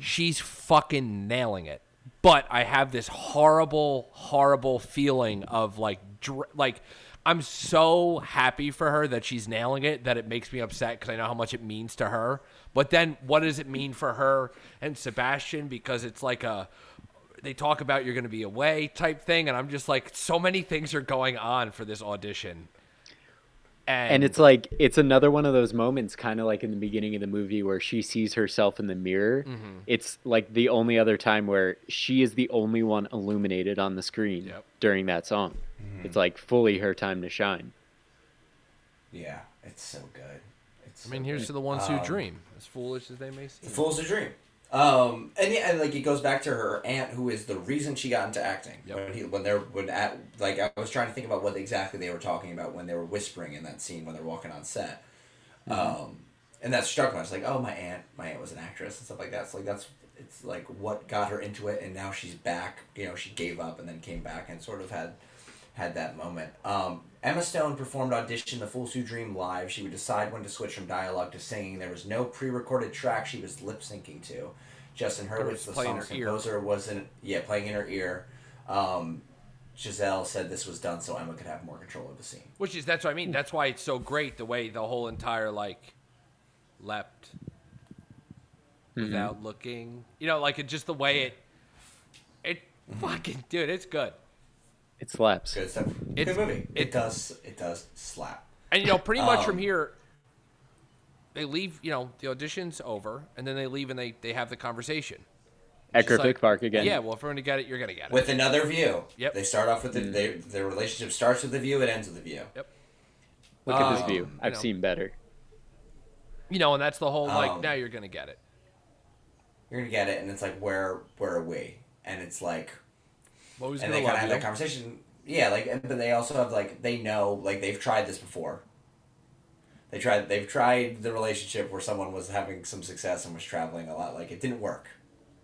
She's fucking nailing it. But I have this horrible, horrible feeling of like, dr- like, I'm so happy for her that she's nailing it that it makes me upset because I know how much it means to her. But then, what does it mean for her and Sebastian? Because it's like a, they talk about you're going to be away type thing, and I'm just like, so many things are going on for this audition. And, And it's like it's another one of those moments, kind of like in the beginning of the movie where she sees herself in the mirror. Mm-hmm. It's like the only other time where she is the only one illuminated on the screen Yep. during that song. Mm-hmm. It's like fully her time to shine. Yeah, it's so good. It's I mean, so here's good. to the ones Um, who dream, as foolish as they may seem. The Fool's a Dream. Um, and yeah, and like it goes back to her aunt, who is the reason she got into acting. Yep. When, he, when they're when at like I was trying to think about what exactly they were talking about when they were whispering in that scene when they're walking on set. Um, and that struck me. I was like, oh, my aunt, my aunt was an actress and stuff like that. So like that's it's like what got her into it, and now she's back. You know, she gave up and then came back and sort of had had that moment. Um, Emma Stone performed audition The Fools Who Dream live. She would decide when to switch from dialogue to singing. There was no pre-recorded track she was lip syncing to. Justin Hurwitz, was the playing song composer, wasn't yeah playing in her ear. Um, Chazelle said this was done so Emma could have more control of the scene. Which is that's what I mean. That's why it's so great the way the whole entire like leapt without looking. You know, like it just the way it it fucking dude, it's good. It slaps. Good stuff. It's- Good movie. It, it- does. It does slap. And you know, pretty much from Um, here they leave, you know, the audition's over and then they leave and they they have the conversation. At It's just Griffith like, Park again. Yeah, well, if we're gonna get it, you're gonna get it. With another view. Yep. They start off with the they, their relationship starts with the view. It ends with the view. Yep. Look at this Um, view. I've know. seen better. You know, and that's the whole like Um, now you're gonna get it. You're gonna get it, and it's like where where are we? And it's like Well, and they kind of have you? that conversation. Yeah, like, but they also have like they know like they've tried this before. They tried. They've tried the relationship where someone was having some success and was traveling a lot. Like it didn't work.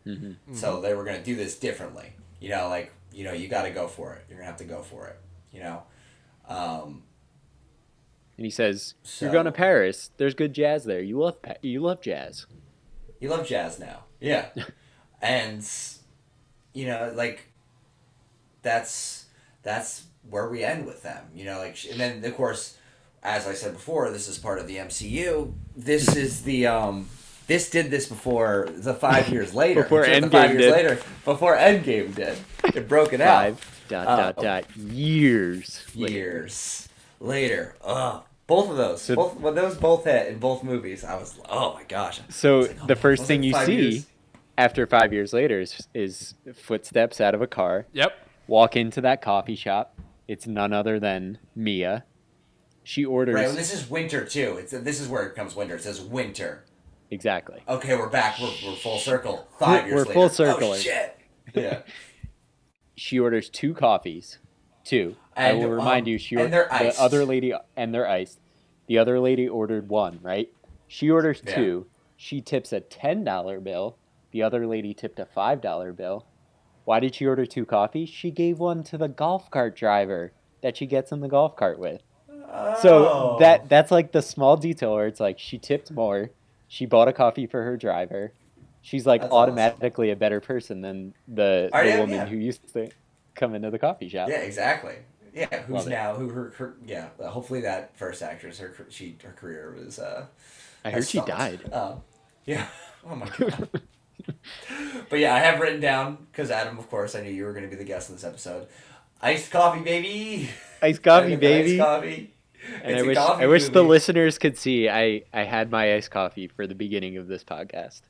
hmm So they were gonna do this differently. You know, like you know, you got to go for it. You're gonna have to go for it. You know, um, And he says, "You're going to Paris. There's good jazz there. You love pa- you love jazz." you love jazz now, yeah, (laughs) and you know, like that's that's where we end with them. You know, like and then of course, as I said before, this is part of the MCU. This is the um. This did this before the five (laughs) years later. Before Just the Endgame five years did. later. Before Endgame did. It broke it out. Five dot Uh, dot dot years. years later. Ugh. Both of those. So- both when those both hit in both movies, I was oh my gosh. So like, oh the first thing you see years? after five years later is, is footsteps out of a car. Yep. Walk into that coffee shop. It's none other than Mia. She orders Right, well, this is winter too. It's this is where it comes winter. It says winter. exactly. Okay, we're back. We're, we're full circle. 5 We're- years we're later. full Oh shit. Yeah. (laughs) She orders two coffees. Two. I will remind um, you, she and they're the other lady and they're iced. The other lady ordered one, right? She orders Yeah. two. She tips a ten dollar bill. The other lady tipped a five dollar bill. Why did she order two coffees? She gave one to the golf cart driver that she gets in the golf cart with. So Oh. that that's like the small detail where it's like she tipped more. She bought a coffee for her driver. She's like That's awesome. automatically a better person than the, the yeah, woman yeah. who used to come into the coffee shop. Yeah, exactly. Yeah, who's Love it. now who her, her yeah. Hopefully that first actress her she her career was uh I heard she stopped. died. Um, yeah. (laughs) Oh my (laughs) god. (laughs) but yeah, I have written down because Adam, of course, I knew you were going to be the guest of this episode. Iced coffee, baby. Iced coffee, Gotta get the baby. Iced coffee. And It's I a wish I wish the listeners could see I I had my iced coffee for the beginning of this podcast.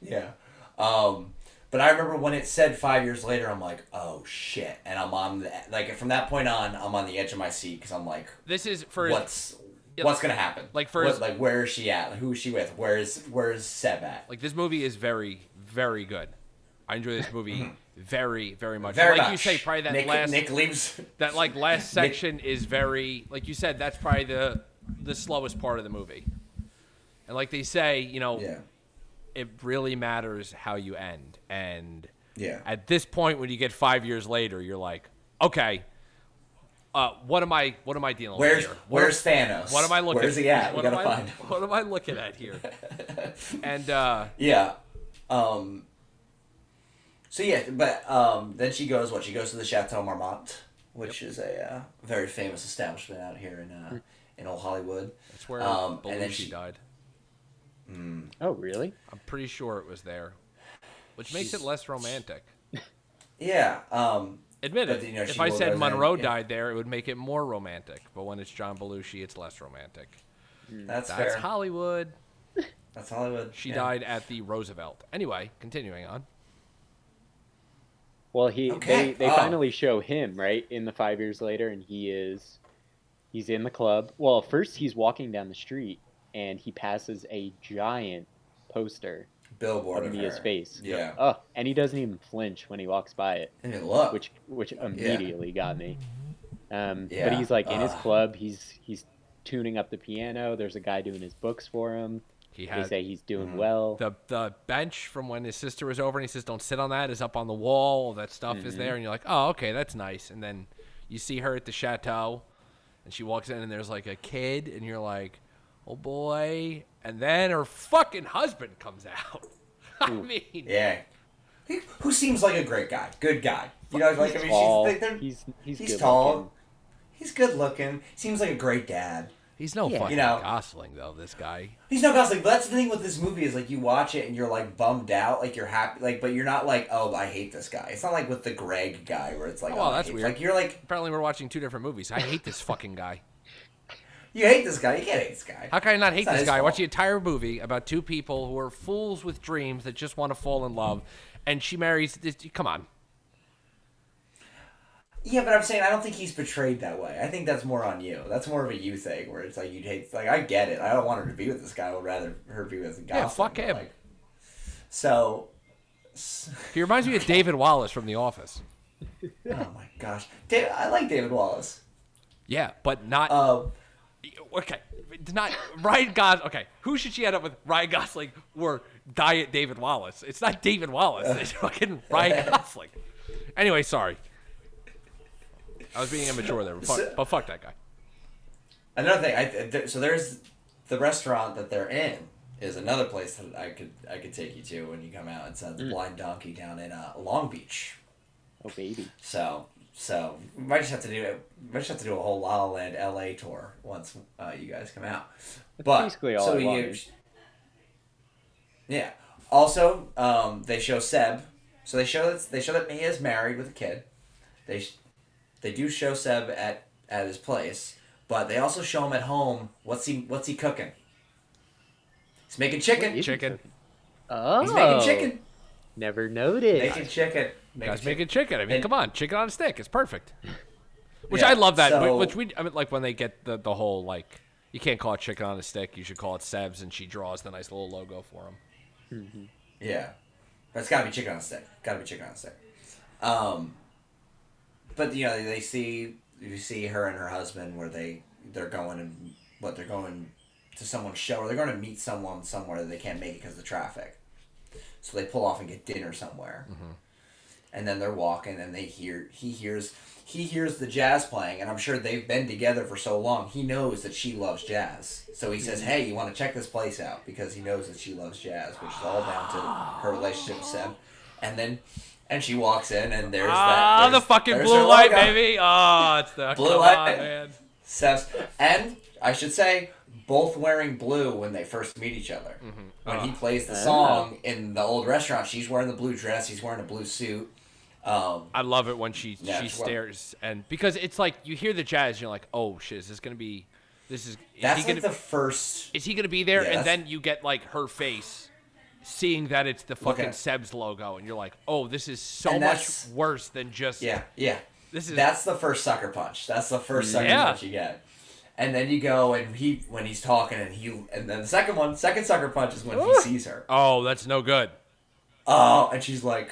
Yeah. Um, but I remember when it said five years later, I'm like, oh shit, and I'm on the like from that point on, I'm on the edge of my seat because I'm like, This is for what's Yeah, what's gonna happen? like, for What- like where is she at? Who is she with? Where's where's Seb at? like this movie is very very good. I enjoy this movie (laughs) very very much. Very like much. you say, probably that Nick, last Nick leaves. that like last (laughs) section is very like you said. That's probably the the slowest part of the movie. And like they say, you know, Yeah. it really matters how you end. And Yeah. at this point, when you get five years later, you're like, okay, uh, what am I what am I dealing Where's with here? What, Where's Thanos? what am I looking? Where's he at? (laughs) What we am gotta I, find. him. What am I looking at here? and uh, Yeah. Um. So yeah, but um, then she goes. What she goes to the Chateau Marmont, which is a uh, very famous establishment out here in uh, in old Hollywood. that's where Um, Belushi and then she- died. Oh, really? I'm pretty sure it was there, which makes it less romantic. (laughs) Yeah. Um. Admit But, it. you know, if I goes said in, Monroe yeah. died there, it would make it more romantic. But when it's John Belushi, it's less romantic. That's, That's fair. Hollywood. That's Hollywood. She yeah. died at the Roosevelt. Anyway, continuing on. Well, he Okay. they they Oh. finally show him right in the five years later, and he is he's in the club. Well, first he's walking down the street, and he passes a giant poster billboard of of Mia's face. Yeah. Oh, and he doesn't even flinch when he walks by it, I look. which which immediately got me. Um, but he's like in his uh. club. He's he's tuning up the piano. There's a guy doing his books for him. He They say he's doing Mm-hmm. well. the the bench from when his sister was over, and he says, "Don't sit on that." Is up on the wall. All that stuff is Mm-hmm. there, and you're like, "Oh, okay, that's nice." And then you see her at the chateau, and she walks in, and there's like a kid, and you're like, "Oh boy!" And then her fucking husband comes out. (laughs) I mean, yeah. He- Who seems like a great guy, good guy. You know, like I mean, tall. she's, they're, he's he's, he's good tall. looking. he's good looking. Seems like a great dad. He's no Yeah. fucking You know- Gosling though. This guy. He's no Gosling, but that's the thing with this movie is like you watch it and you're like bummed out, like you're happy, like but you're not like oh I hate this guy. It's not like with the Greg guy where it's like Oh, oh, well, I that's hate- weird. Like you're like Apparently, we're watching two different movies. I hate this fucking guy. you hate this guy. You can't hate this guy. How can I not hate not this his guy? I watch the entire movie about two people who are fools with dreams that just want to fall in love, and she marries. This, come on. Yeah, but I'm saying I don't think he's portrayed that way. I think that's more on you. That's more of a you thing where it's like you'd hate. Like I get it. I don't want her to be with this guy. I would rather her be with Gosling. Yeah, fuck him. Like, so, He reminds me of David Wallace from The Office. (laughs) oh my gosh, David, I like David Wallace. Yeah, but not. Um, okay, not Ryan Gosling. Okay, who should she end up with? Ryan Gosling or Diet David Wallace? It's not David Wallace. It's fucking Ryan (laughs) Gosling. Anyway, sorry. I was being immature there, but fuck, but fuck that guy. Another thing, I th- so there's the restaurant that they're in is another place that I could I could take you to when you come out. It's uh, the Blind Donkey down in uh, Long Beach. Oh baby. So so we might just have to do it. Might just have to do a whole La La Land L.A. tour once uh, you guys come out. but basically all so I you- yeah. Also, um, they show Seb. So they show that they show that Mia's married with a kid. They sh- they do show Seb at at his place, but they also show him at home. What's he What's he cooking? He's making chicken. What is he Chicken. Oh. He's making chicken. Never noticed. Making chicken. Making Guys chicken. making chicken. I mean, And- come on, chicken on a stick. It's perfect. (laughs) Which Yeah, I love that. so- which we, I mean, like when they get the the whole like, you can't call it chicken on a stick. You should call it Seb's, and she draws the nice little logo for him. Yeah, but it's got to be chicken on a stick. Got to be chicken on a stick. Um, but you know they see you see her and her husband where they they're going and what they're going to someone's show or they're going to meet someone somewhere that they can't make it because of the traffic. So they pull off and get dinner somewhere, mm-hmm. and then they're walking and they hear he hears he hears the jazz playing and I'm sure they've been together for so long he knows that she loves jazz. So he says, mm-hmm. "Hey, you want to check this place out?" Because he knows that she loves jazz, which is all down to her relationship with Seb. And then and she walks in and there's that Ah, the fucking blue light, logo. baby. Oh, it's the Blue come light. on, man. Seb's and I should say both wearing blue when they first meet each other. When he plays the Ah. song in the old restaurant, she's wearing the blue dress, he's wearing a blue suit. Um, I love it when she Yeah, she it's well- stares and because it's like you hear the jazz, you're like, oh shit, is this gonna be? This is. Is that's he like gonna? the first. is he gonna be there? Yeah, and then you get like her face, seeing that it's the fucking at- Seb's logo, and you're like, oh, this is so much worse than just. Yeah, yeah. This is. That's the first sucker punch. That's the first sucker Yeah. punch you get. And then you go and he when he's talking and he and then the second one, second sucker punch is when he sees her. oh, that's no good. Oh, and she's like,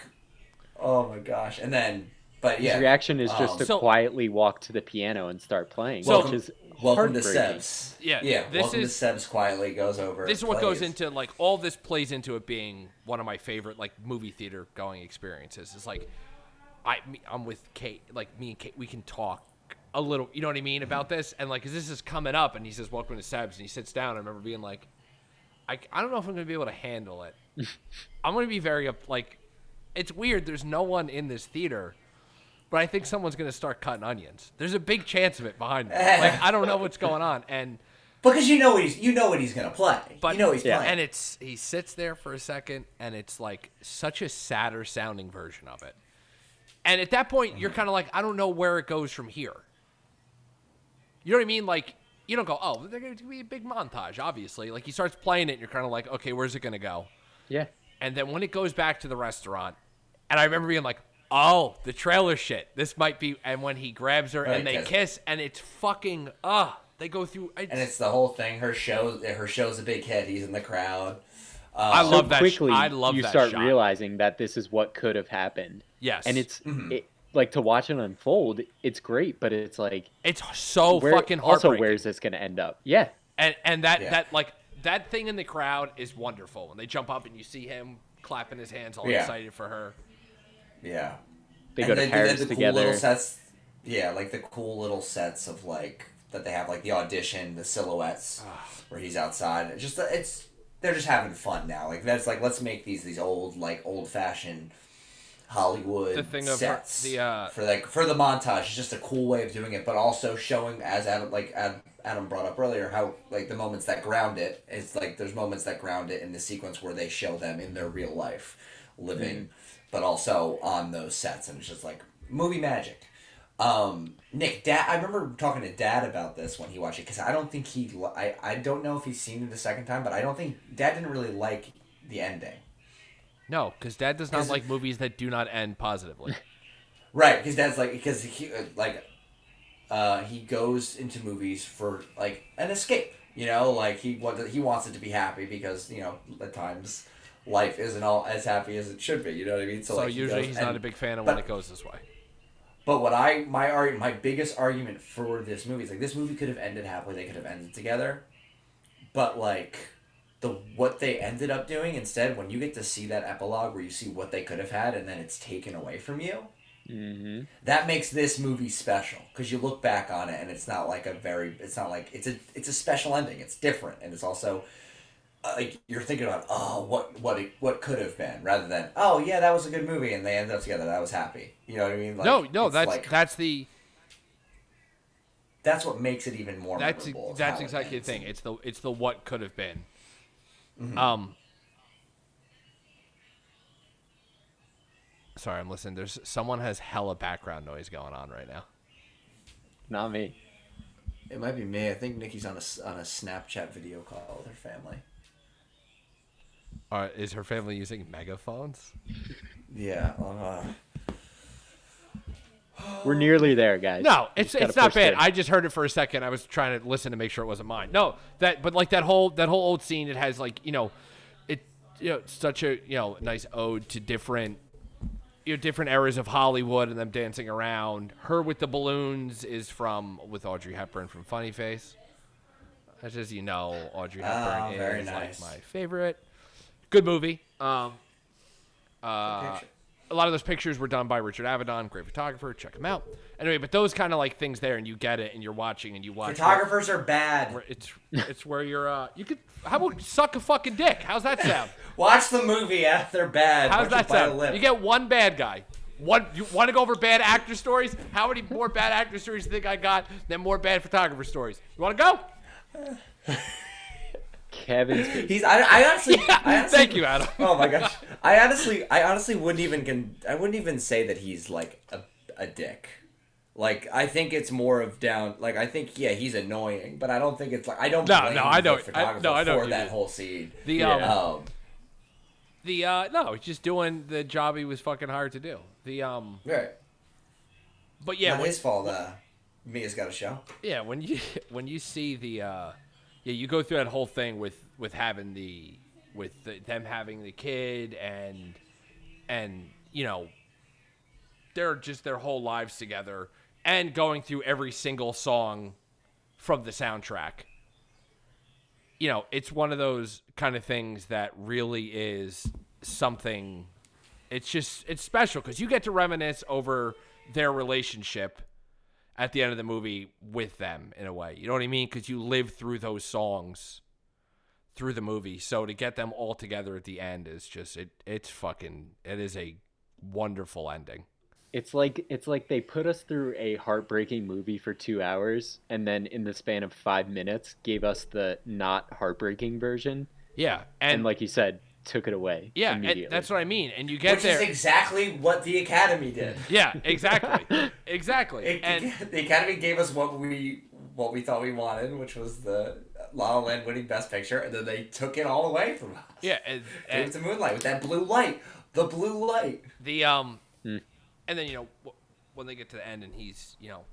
"Oh my gosh!" And then, but yeah, His reaction is just Um, to So- quietly walk to the piano and start playing, So- which is welcome to. Seb's. Yeah, yeah. this welcome is- to Seb's quietly goes over. This is and what goes into like all this plays into it being one of my favorite like movie theater going experiences. It's like I I'm with Kate, like me and Kate, we can talk a little, you know what I mean about this, and like 'cause this is coming up, and he says welcome to Seb's, and he sits down. I remember being like, I I don't know if I'm gonna be able to handle it. (laughs) I'm gonna be very up like, it's weird. There's no one in this theater. But I think someone's gonna start cutting onions. There's a big chance of it behind me. (laughs) Like I don't know what's going on, and because you know what he's you know what he's gonna play. But you know he's Yeah. playing. and it's he sits there for a second, and it's like such a sadder sounding version of it. And at that point, you're mm-hmm. kind of like, I don't know where it goes from here. You know what I mean? Like you don't go, oh, there's going to be a big montage. Obviously, like he starts playing it, and you're kind of like, okay, where's it going to go? Yeah. And then when it goes back to the restaurant, and I remember being like, oh, the trailer shit. This might be. And when he grabs her Right, and they kiss, and it's fucking ah, they go through. It's, and it's the whole thing. Her show, her show's a big hit. He's in the crowd. I so love that. sh- quickly I love you that start shot. realizing that this is what could have happened, Yes, and it's Mhm. it, like to watch it unfold. It's great, but it's like it's so where, fucking also where's this gonna end up? Yeah, and and that Yeah. that like that thing in the crowd is wonderful when they jump up and you see him clapping his hands all Yeah. excited for her. Yeah. they And go they do Paris the cool together. little sets. Yeah, like the cool little sets of like that they have, like the audition, the silhouettes, where he's outside. It's just it's they're just having fun now. Like that's like let's make these these old like old fashioned Hollywood The thing of her- sets the, uh, for like for the montage. It's just a cool way of doing it, but also showing as Adam like Ad- Adam brought up earlier how like the moments that ground it. It's like there's moments that ground it in the sequence where they show them in their real life living, but also on those sets, and it's just like movie magic. Um, Nick, Dad, I remember talking to Dad about this when he watched it because I don't think he, li- I, I don't know if he's seen it a second time, but I don't think Dad didn't really like the ending. No, because Dad does not 'Cause- like movies that do not end positively. (laughs) Right, because Dad's like because he uh, like, uh, he goes into movies for like an escape. You know, like he what he wants it to be happy because you know at times life isn't all as happy as it should be. You know what I mean? so like, he usually goes- he's and- not a big fan of but- when it goes this way. But what I my arg- my biggest argument for this movie is like this movie could have ended happily. They could have ended together, but like the what they ended up doing instead, when you get to see that epilogue where you see what they could have had and then it's taken away from you, hmm that makes this movie special because you look back on it and it's not like a very it's not like it's a it's a special ending. It's different and it's also. Like you're thinking about oh what what it, what could have been rather than oh yeah that was a good movie and they ended up together I was happy you know what I mean like, no, no, that's like, that's the that's what makes it even more that's memorable. is that's exactly the thing. It's the it's the what could have been. Mm-hmm. Um. Sorry, I'm listening. There's someone has hella background noise going on right now. Not me. It might be me. I think Nikki's on a s- on a Snapchat video call with her family. Uh, is her family using megaphones? Yeah. Uh, We're nearly there, guys. No, it's it's not push bad. through. I just heard it for a second. I was trying to listen to make sure it wasn't mine. No, that but like that whole that whole old scene. It has like you know, it you know it's such a you know nice ode to different you know different eras of Hollywood and them dancing around. Her with the balloons is from with Audrey Hepburn from Funny Face. That's as you know, Audrey Hepburn Oh, very is nice. like my favorite. Good movie. Um, uh, picture. a lot of those pictures were done by Richard Avedon, great photographer. Check him out. Anyway, but those kind of like things there, and you get it, and you're watching, and you watch. photographers are bad. where It's it's where you're. Uh, you could. How about suck a fucking dick? How's that sound? (laughs) Watch the movie. Yeah, they're bad. How's Watch that sound? You get one bad guy. One. You want to go over bad actor stories? How many more bad actor stories do you think I got than more bad photographer stories? You want to go? (laughs) Kevin Spacey. (laughs) He's. I, I honestly. (laughs) I honestly Thank you, Adam. Oh my gosh. (laughs) I honestly. I honestly wouldn't even. Con- I wouldn't even say that he's like a a dick. Like I think it's more of down. Like I think yeah, he's annoying, but I don't think it's like I don't. No, no, I know- I- no, I what for that whole scene. The um, Yeah. Um, the uh, no, he's just doing the job he was fucking hired to do. The um, right. but yeah, Not when- his fault. Uh, Mia's got a show. Yeah, when you when you see the uh yeah, you go through that whole thing with with having the with the, them having the kid and and you know they're just their whole lives together and going through every single song from the soundtrack. You know, it's one of those kind of things that really is something it's just it's special cuz you get to reminisce over their relationship at the end of the movie with them in a way. You know what I mean? Because you live through those songs through the movie. So to get them all together at the end is just it. It's fucking. It is a wonderful ending. It's like it's like they put us through a heartbreaking movie for two hours, and then in the span of five minutes, gave us the not heartbreaking version, Yeah, and, and, like you said, took it away. yeah, and immediately. that's what I mean. And you get Which there. is exactly what the Academy did. (laughs) yeah, exactly, exactly. It, and (laughs) the Academy gave us what we what we thought we wanted, which was the La La Land winning Best Picture, and then they took it all away from us. yeah, and, Gave and it to Moonlight with that blue light, the blue light. the um, Hmm. and then you know when they get to the end and he's you know,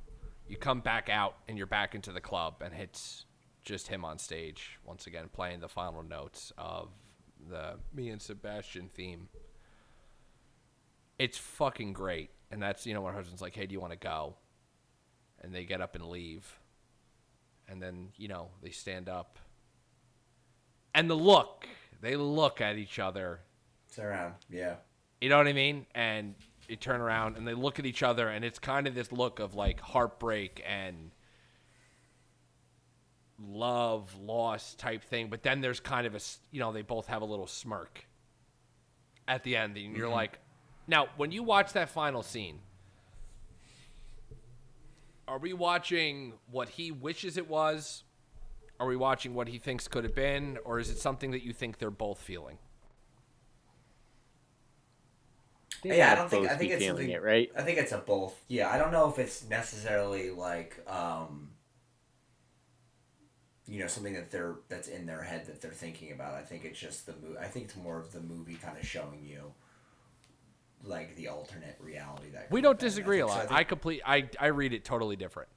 you come back out and you're back into the club and it's just him on stage once again playing the final notes of the me and Sebastian theme. It's fucking great, and that's you know when her husband's like, "Hey, do you want to go?" And they get up and leave, and then you know they stand up, and the look they look at each other. It's around. Yeah. You know what I mean? And you turn around and they look at each other, and it's kind of this look of like heartbreak and love, loss type thing. But then there's kind of a you know, they both have a little smirk at the end. And you're like, now, when you watch that final scene, are we watching what he wishes it was? Are we watching what he thinks could have been? Or is it something that you think they're both feeling? They yeah, I don't think. I think it's feeling something. it, right? I think it's a both. Yeah, I don't know if it's necessarily like, um, you know, something that they're that's in their head that they're thinking about. I think it's just the movie. I think it's more of the movie kind of showing you, like the alternate reality that. We don't have been. I disagree a think- so lot. I I, complete. I I read it totally different.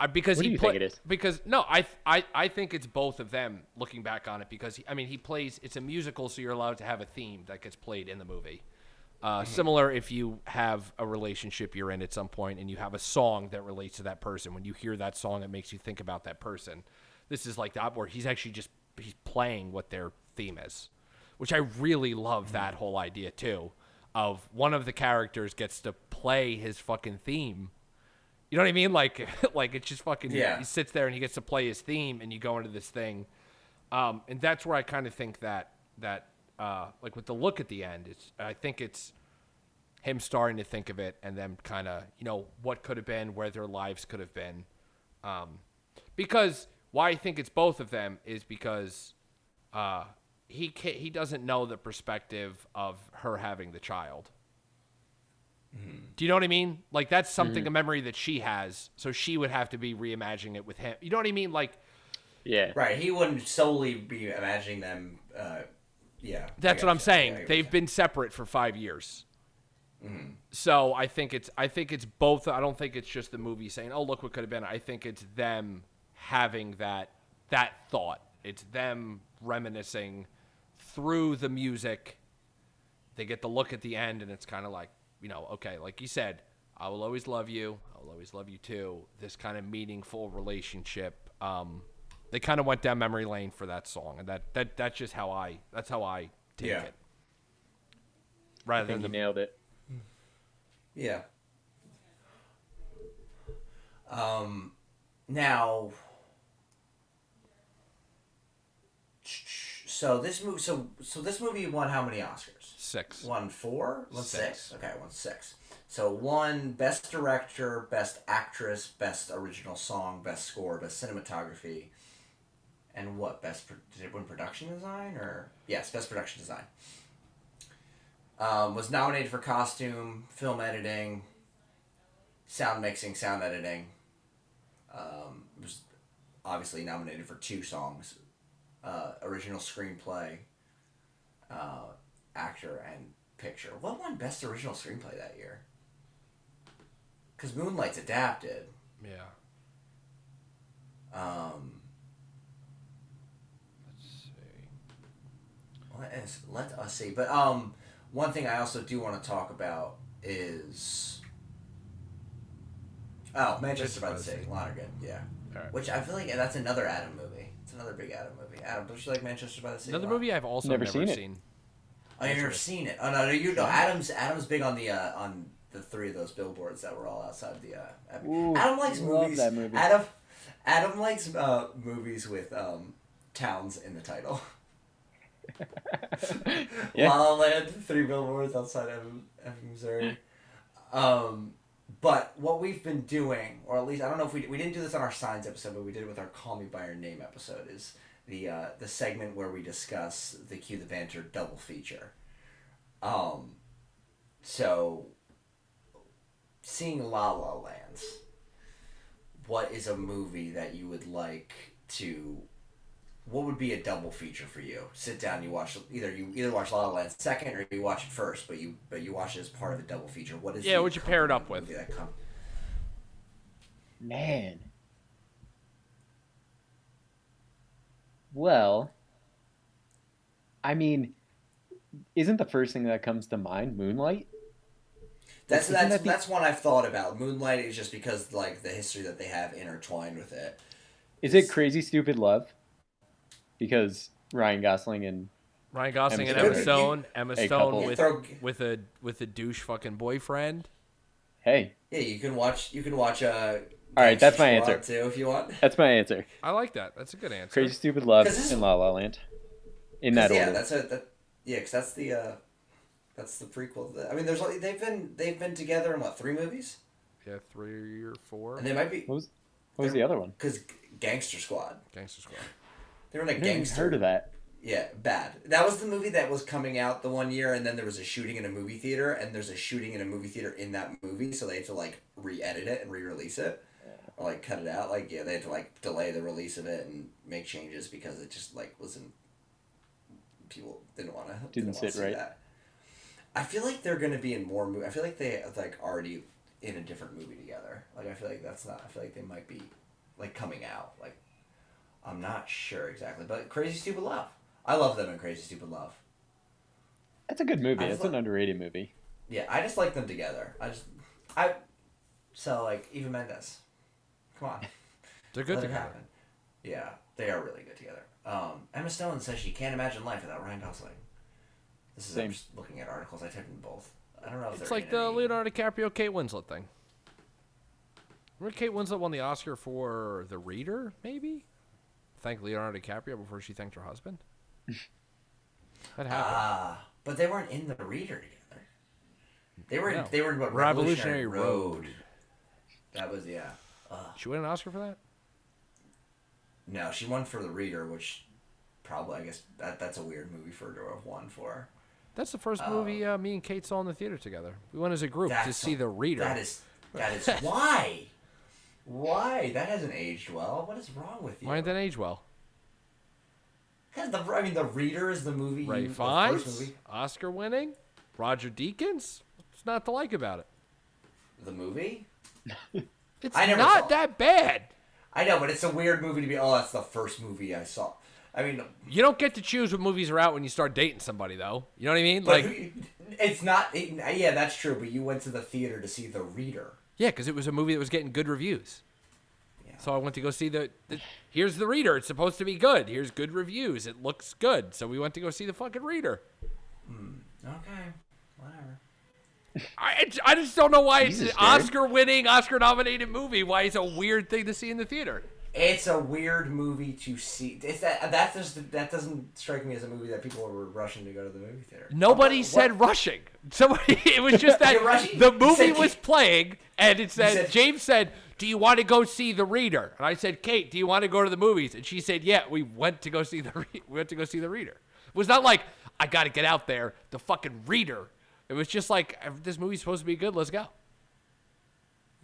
I, because What he do you play- think it is? Because no, I I I think it's both of them. Looking back on it, because he, I mean he plays. It's a musical, so you're allowed to have a theme that gets played in the movie. Uh. Similar if you have a relationship you're in at some point and you have a song that relates to that person. When you hear that song, it makes you think about that person. This is like that where he's actually just he's playing what their theme is, which I really love Mm-hmm. that whole idea too. Of one of the characters gets to play his fucking theme. You know what I mean? Like, (laughs) like it's just fucking. Yeah. He sits there and he gets to play his theme, and you go into this thing, um, and that's where I kind of think that that uh, like with the look at the end, it's I think it's him starting to think of it, and then kind of you know what could have been, where their lives could have been, um, because why I think it's both of them is because uh, he ca- he doesn't know the perspective of her having the child. Do you know what I mean? Like that's something a memory that she has, so she would have to be reimagining it with him. You know what I mean? Like Yeah. Right, he wouldn't solely be imagining them. Uh, yeah, that's what I'm gotcha. saying. They've been separate for five years. So I think it's I think it's both. I don't think it's just the movie saying, "Oh, look what could have been." I think it's them having that that thought. It's them reminiscing through the music. They get the look at the end, and it's kind of like you know, okay, like you said, I will always love you. I will always love you too. This kind of meaningful relationship. Um, they kind of went down memory lane for that song, and that that that's just how I that's how I take Yeah. it. I Rather think than you the nailed it. Yeah. Um, now, so this movie, so so this movie won how many Oscars? six. Won four. Won Six. six. Okay, won six. So one best director, best actress, best original song, best score, best cinematography, and what best pro- did it win production design or yes, best production design. Um, was nominated for costume, film editing, sound mixing, sound editing. Um, was obviously nominated for two songs, uh, original screenplay, uh, actor, and picture. What won best original screenplay that year? Because Moonlight's adapted. Yeah. Um, Let's see. Let us let us see. But um, one thing I also do want to talk about is oh Manchester by the Sea, Lonergan, yeah. Alright. Which I feel like that's another Adam movie. It's another big Adam movie. Adam, don't you like Manchester by the Sea? Another lot? movie I've also Never never, seen it. seen. Oh, you've never seen it? Oh no, no, you know Adam's Adam's big on the uh, on the three of those billboards that were all outside the. Uh, Ooh, Adam likes love movies. that movie. Adam Adam likes uh, movies with um, towns in the title. (laughs) (laughs) Yeah. La La Land, three billboards outside of, of Missouri. Um, but what we've been doing, or at least I don't know if we we didn't do this on our signs episode, but we did it with our Call Me by Your Name episode. Is the uh, the segment where we discuss the Cue the Banter double feature. Um, so seeing La La Land, what is a movie that you would like to what would be a double feature for you? Sit down, you watch either you either watch La La Land second or you watch it first, but you but you watch it as part of a double feature. What is Yeah, what'd you pair it up with? That com- Man. Well, I mean, isn't the first thing that comes to mind Moonlight? That's Isn't that's that the- that's one I've thought about. Moonlight is just because like the history that they have intertwined with it. Is it Crazy Stupid Love? Because Ryan Gosling and Ryan Gosling and Emma Emma Stone. Stone. Emma Stone couple. with Throw- with a with a douche fucking boyfriend. hey, Yeah, you can watch. You can watch. Uh, All right, that's my answer. Too, if you want. that's my answer. I like that. That's a good answer. Crazy Stupid Love this- and La La Land. In 'Cause, that yeah, order. that's a that. Yeah, because that's the. uh That's the prequel. I mean, there's like they've been they've been together in what three movies, Yeah, three or four. and they might be What was what was the other one? because Gangster Squad. Gangster Squad. They were in a I never gangster. heard of that. Yeah, bad. That was the movie that was coming out the one year, and then there was a shooting in a movie theater, and there's a shooting in a movie theater in that movie, so they had to like re-edit it and re-release it, or like cut it out. Like yeah, they had to like delay the release of it and make changes because it just like wasn't. People didn't want to. Didn't sit right. That. I feel like they're gonna be in more movie. I feel like they like already in a different movie together. Like I feel like that's not. I feel like they might be, like coming out. Like, I'm not sure exactly, but Crazy Stupid Love. I love them in Crazy Stupid Love. That's a good movie. It's thought- an underrated movie. Yeah, I just like them together. I just, I, so like Eva Mendes, come on, (laughs) They're good let it together. happen. Yeah, they are really good together. Um, Emma Stone says she can't imagine life without Ryan Gosling. This is I'm just looking at articles. I typed in both. I don't know if It's like the any- Leonardo DiCaprio Kate Winslet thing. Remember Kate Winslet won the Oscar for The Reader, maybe? Thank Leonardo DiCaprio before she thanked her husband. (laughs) That happened. Ah, but they weren't in the Reader together. They were. In, No. They were in what Revolutionary Revolutionary Road. That was yeah. she win an Oscar for that? No, she won for the Reader, which probably I guess that that's a weird movie for her to have won for. That's the first movie uh, me and Kate saw in the theater together. We went as a group to see a- The Reader. That is that is (laughs) why. Why that hasn't aged well? What is wrong with you? Why didn't that age well? 'Cause the I mean, the Reader is the movie. Ray you, the Fiennes, movie. Oscar winning, Roger Deakins. What's not to like about it? The movie. (laughs) It's I never saw not that bad. I know, but it's a weird movie to be. Oh, that's the first movie I saw. I mean, You don't get to choose what movies are out when you start dating somebody, though. You know what I mean? but Like, it's not. It, yeah, that's true. But you went to the theater to see the Reader. Yeah, because it was a movie that was getting good reviews. Yeah. So I went to go see the, the. Here's the reader. It's supposed to be good. Here's good reviews. It looks good. So we went to go see the fucking reader. Hmm, okay, whatever. I, I just don't know why Jesus, it's an Oscar-winning, Oscar-nominated movie. Why it's a weird thing to see in the theater. It's a weird movie to see. It's that that just that doesn't strike me as a movie that people were rushing to go to the movie theater. Nobody What- said rushing. Somebody. (laughs) It was just that the movie was playing, and it said, said- James said, "Do you want to go see the reader?" And I said, "Kate, do you want to go to the movies?" And she said, "Yeah." We went to go see the. Re- we went to go see the reader. It was not like I got to get out there. The fucking reader. It was just like this movie's supposed to be good. Let's go.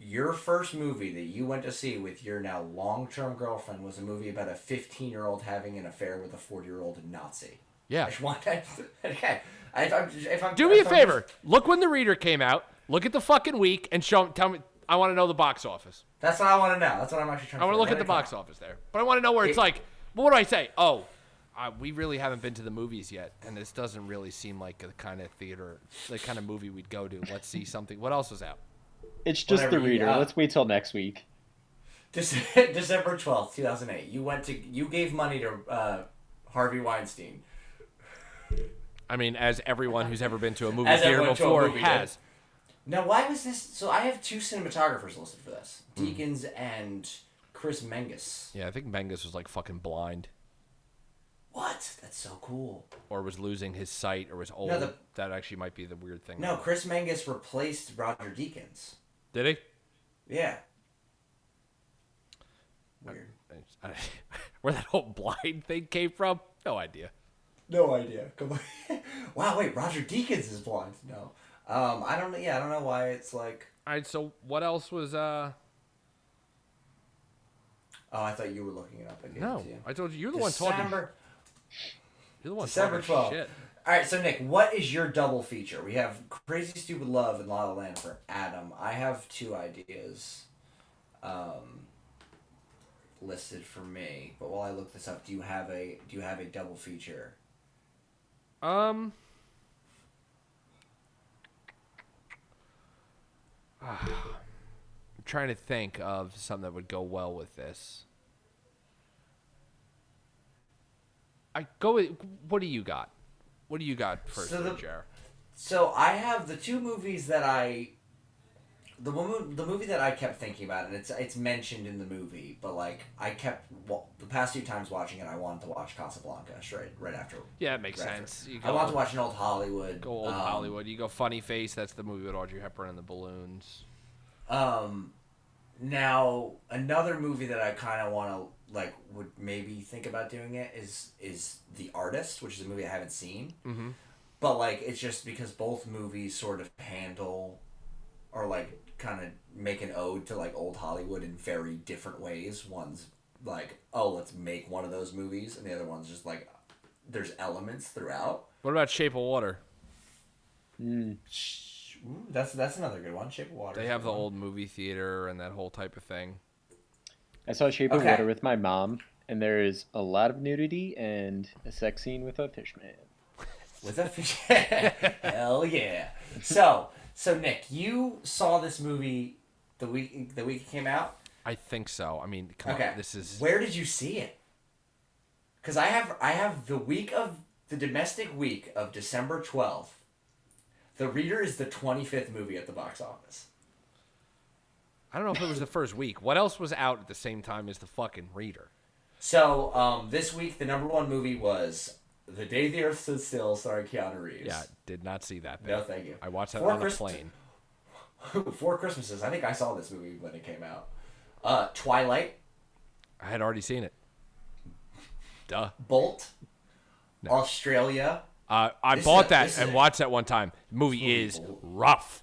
Your first movie that you went to see with your now long-term girlfriend was a movie about a 15-year-old having an affair with a 40-year-old Nazi. Yeah. I just want that. (laughs) Okay. If I'm, if I'm, Do me a favor. just- Look when the reader came out. Look at the fucking week and show. Tell me. I want to know the box office. that's what I want to know. That's what I'm actually trying. I want to look at the box come office there, but I want to know where it's It- like. Well, what do I say? Oh, uh, we really haven't been to the movies yet, and this doesn't really seem like the kind of theater, the kind of movie we'd go to. Let's see something. What else was out? It's just Whatever the you reader. Let's wait till next week. (laughs) December twelfth, two thousand eight. You went to. You gave money to uh, Harvey Weinstein. I mean, as everyone who's ever been to a movie As theater everyone to a before movie has. Now, why was this? So I have two cinematographers listed for this: Hmm. Deakins and Chris Menges. Yeah, I think Menges was like fucking blind, What? That's so cool. or was losing his sight, or was old. the- that actually might be the weird thing. No, Chris Menges replaced Roger Deakins. Did he? Yeah. Weird. I- (laughs) Where that whole blind thing came from? No idea. No idea. Come on. (laughs) wow. Wait. Roger Deakins is blind. No. Um. I don't know. Yeah. I don't know why it's like. All right. So what else was? uh Oh, I thought you were looking it up. I No, it. I told you. You're the one talking. December. You're the one December 12th. shit. All right, so Nick, what is your double feature? We have Crazy Stupid Love and La La Land for Adam. I have two ideas um, listed for me, but while I look this up, do you have a do you have a double feature Um. (sighs) I'm trying to think of something that would go well with this. I go with what do you got? What do you got first, So the- Jar? So I have the two movies that I, the one the movie that I kept thinking about, and it's it's mentioned in the movie, but like I kept wa- the past few times watching it, I wanted to watch Casablanca straight right after. Yeah, it makes right after. sense. You I want to watch an old Hollywood. Go old um, Hollywood. You go Funny Face. That's the movie with Audrey Hepburn and the balloons. Um, now another movie that I kind of want to like would maybe think about doing it is is The Artist, which is a movie I haven't seen. Mm-hmm. But like it's just because both movies sort of handle or like kind of make an ode to like old Hollywood in very different ways. One's like, oh, let's make one of those movies, and the other one's just like there's elements throughout. What about Shape of Water? Mm. Ooh, that's that's another good one. Shape of Water. They have the one. old movie theater and that whole type of thing. I saw Shape of Water with my mom, and there is a lot of nudity and a sex scene with a fish man. with a fish. (laughs) Hell yeah! So so Nick, you saw this movie the week the week it came out. I think so. I mean, come Okay. on, this is Where did you see it? Because I have I have the week of the domestic week of December twelfth. The Reader is the twenty fifth movie at the box office. I don't know if it was the first week. What else was out at the same time as the fucking Reader? So um, this week the number one movie was The Day the Earth Stood Still, starring Keanu Reeves. Yeah, did not see that. No, thank you. I watched that Four on a Christ- plane. (laughs) Four Christmases. I think I saw this movie when it came out. Uh, Twilight, I had already seen it. Duh. Bolt, Australia. Uh, I This bought a- that and watched that one time. The movie movie is Bolt. rough.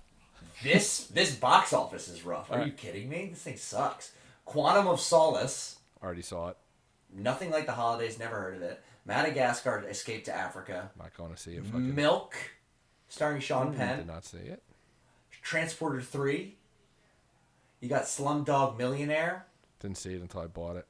This this box office is rough. Are you kidding me? This thing sucks. Quantum of Solace. Already saw it. Nothing like the holidays. Never heard of it. Madagascar: Escape to Africa. Not going to see it. Fucking Milk, starring Sean did Penn. Did not see it. Transporter Three. You got Slumdog Millionaire. Didn't see it until I bought it.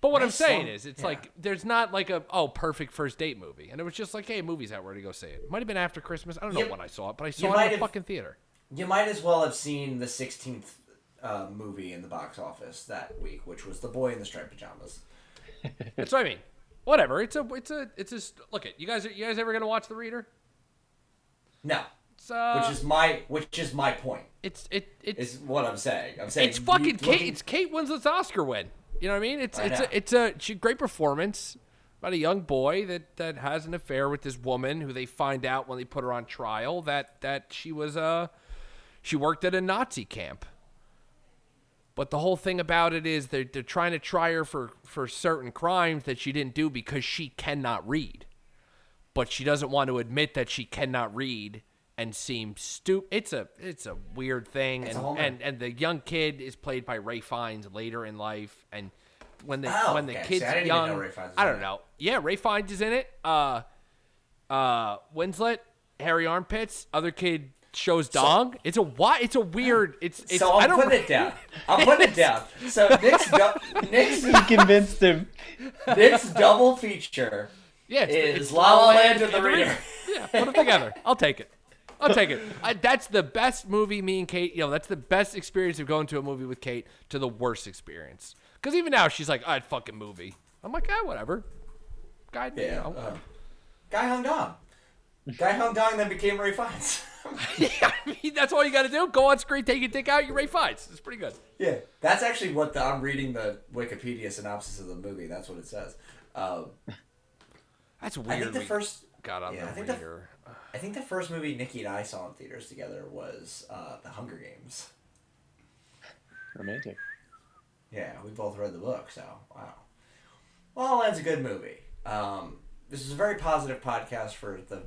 But what I'm saying is, it's Yeah. like there's not like a oh perfect first date movie, and it was just like hey, movie's out, where to go see it? Might have been after Christmas. I don't know You- when I saw it, but I saw it in the fucking theater. You might as well have seen the sixteenth uh, movie in the box office that week, which was The Boy in the Striped Pajamas. (laughs) That's what I mean. Whatever. It's a it's a it's a look at you guys. Are you guys ever gonna watch the Reader? No, uh, which is my which is my point. it's it it's Is what I'm saying. I'm saying it's fucking Kate. looking- It's Kate Winslet's Oscar win. You know what I mean? It's I it's know. a it's a she, great performance about a young boy that that has an affair with this woman who they find out when they put her on trial that that she was uh she worked at a Nazi camp. But the whole thing about it is they're they're trying to try her for for certain crimes that she didn't do because she cannot read. But she doesn't want to admit that she cannot read and seem stupid. It's a it's a weird thing, It's and, and and the young kid is played by Ray Fiennes later in life, and when the Oh, when the okay. See, kid's I young, know Ray Fiennes was I don't it. know. Yeah, Ray Fiennes is in it. Uh, uh, Winslet, Harry Armpits, other kid shows dong. it's a why. It's a weird. It's it's. so I I'm don't. putting it down. I'm putting it down. So (laughs) Nick's du- Nick's He convinced him. Nick's double feature Yeah, it's, is it's La La Land and the Reader. (laughs) Yeah, put them together. I'll take it. I'll take it. I, that's the best movie. Me and Kate, you know, that's the best experience of going to a movie with Kate to the worst experience. Because even now, she's like, "Ah, fucking movie." I'm like, ah, whatever. Guide me. Yeah. you know, uh, whatever." Guy hung dong. Guy hung dong, then became Ray Fiennes. (laughs) (laughs) yeah, I mean, that's all you got to do. Go on screen, take your dick out, you Ray Fiennes. It's pretty good. yeah, that's actually what the, I'm reading the Wikipedia synopsis of the movie. That's what it says. Um, (laughs) That's I think the we first. got on yeah, I the think the- I think the first movie Nikki and I saw in theaters together was uh, The Hunger Games. Romantic. Yeah, we both read the book, so wow. La La Land's a good movie. Um, this is a very positive podcast for the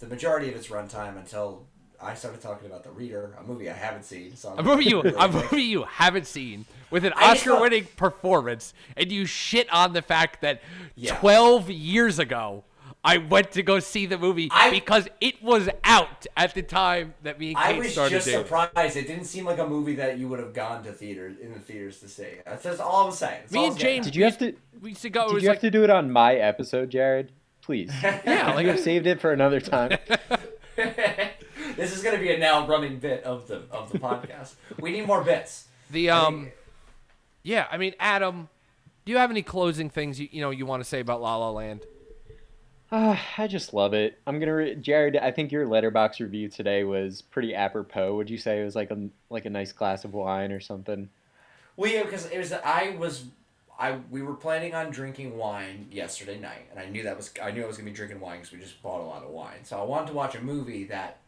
the majority of its runtime until I started talking about The Reader, a movie I haven't seen. So I'm A movie you, (laughs) a movie you haven't seen with an I just thought- Oscar-winning performance, and you shit on the fact that Yeah. 12 years ago I went to go see the movie I- because it was out at the time that me and I was started just dating. surprised. It didn't seem like a movie that you would have gone to theaters in the theaters to see. That's just all I'm saying. That's Me and James- Did you have to? We used to go. It Did was you like have to do it on my episode, Jared? please. (laughs) Yeah, Like I've saved it for another time. (laughs) this is gonna be a now running bit of the of the podcast. we need more bits. The um, yeah. I mean, Adam, do you have any closing things you you know you want to say about La La Land? Ah, (sighs) I just love it. I'm gonna, re- Jared. I think your Letterboxd review today was pretty apropos. Would you say it was like a like a nice glass of wine or something? Well, yeah, because it was I was I we were planning on drinking wine yesterday night, and I knew that was I knew I was gonna be drinking wine because we just bought a lot of wine. So I wanted to watch a movie that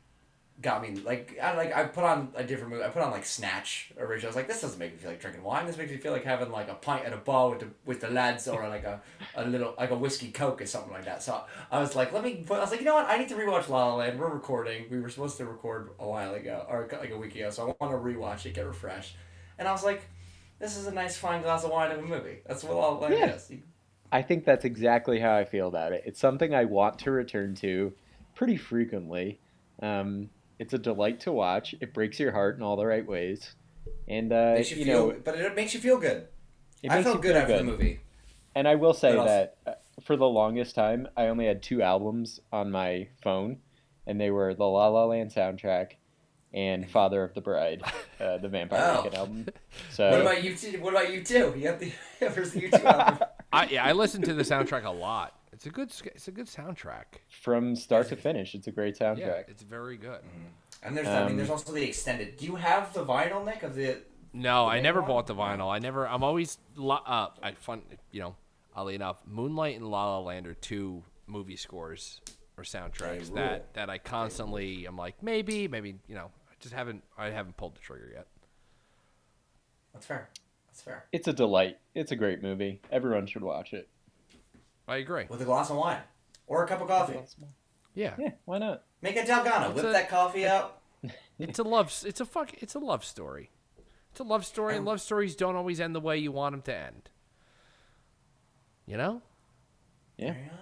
got me like I like I put on a different movie. I put on like Snatch originally. I was like, this doesn't make me feel like drinking wine. This makes me feel like having like a pint at a bar with the with the lads or like a, a little like a whiskey coke or something like that. So I was like, let me. Put, I was like, you know what? I need to rewatch La La Land. We're recording. We were supposed to record a while ago or like a week ago. So I want to rewatch it, get refreshed. And I was like, this is a nice fine glass of wine of a movie. That's what La La Land Yeah. is. I think that's exactly how I feel about it. It's something I want to return to pretty frequently. Um, it's a delight to watch. It breaks your heart in all the right ways, and uh, makes you, you feel, know, but it makes you feel good. it I makes felt you good feel after the movie. And I will say also- that uh, for the longest time, I only had two albums on my phone, and they were the La La Land soundtrack and Father of the Bride, uh, the (laughs) Vampire Oh. Weekend album. (laughs) So what about you? Two? What about you too? You have the (laughs) where's the U2 album? I yeah, I listen to the soundtrack a lot. It's a good it's a good soundtrack. from start to finish, it's a great soundtrack. Yeah, soundtrack. it's very good. And there's I mean Um, there's also the extended. Do you have the vinyl, Nick, of the? No, The I never one? bought the vinyl. I never. I'm always. Uh, I fun. You know, oddly enough, Moonlight and La La Land are two movie scores or soundtracks that that I constantly. I'm like maybe, maybe. You know, I just haven't. I haven't pulled the trigger yet. That's fair. That's fair. It's a delight. It's a great movie. Everyone should watch it. I agree. With a glass of wine or a cup of coffee. Yeah, Yeah, why not? Make a Dalgona. It's Whip a- that coffee up. (laughs) it's a love. It's a fuck. It's a love story. It's a love story, and love stories don't always end the way you want them to end. You know. Yeah. There you go.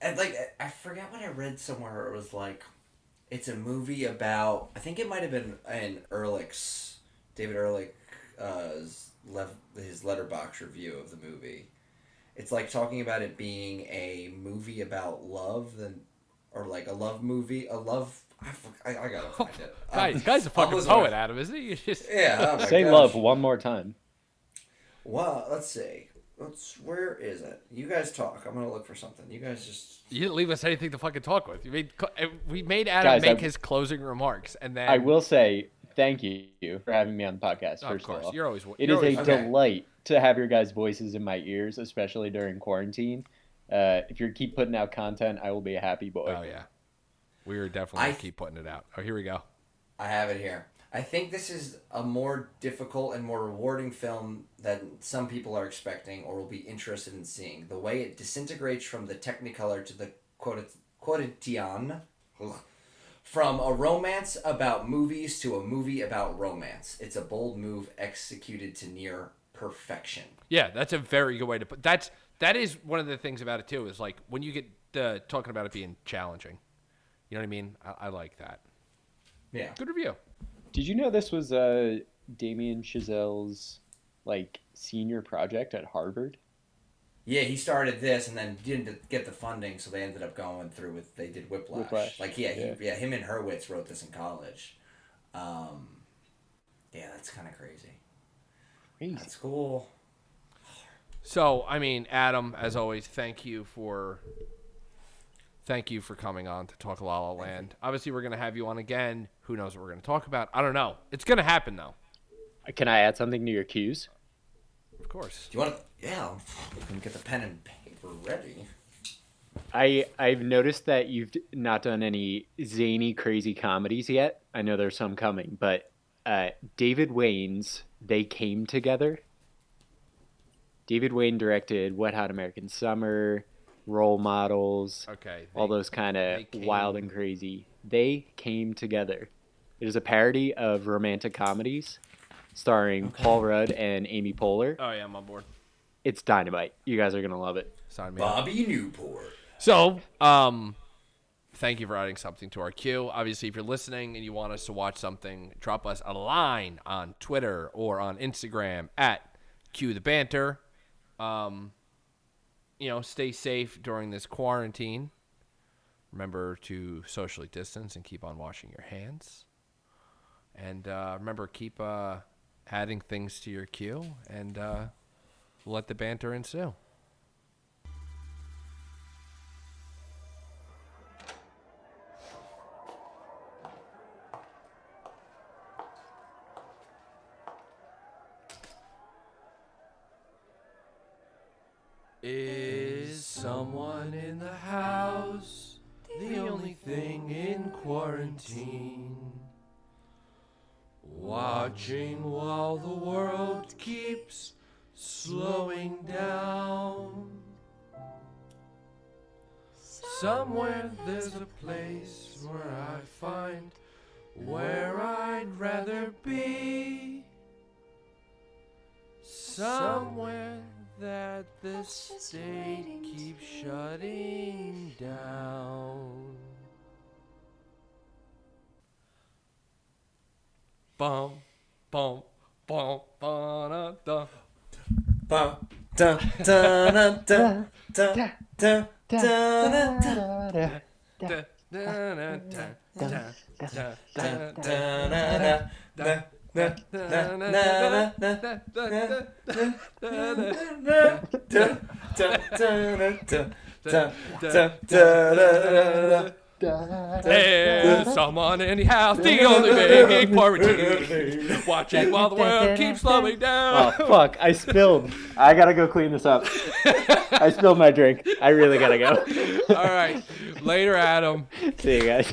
And like I- I forget what I read somewhere. It was like, it's a movie about. I think it might have been in Ehrlich's David Ehrlich, uh, his Letterboxd review of the movie. It's like talking about it being a movie about love, then, or like a love movie, a love. I gotta find it. (laughs) Guy, Um, guy's a I'll fucking poet, to- Adam, isn't he? (laughs) You just Yeah. oh Say gosh. love one more time. Well, let's see. Let's. Where is it? You guys talk. I'm gonna look for something. You guys just. You didn't leave us anything to fucking talk with. You made uh, we made Adam Guys, make I- his closing remarks, and then I will say thank you for having me on the podcast. Oh, First of course, all, you're always. it you're is a Okay. delight to have your guys' voices in my ears, especially during quarantine. Uh, if you keep putting out content, I will be a happy boy. Oh yeah, we are definitely I- keep putting it out. Oh, here we go. I have it here. I think this is a more difficult and more rewarding film than some people are expecting or will be interested in seeing. The way it disintegrates from the Technicolor to the quote- quotidian, ugh, from a romance about movies to a movie about romance. It's a bold move executed to near perfection. Yeah, that's a very good way to put. That's that is one of the things about it too. Is like when you get the talking about it being challenging. You know what I mean? I, I like that. Yeah. Good review. Did you know this was uh, Damien Chazelle's like senior project at Harvard? Yeah, he started this and then didn't get the funding, so they ended up going through with they did Whiplash. Whiplash, Like yeah, yeah. He, yeah, him and Hurwitz wrote this in college. Um, yeah, that's kind of crazy. Crazy. That's cool. So I mean, Adam, as always, thank you for thank you for coming on to talk La La Land. Obviously, we're gonna have you on again. Who knows what we're gonna talk about? I don't know. It's gonna happen though. Uh, can I add something to your cues? Of course. Do you want to? Yeah, you can get the pen and paper ready. I I've noticed that you've not done any zany, crazy comedies yet. I know there's some coming, but uh, David Wain's "They Came Together." David Wain directed Wet Hot American Summer, Role Models, Okay. all those kind of wild and crazy. They came together. It is a parody of romantic comedies, starring Paul Rudd and Amy Poehler. Oh yeah, I'm on board. It's dynamite. You guys are gonna love it. Sign me up. Bobby Newport. So, um, thank you for adding something to our queue. Obviously, if you're listening and you want us to watch something, drop us a line on Twitter or on Instagram at Cue the Banter. Um, you know, stay safe during this quarantine. Remember to socially distance and keep on washing your hands. And uh, remember, keep uh, adding things to your queue and uh, let the banter ensue. Is someone in the house the only thing in quarantine? Watching while the world keeps slowing down. Somewhere there's a place where I find where I'd rather be. Somewhere that the state keeps shutting down. Bum, bum, bum, ba da, da, da, da, da, da, da, da, Da-da-da, da, da, da, da, da, da, There's someone in the house, the only thing in quarantine. Watching while the world keeps slowing down. Oh down. fuck! I spilled. I gotta go clean this up. I spilled my drink. I really gotta go. All right. Later, Adam. See you guys.